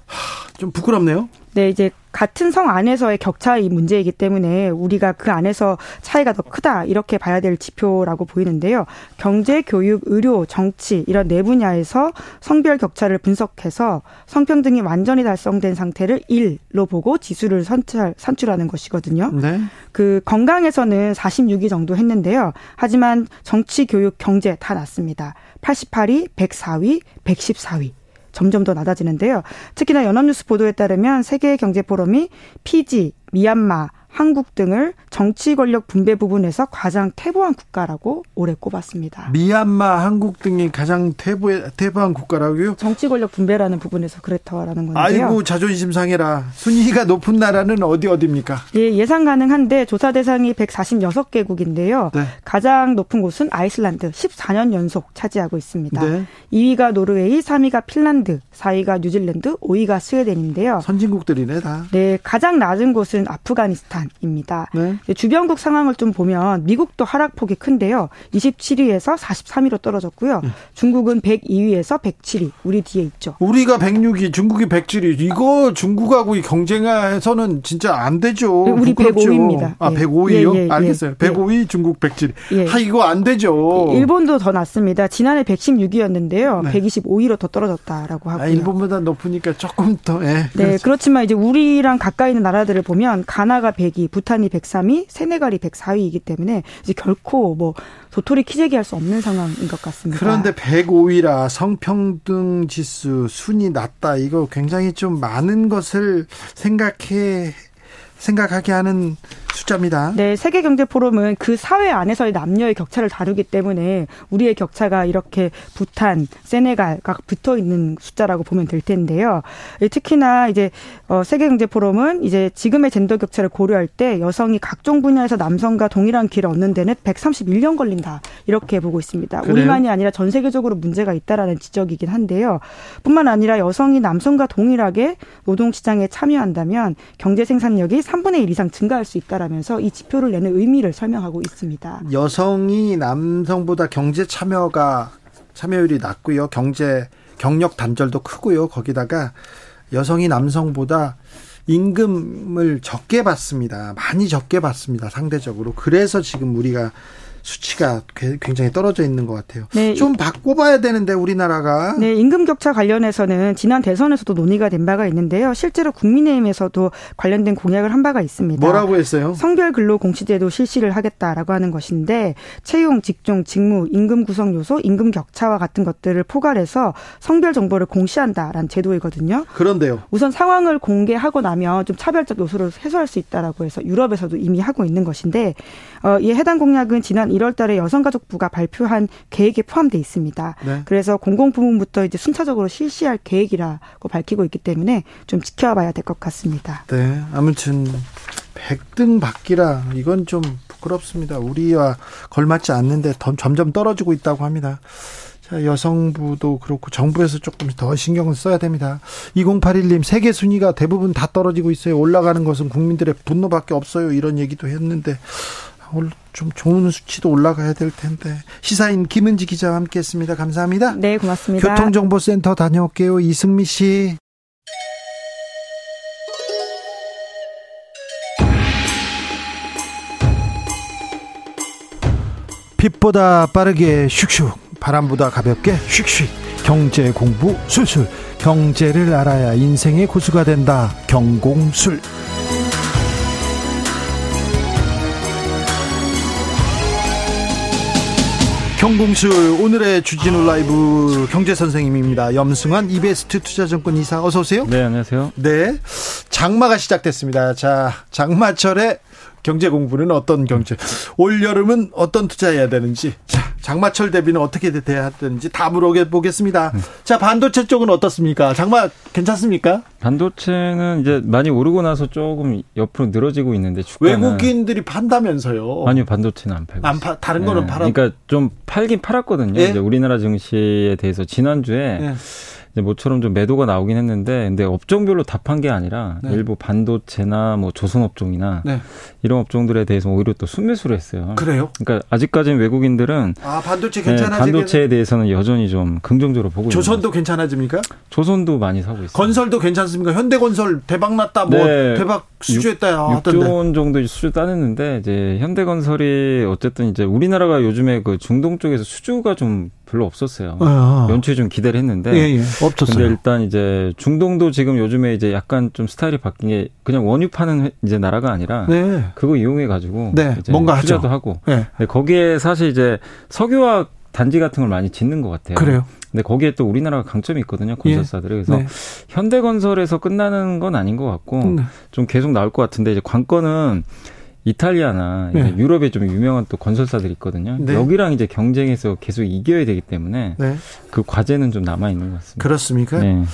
S1: 하, 좀 부끄럽네요.
S9: 네, 이제 같은 성 안에서의 격차의 문제이기 때문에 우리가 그 안에서 차이가 더 크다 이렇게 봐야 될 지표라고 보이는데요. 경제, 교육, 의료, 정치 이런 네 분야에서 성별 격차를 분석해서 성평등이 완전히 달성된 상태를 1로 보고 지수를 산출, 산출하는 것이거든요. 네. 그 건강에서는 46위 정도 했는데요. 하지만 정치, 교육, 경제 다 낮습니다. 88위, 104위, 114위. 점점 더 낮아지는데요. 특히나 연합뉴스 보도에 따르면 세계 경제 포럼이 피지, 미얀마, 한국 등을 정치 권력 분배 부분에서 가장 태보한 국가라고 올해 꼽았습니다.
S1: 미얀마, 한국 등이 가장 태보, 태보한 국가라고요?
S9: 정치 권력 분배라는 부분에서 그렇다라는 건데요.
S1: 아이고 자존심 상해라. 순위가 높은 나라는 어디 어디입니까?
S9: 예, 예상 가능한데 조사 대상이 146개국인데요. 네. 가장 높은 곳은 아이슬란드 14년 연속 차지하고 있습니다. 네. 2위가 노르웨이, 3위가 핀란드, 4위가 뉴질랜드, 5위가 스웨덴인데요.
S1: 선진국들이네 다.
S9: 네, 가장 낮은 곳은 아프가니스탄. 입니다. 네. 주변국 상황을 좀 보면 미국도 하락폭이 큰데요. 27위에서 43위로 떨어졌고요. 음. 중국은 102위에서 107위. 우리 뒤에 있죠.
S1: 우리가 106위, 중국이 107위. 이거 중국하고 경쟁해서는 진짜 안 되죠.
S9: 네, 우리 부끄럽죠. 105위입니다.
S1: 아, 105위요? 예, 예, 예, 알겠어요. 105위, 예. 중국 107위. 예. 아, 이거 안 되죠.
S9: 일본도 더 낮습니다. 지난해 116위였는데요. 네. 125위로 더 떨어졌다라고 하고요. 아,
S1: 일본보다 높으니까 조금 더 예.
S9: 네. 그렇지만 이제 우리랑 가까이 있는 나라들을 보면 가나가 100위, 102, 부탄이 103위, 세네갈이 104위이기 때문에 이제 결코 뭐 도토리 키재기할 수 없는 상황인 것 같습니다.
S1: 그런데 105위라 성평등 지수 순위 낮다. 이거 굉장히 좀 많은 것을 생각해 생각하게 하는 숫자입니다.
S9: 네, 세계 경제 포럼은 그 사회 안에서의 남녀의 격차를 다루기 때문에 우리의 격차가 이렇게 부탄, 세네갈과 붙어 있는 숫자라고 보면 될 텐데요. 특히나 이제 어, 세계 경제 포럼은 이제 지금의 젠더 격차를 고려할 때 여성이 각종 분야에서 남성과 동일한 기회를 얻는 데는 131년 걸린다 이렇게 보고 있습니다. 그래요? 우리만이 아니라 전 세계적으로 문제가 있다라는 지적이긴 한데요. 뿐만 아니라 여성이 남성과 동일하게 노동 시장에 참여한다면 경제 생산력이 3분의 1 이상 증가할 수 있다라 면서 이 지표를 내는 의미를 설명하고 있습니다.
S1: 여성이 남성보다 경제 참여가 참여율이 낮고요. 경제 경력 단절도 크고요. 거기다가 여성이 남성보다 임금을 적게 받습니다. 많이 적게 받습니다. 상대적으로. 그래서 지금 우리가 수치가 굉장히 떨어져 있는 것 같아요. 네. 좀 바꿔봐야 되는데 우리나라가.
S9: 네, 임금 격차 관련해서는 지난 대선에서도 논의가 된 바가 있는데요. 실제로 국민의힘에서도 관련된 공약을 한 바가 있습니다.
S1: 뭐라고 했어요?
S9: 성별 근로 공시제도 실시를 하겠다라고 하는 것인데 채용, 직종, 직무, 임금 구성 요소, 임금 격차와 같은 것들을 포괄해서 성별 정보를 공시한다라는 제도이거든요.
S1: 그런데요.
S9: 우선 상황을 공개하고 나면 좀 차별적 요소를 해소할 수 있다라고 해서 유럽에서도 이미 하고 있는 것인데 어, 이 해당 공약은 지난 1월 달에 여성가족부가 발표한 계획에 포함돼 있습니다. 네. 그래서 공공부문부터 이제 순차적으로 실시할 계획이라고 밝히고 있기 때문에 좀 지켜봐야 될 것 같습니다.
S1: 네. 아무튼 100등 받기라 이건 좀 부끄럽습니다. 우리와 걸맞지 않는데 점점 떨어지고 있다고 합니다. 자, 여성부도 그렇고 정부에서 조금 더 신경을 써야 됩니다. 2081님 세계 순위가 대부분 다 떨어지고 있어요. 올라가는 것은 국민들의 분노밖에 없어요. 이런 얘기도 했는데 좀 좋은 수치도 올라가야 될 텐데 시사인 김은지 기자와 함께했습니다. 감사합니다.
S9: 네, 고맙습니다.
S1: 교통정보센터 다녀올게요. 이승미 씨. 빛보다 빠르게 슉슉 바람보다 가볍게 슉슉 경제 공부 술술 경제를 알아야 인생의 고수가 된다 경공술 경공술 오늘의 주진우 라이브 경제 선생님입니다. 염승환 이베스트 투자증권 이사 어서 오세요.
S10: 네 안녕하세요.
S1: 네 장마가 시작됐습니다. 자 장마철에 경제 공부는 어떤 경제 올 여름은 어떤 투자해야 되는지 자 장마철 대비는 어떻게 돼야 되는지 다 물어보겠습니다. 네. 자, 반도체 쪽은 어떻습니까? 장마 괜찮습니까?
S10: 반도체는 이제 많이 오르고 나서 조금 옆으로 늘어지고 있는데
S1: 외국인들이 판다면서요?
S10: 아니요, 반도체는 안 팔고.
S1: 안 파, 다른 거는 네. 팔아.
S10: 그러니까 좀 팔긴 팔았거든요. 예? 이제 우리나라 증시에 대해서 지난주에 예. 모처럼 좀 매도가 나오긴 했는데 근데 업종별로 답한 게 아니라 네. 일부 반도체나 뭐 조선 업종이나 네. 이런 업종들에 대해서 오히려 또 순매수를 했어요.
S1: 그래요?
S10: 그러니까 아직까지는 외국인들은
S1: 아 반도체 괜찮아
S10: 네, 반도체에 대해서는 여전히 좀 긍정적으로 보고
S1: 조선도 괜찮아집니까?
S10: 조선도 많이 사고 있어요.
S1: 건설도 괜찮습니까? 현대건설 대박 났다 뭐 네. 대박 수주했다
S10: 6, 6조 원 정도 수주 따냈는데 이제 현대건설이 어쨌든 이제 우리나라가 요즘에 그 중동 쪽에서 수주가 좀 별로 없었어요. 아. 연초에 좀 기대를 했는데 예, 예. 없었어요. 근데 일단 이제 중동도 지금 요즘에 이제 약간 좀 스타일이 바뀐 게 그냥 원유 파는 이제 나라가 아니라 네. 그거 이용해 가지고 네. 뭔가 투자도 하죠. 하고 네. 거기에 사실 이제 석유화학 단지 같은 걸 많이 짓는 것 같아요.
S1: 그래요.
S10: 근데 거기에 또 우리나라가 강점이 있거든요. 건설사들이. 예. 그래서 네. 현대건설에서 끝나는 건 아닌 것 같고 음. 좀 계속 나올 것 같은데 이제 관건은 이탈리아나 네. 유럽에 좀 유명한 또 건설사들이 있거든요. 네. 여기랑 이제 경쟁해서 계속 이겨야 되기 때문에 네. 그 과제는 좀 남아 있는 것 같습니다.
S1: 그렇습니까? 네.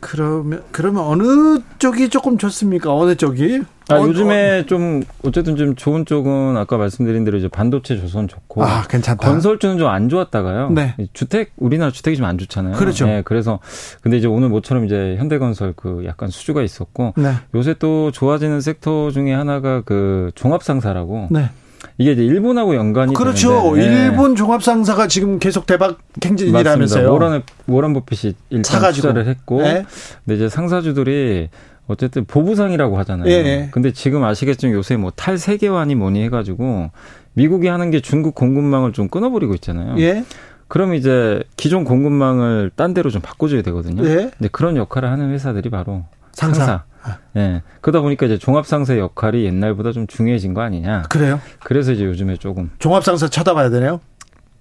S1: 그러면 그러면 어느 쪽이 조금 좋습니까? 어느 쪽이?
S10: 아, 어, 요즘에 어. 좀 어쨌든 좀 좋은 쪽은 아까 말씀드린 대로 이제 반도체 조선 좋고
S1: 아, 괜찮다.
S10: 건설주는 좀 안 좋았다가요. 네. 주택 우리나라 주택이 좀 안 좋잖아요.
S1: 그렇죠.
S10: 네, 그래서 근데 이제 오늘 모처럼 이제 현대건설 그 약간 수주가 있었고 네. 요새 또 좋아지는 sek터 중에 하나가 그 종합상사라고 네. 이게 이제 일본하고 연관이
S1: 그렇죠. 되는데, 네. 일본 종합상사가 지금 계속 대박 행진이라면서요.
S10: 워런 워런 버핏이 일단 사가지고. 투자를 했고, 네. 근데 이제 상사주들이 어쨌든 보부상이라고 하잖아요. 예, 예. 근데 지금 아시겠지만 요새 뭐 탈세계화니 뭐니 해가지고 미국이 하는 게 중국 공급망을 좀 끊어버리고 있잖아요. 예. 그럼 이제 기존 공급망을 딴 데로 좀 바꿔줘야 되거든요. 예. 근데 그런 역할을 하는 회사들이 바로 상사. 상사. 예. 그러다 보니까 이제 종합상사 역할이 옛날보다 좀 중요해진 거 아니냐.
S1: 그래요?
S10: 그래서 이제 요즘에 조금.
S1: 종합상사 쳐다봐야 되네요?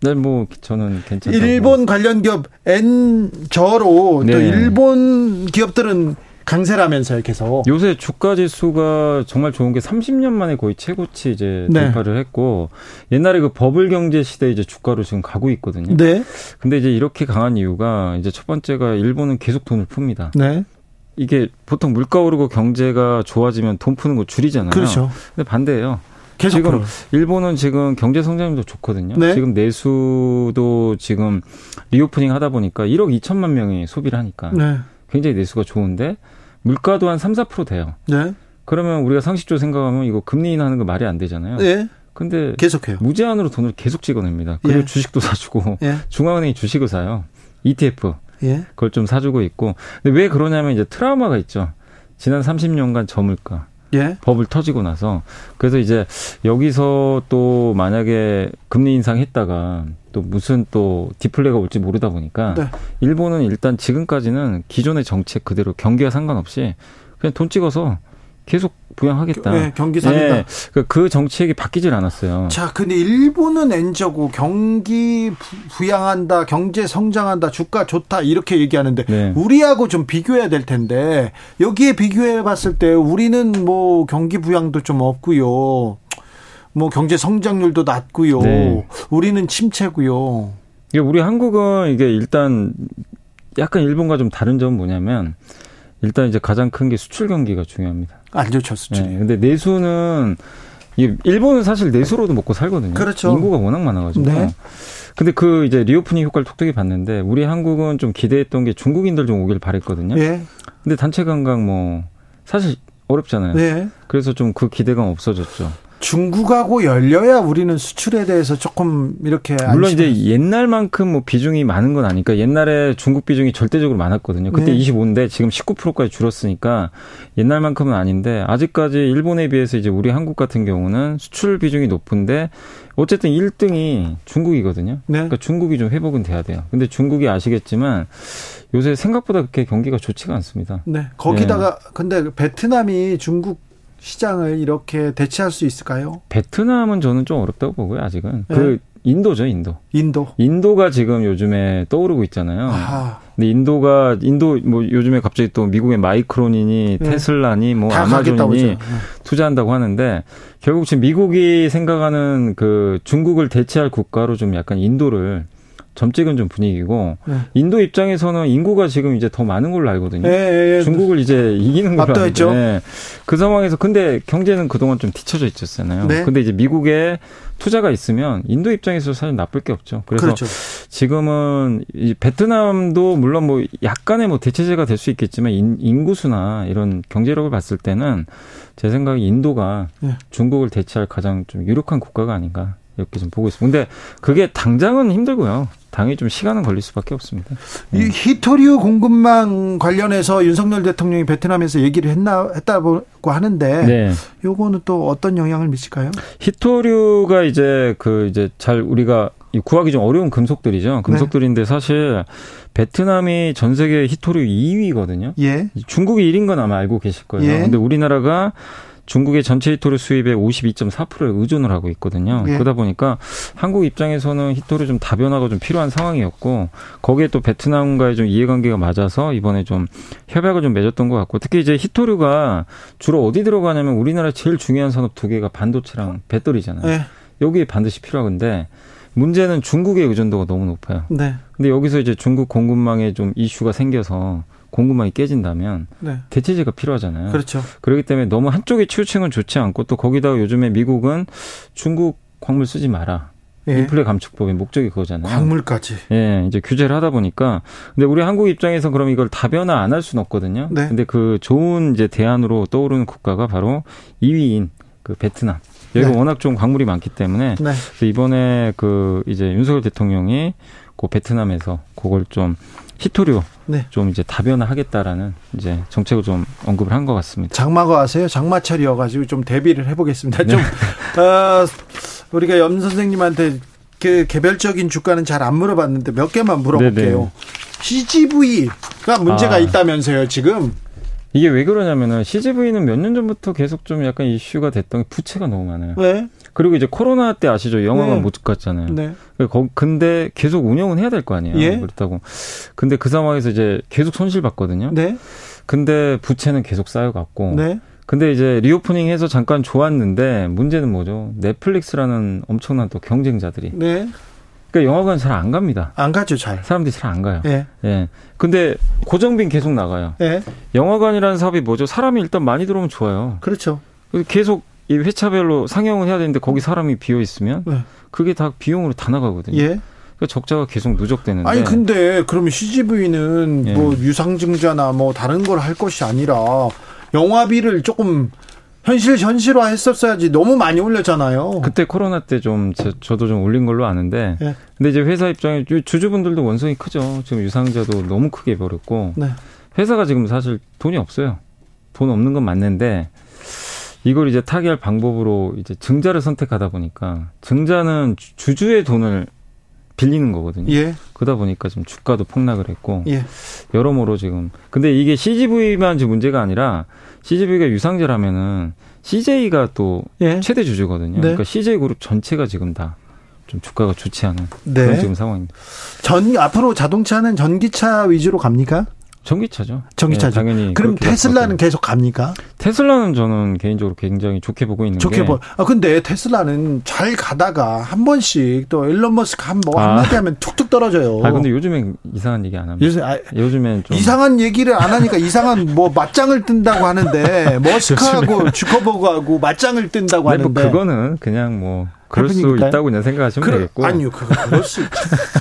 S10: 네, 뭐 저는 괜찮다.
S1: 일본 관련 기업 N저로 네. 또 일본 기업들은 강세라면서요, 계속.
S10: 요새 주가 지수가 정말 좋은 게 30년 만에 거의 최고치 이제 네. 돌파를 했고 옛날에 그 버블 경제 시대 이제 주가로 지금 가고 있거든요. 네. 근데 이제 이렇게 강한 이유가 이제 첫 번째가 일본은 계속 돈을 풉니다. 네. 이게 보통 물가 오르고 경제가 좋아지면 돈 푸는 거 줄이잖아요.
S1: 그렇죠.
S10: 근데 반대예요. 지금 풀어. 일본은 지금 경제 성장률도 좋거든요. 네? 지금 내수도 지금 reopening 하다 보니까 1억 2천만 명이 소비를 하니까 네. 굉장히 내수가 좋은데 물가도 한 3, 4% 돼요. 네. 그러면 우리가 상식적으로 생각하면 이거 금리 인하는 거 말이 안 되잖아요. 네. 근데
S1: 계속해요.
S10: 무제한으로 돈을 계속 찍어냅니다. 그리고 예. 주식도 사주고 예. 중앙은행이 주식을 사요. ETF. 예. 그걸 좀 사주고 있고. 근데 왜 그러냐면 이제 트라우마가 있죠. 지난 30년간 저물가. 예. 법을 터지고 나서 그래서 이제 여기서 또 만약에 금리 인상했다가 또 무슨 또 디플레가 올지 모르다 보니까 네. 일본은 일단 지금까지는 기존의 정책 그대로 경기와 상관없이 그냥 돈 찍어서 계속 부양하겠다. 네,
S1: 경기 살린다. 네,
S10: 그, 그 정책이 바뀌질 않았어요.
S1: 자, 근데 일본은 엔저고 경기 부양한다, 경제 성장한다, 주가 좋다 이렇게 얘기하는데 네. 우리하고 좀 비교해야 될 텐데 여기에 비교해 봤을 때 우리는 뭐 경기 부양도 좀 없고요. 뭐 경제 성장률도 낮고요. 네. 우리는 침체고요.
S10: 이게 우리 한국은 이게 일단 약간 일본과 좀 다른 점은 뭐냐면 일단 이제 가장 큰 게 수출 경기가 중요합니다.
S1: 안 좋죠, 수출.
S10: 네, 근데 내수는 일본은 사실 내수로도 먹고 살거든요.
S1: 그렇죠.
S10: 인구가 워낙 많아가지고. 네. 근데 그 이제 reopening 효과를 톡톡히 봤는데 우리 한국은 좀 기대했던 게 중국인들 좀 오길 바랬거든요. 예. 근데 단체 관광 뭐 사실 어렵잖아요. 네. 그래서 좀 그 기대감 없어졌죠.
S1: 중국하고 열려야 우리는 수출에 대해서 조금 이렇게
S10: 물론 이제 옛날만큼 뭐 비중이 많은 건 아니까 옛날에 중국 비중이 절대적으로 많았거든요. 그때 네. 25인데 지금 19%까지 줄었으니까 옛날만큼은 아닌데 아직까지 일본에 비해서 이제 우리 한국 같은 경우는 수출 비중이 높은데 어쨌든 1등이 중국이거든요. 네. 그러니까 중국이 좀 회복은 돼야 돼요. 근데 중국이 아시겠지만 요새 생각보다 그렇게 경기가 좋지가 않습니다.
S1: 네. 거기다가 네. 근데 베트남이 중국 시장을 이렇게 대체할 수 있을까요?
S10: 베트남은 저는 좀 어렵다고 보고요, 아직은. 네. 그 인도죠, 인도.
S1: 인도.
S10: 인도가 지금 요즘에 떠오르고 있잖아요. 아. 근데 인도가 인도 뭐 요즘에 갑자기 또 미국의 마이크론이니 네. 테슬라니 뭐 아마존이 네. 투자한다고 하는데 결국 지금 미국이 생각하는 그 중국을 대체할 국가로 좀 약간 인도를 점찍은 좀 분위기고 네. 인도 입장에서는 인구가 지금 이제 더 많은 걸로 알거든요. 네, 네, 중국을 이제 이기는 걸로.
S1: 네.
S10: 그 상황에서 근데 경제는 그동안 좀 뒤쳐져 있었잖아요. 네. 근데 이제 미국에 투자가 있으면 인도 입장에서 사실 나쁠 게 없죠. 그래서 그렇죠. 지금은 이 베트남도 물론 뭐 약간의 뭐 대체제가 될 수 있겠지만 인, 구수나 이런 경제력을 봤을 때는 제 생각에 인도가 네. 중국을 대체할 가장 좀 유력한 국가가 아닌가 이렇게 좀 보고 있습니다. 근데 그게 당장은 힘들고요. 당연히 좀 시간은 걸릴 수밖에 없습니다.
S1: 이 히토리오 공급망 관련해서 윤석열 대통령이 베트남에서 얘기를 했나 했다고 하는데 네. 요거는 또 어떤 영향을 미칠까요?
S10: 히토류가 이제 그 이제 잘 우리가 구하기 좀 어려운 금속들이죠. 금속들인데 네. 사실 베트남이 전 세계 히토류 2위거든요. 예. 중국이 1인 건 아마 알고 계실 거예요. 예. 근데 우리나라가 중국의 전체 히토류 수입의 52.4%를 의존을 하고 있거든요. 예. 그러다 보니까 한국 입장에서는 히토류 좀 다변화가 좀 필요한 상황이었고 거기에 또 베트남과의 좀 이해관계가 맞아서 이번에 좀 협약을 좀 맺었던 것 같고 특히 이제 히토류가 주로 어디 들어가냐면 우리나라 제일 중요한 산업 두 개가 반도체랑 배터리잖아요. 예. 여기에 반드시 필요한데 문제는 중국의 의존도가 너무 높아요. 네. 근데 여기서 이제 중국 공급망에 좀 이슈가 생겨서 공급망이 깨진다면 네. 대체제가 필요하잖아요.
S1: 그렇죠.
S10: 그렇기 때문에 너무 한쪽에 치우치는 좋지 않고 또 거기다가 요즘에 미국은 중국 광물 쓰지 마라. 예. 인플레 감축법의 목적이 그거잖아요.
S1: 광물까지.
S10: 예, 이제 규제를 하다 보니까 근데 우리 한국 입장에서 그럼 이걸 다변화 안 할 수는 없거든요. 네. 근데 그 좋은 이제 대안으로 떠오르는 국가가 바로 2위인 그 베트남. 여기가 네. 워낙 좀 광물이 많기 때문에 네. 이번에 그 이제 윤석열 대통령이 그 베트남에서 그걸 좀 히토류 네. 좀 이제 다변화 하겠다라는 이제 정책을 좀 언급을 한 것 같습니다.
S1: 장마가 와서요. 장마철이어가지고 좀 대비를 해보겠습니다. 네. 좀 어, 우리가 염 선생님한테 그 개별적인 주가는 잘 안 물어봤는데 몇 개만 물어볼게요. 네네. CGV가 문제가 아. 있다면서요 지금?
S10: 이게 왜 그러냐면은 CGV는 몇 년 전부터 계속 좀 약간 이슈가 됐던 게 부채가 너무 많아요.
S1: 네.
S10: 그리고 이제 코로나 때 아시죠? 영화관 네. 못 갔잖아요. 네. 근데 계속 운영은 해야 될 거 아니에요. 예? 그렇다고. 근데 그 상황에서 이제 계속 손실 봤거든요. 네. 근데 부채는 계속 쌓여갔고. 네. 근데 이제 reopening 해서 잠깐 좋았는데 문제는 뭐죠? 넷플릭스라는 엄청난 또 경쟁자들이. 네. 그러니까 영화관 잘 안 갑니다.
S1: 안 가죠, 잘.
S10: 사람들이 잘 안 가요. 예. 예. 근데 고정비는 계속 나가요. 예. 영화관이라는 사업이 뭐죠? 사람이 일단 많이 들어오면 좋아요.
S1: 그렇죠.
S10: 계속 이 회차별로 상영을 해야 되는데 거기 사람이 비어 있으면 네. 그게 다 비용으로 다 나가거든요. 예. 그러니까 적자가 계속 누적되는데.
S1: 아니 근데 그러면 CGV는 예. 뭐 유상증자나 뭐 다른 걸 할 것이 아니라 영화비를 조금 현실 현실화 했었어야지 너무 많이 올렸잖아요.
S10: 그때 코로나 때 좀 저도 좀 올린 걸로 아는데. 예. 근데 이제 회사 입장에 주주분들도 원성이 크죠. 지금 유상자도 너무 크게 벌었고. 네. 회사가 지금 사실 돈이 없어요. 돈 없는 건 맞는데 이걸 이제 타개할 방법으로 이제 증자를 선택하다 보니까 증자는 주주의 돈을 빌리는 거거든요. 예. 그러다 보니까 좀 주가도 폭락을 했고 예. 여러모로 지금 근데 이게 CGV만 문제가 아니라 CGV가 유상제라면은 CJ가 또 예. 최대 주주거든요. 네. 그러니까 CJ 그룹 전체가 지금 다 좀 주가가 좋지 않은 네. 그런 지금 상황입니다.
S1: 전 앞으로 자동차는 전기차 위주로 갑니까?
S10: 전기차죠.
S1: 전기차죠. 네, 당연히. 그럼 테슬라는 계속 갑니까?
S10: 테슬라는 저는 개인적으로 굉장히 좋게 보고 있는
S1: 좋게 보. 아 근데 테슬라는 잘 가다가 한 번씩 또 일론 머스크 한뭐 아. 한마디 하면 툭툭 떨어져요.
S10: 아 근데 요즘엔 이상한 얘기 안 합니다. 요새 아, 요즘엔 좀
S1: 이상한 얘기를 안 하니까 이상한 뭐 맞짱을 뜬다고 하는데 머스크하고 주커버그하고 맞짱을 뜬다고 네, 뭐 하는데
S10: 뭐 그거는 그냥 뭐 그럴 수 있다고 그냥 생각하시면 그래, 되겠고.
S1: 아니요, 그거 그럴 수 있죠.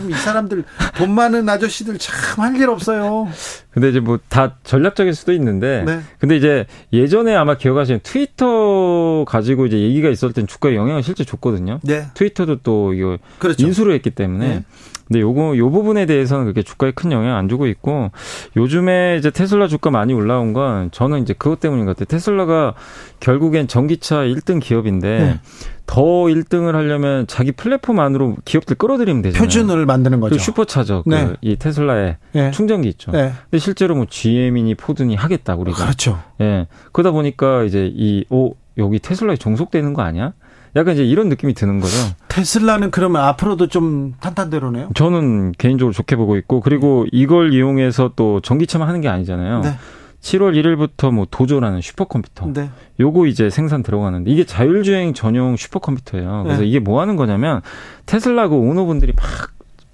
S1: 이 사람들 돈 많은 아저씨들 참 할 일 없어요.
S10: 근데 이제 뭐 다 전략적일 수도 있는데, 네. 근데 이제 예전에 아마 기억하시는 트위터 가지고 이제 얘기가 있었을 땐 주가에 영향을 실제 줬거든요. 네. 트위터도 또 이거 그렇죠. 인수를 했기 때문에. 네. 근데 요거 요 부분에 대해서는 그렇게 주가에 큰 영향 안 주고 있고 요즘에 이제 테슬라 주가 많이 올라온 건 저는 이제 그것 때문인 것 같아요. 테슬라가 결국엔 전기차 1등 기업인데 네. 더 1등을 하려면 자기 플랫폼 안으로 기업들 끌어들이면 되잖아요.
S1: 표준을 만드는 거죠.
S10: 슈퍼차저 그 네. 그이 테슬라의 네. 충전기 있죠. 네. 근데 실제로 뭐 GM이니 포드니 하겠다 우리가.
S1: 그렇죠.
S10: 예. 그러다 보니까 이제 이 오 여기 테슬라에 종속되는 거 아니야? 약간 이제 이런 느낌이 드는 거죠.
S1: 테슬라는 그러면 앞으로도 좀 탄탄대로네요?
S10: 저는 개인적으로 좋게 보고 있고 그리고 이걸 이용해서 또 전기차만 하는 게 아니잖아요. 네. 7월 1일부터 뭐 도조라는 슈퍼컴퓨터. 네. 요거 이제 생산 들어가는데 이게 자율주행 전용 슈퍼컴퓨터예요. 그래서 네. 이게 뭐 하는 거냐면 테슬라 그 오너분들이 막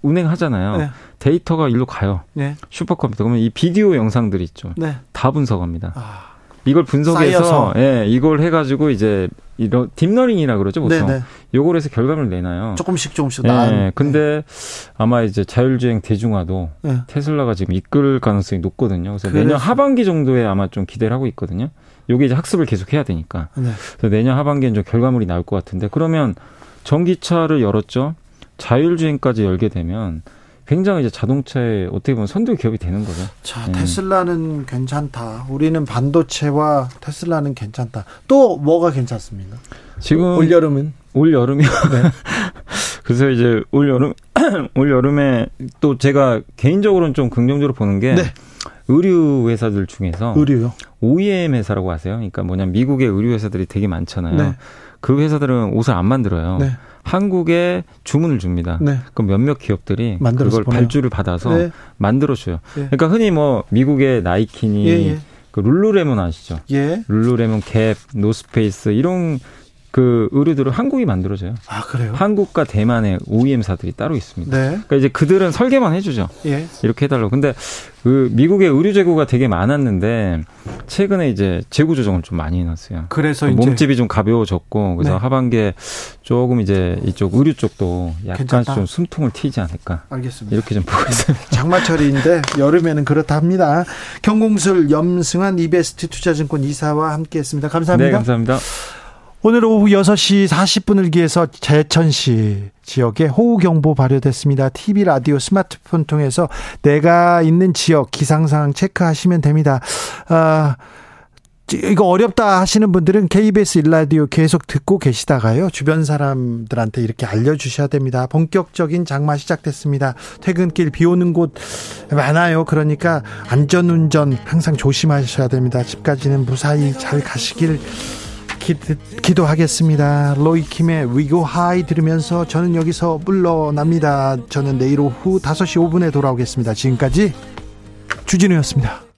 S10: 운행하잖아요. 네. 데이터가 일로 가요. 네. 슈퍼컴퓨터. 그러면 이 비디오 영상들이 있죠. 네. 다 분석합니다. 아. 이걸 분석해서 쌓여서. 예, 이걸 해가지고 이제 이런 deep learning이라 그러죠 보통. 네네. 요걸 해서 결과물 내놔요.
S1: 조금씩 조금씩
S10: 나. 예, 근데 네. 아마 이제 자율주행 대중화도 네. 테슬라가 지금 이끌 가능성이 높거든요. 그래서, 그래서 내년 하반기 정도에 아마 좀 기대를 하고 있거든요. 요게 이제 학습을 계속 해야 되니까. 네. 그래서 내년 하반기엔 좀 결과물이 나올 것 같은데 그러면 전기차를 열었죠. 자율주행까지 열게 되면 굉장히 이제 자동차에 어떻게 보면 선도 기업이 되는 거죠.
S1: 자, 네. 테슬라는 괜찮다. 우리는 반도체와 테슬라는 괜찮다. 또 뭐가 괜찮습니까?
S10: 지금
S1: 올 여름은
S10: 올 여름이요. 네. 그래서 이제 올 여름 올 여름에 또 제가 개인적으로는 좀 긍정적으로 보는 게 네. 의류 회사들 중에서
S1: 의류요.
S10: OEM 회사라고 하세요. 그러니까 뭐냐 미국의 의류 회사들이 되게 많잖아요. 네. 그 회사들은 옷을 안 만들어요. 네. 한국에 주문을 줍니다. 네. 그럼 몇몇 기업들이 그걸 보내요. 발주를 받아서 네. 만들어 줘요. 예. 그러니까 흔히 뭐 미국의 나이키니 예, 예. 그 룰루레몬 아시죠? 예. 룰루레몬, 갭, 노스페이스 이런 그 의류들을 한국이 만들어져요.
S1: 아 그래요?
S10: 한국과 대만의 OEM사들이 따로 있습니다. 네. 그러니까 이제 그들은 설계만 해주죠. 예. 이렇게 해달라고. 근데 그 미국의 의류 재고가 되게 많았는데 최근에 이제 재고 조정을 좀 많이 해놨어요.
S1: 그래서
S10: 그 몸집이 좀 가벼워졌고 그래서 네. 하반기에 조금 이제 이쪽 의류 쪽도 약간 괜찮다. 좀 숨통을 튀지 않을까.
S1: 알겠습니다.
S10: 이렇게 좀 보고 있습니다.
S1: 장마철인데 여름에는 그렇다 합니다. 경공술 염승환 이베스트 투자증권 이사와 함께했습니다. 감사합니다.
S10: 네, 감사합니다.
S1: 오늘 오후 6시 40분을 기해서 제천시 지역에 호우경보 발효됐습니다. TV, 라디오, 스마트폰 통해서 내가 있는 지역 기상상황 체크하시면 됩니다. 아, 이거 어렵다 하시는 분들은 KBS 일라디오 계속 듣고 계시다가요. 주변 사람들한테 이렇게 알려주셔야 됩니다. 본격적인 장마 시작됐습니다. 퇴근길 비 오는 곳 많아요. 그러니까 안전운전 항상 조심하셔야 됩니다. 집까지는 무사히 잘 가시길 기, 도하겠습니다 로이킴의 위고 하이 들으면서 저는 여기서 물러납니다. 저는 내일 오후 5시 5분에 돌아오겠습니다. 지금까지 주진우였습니다.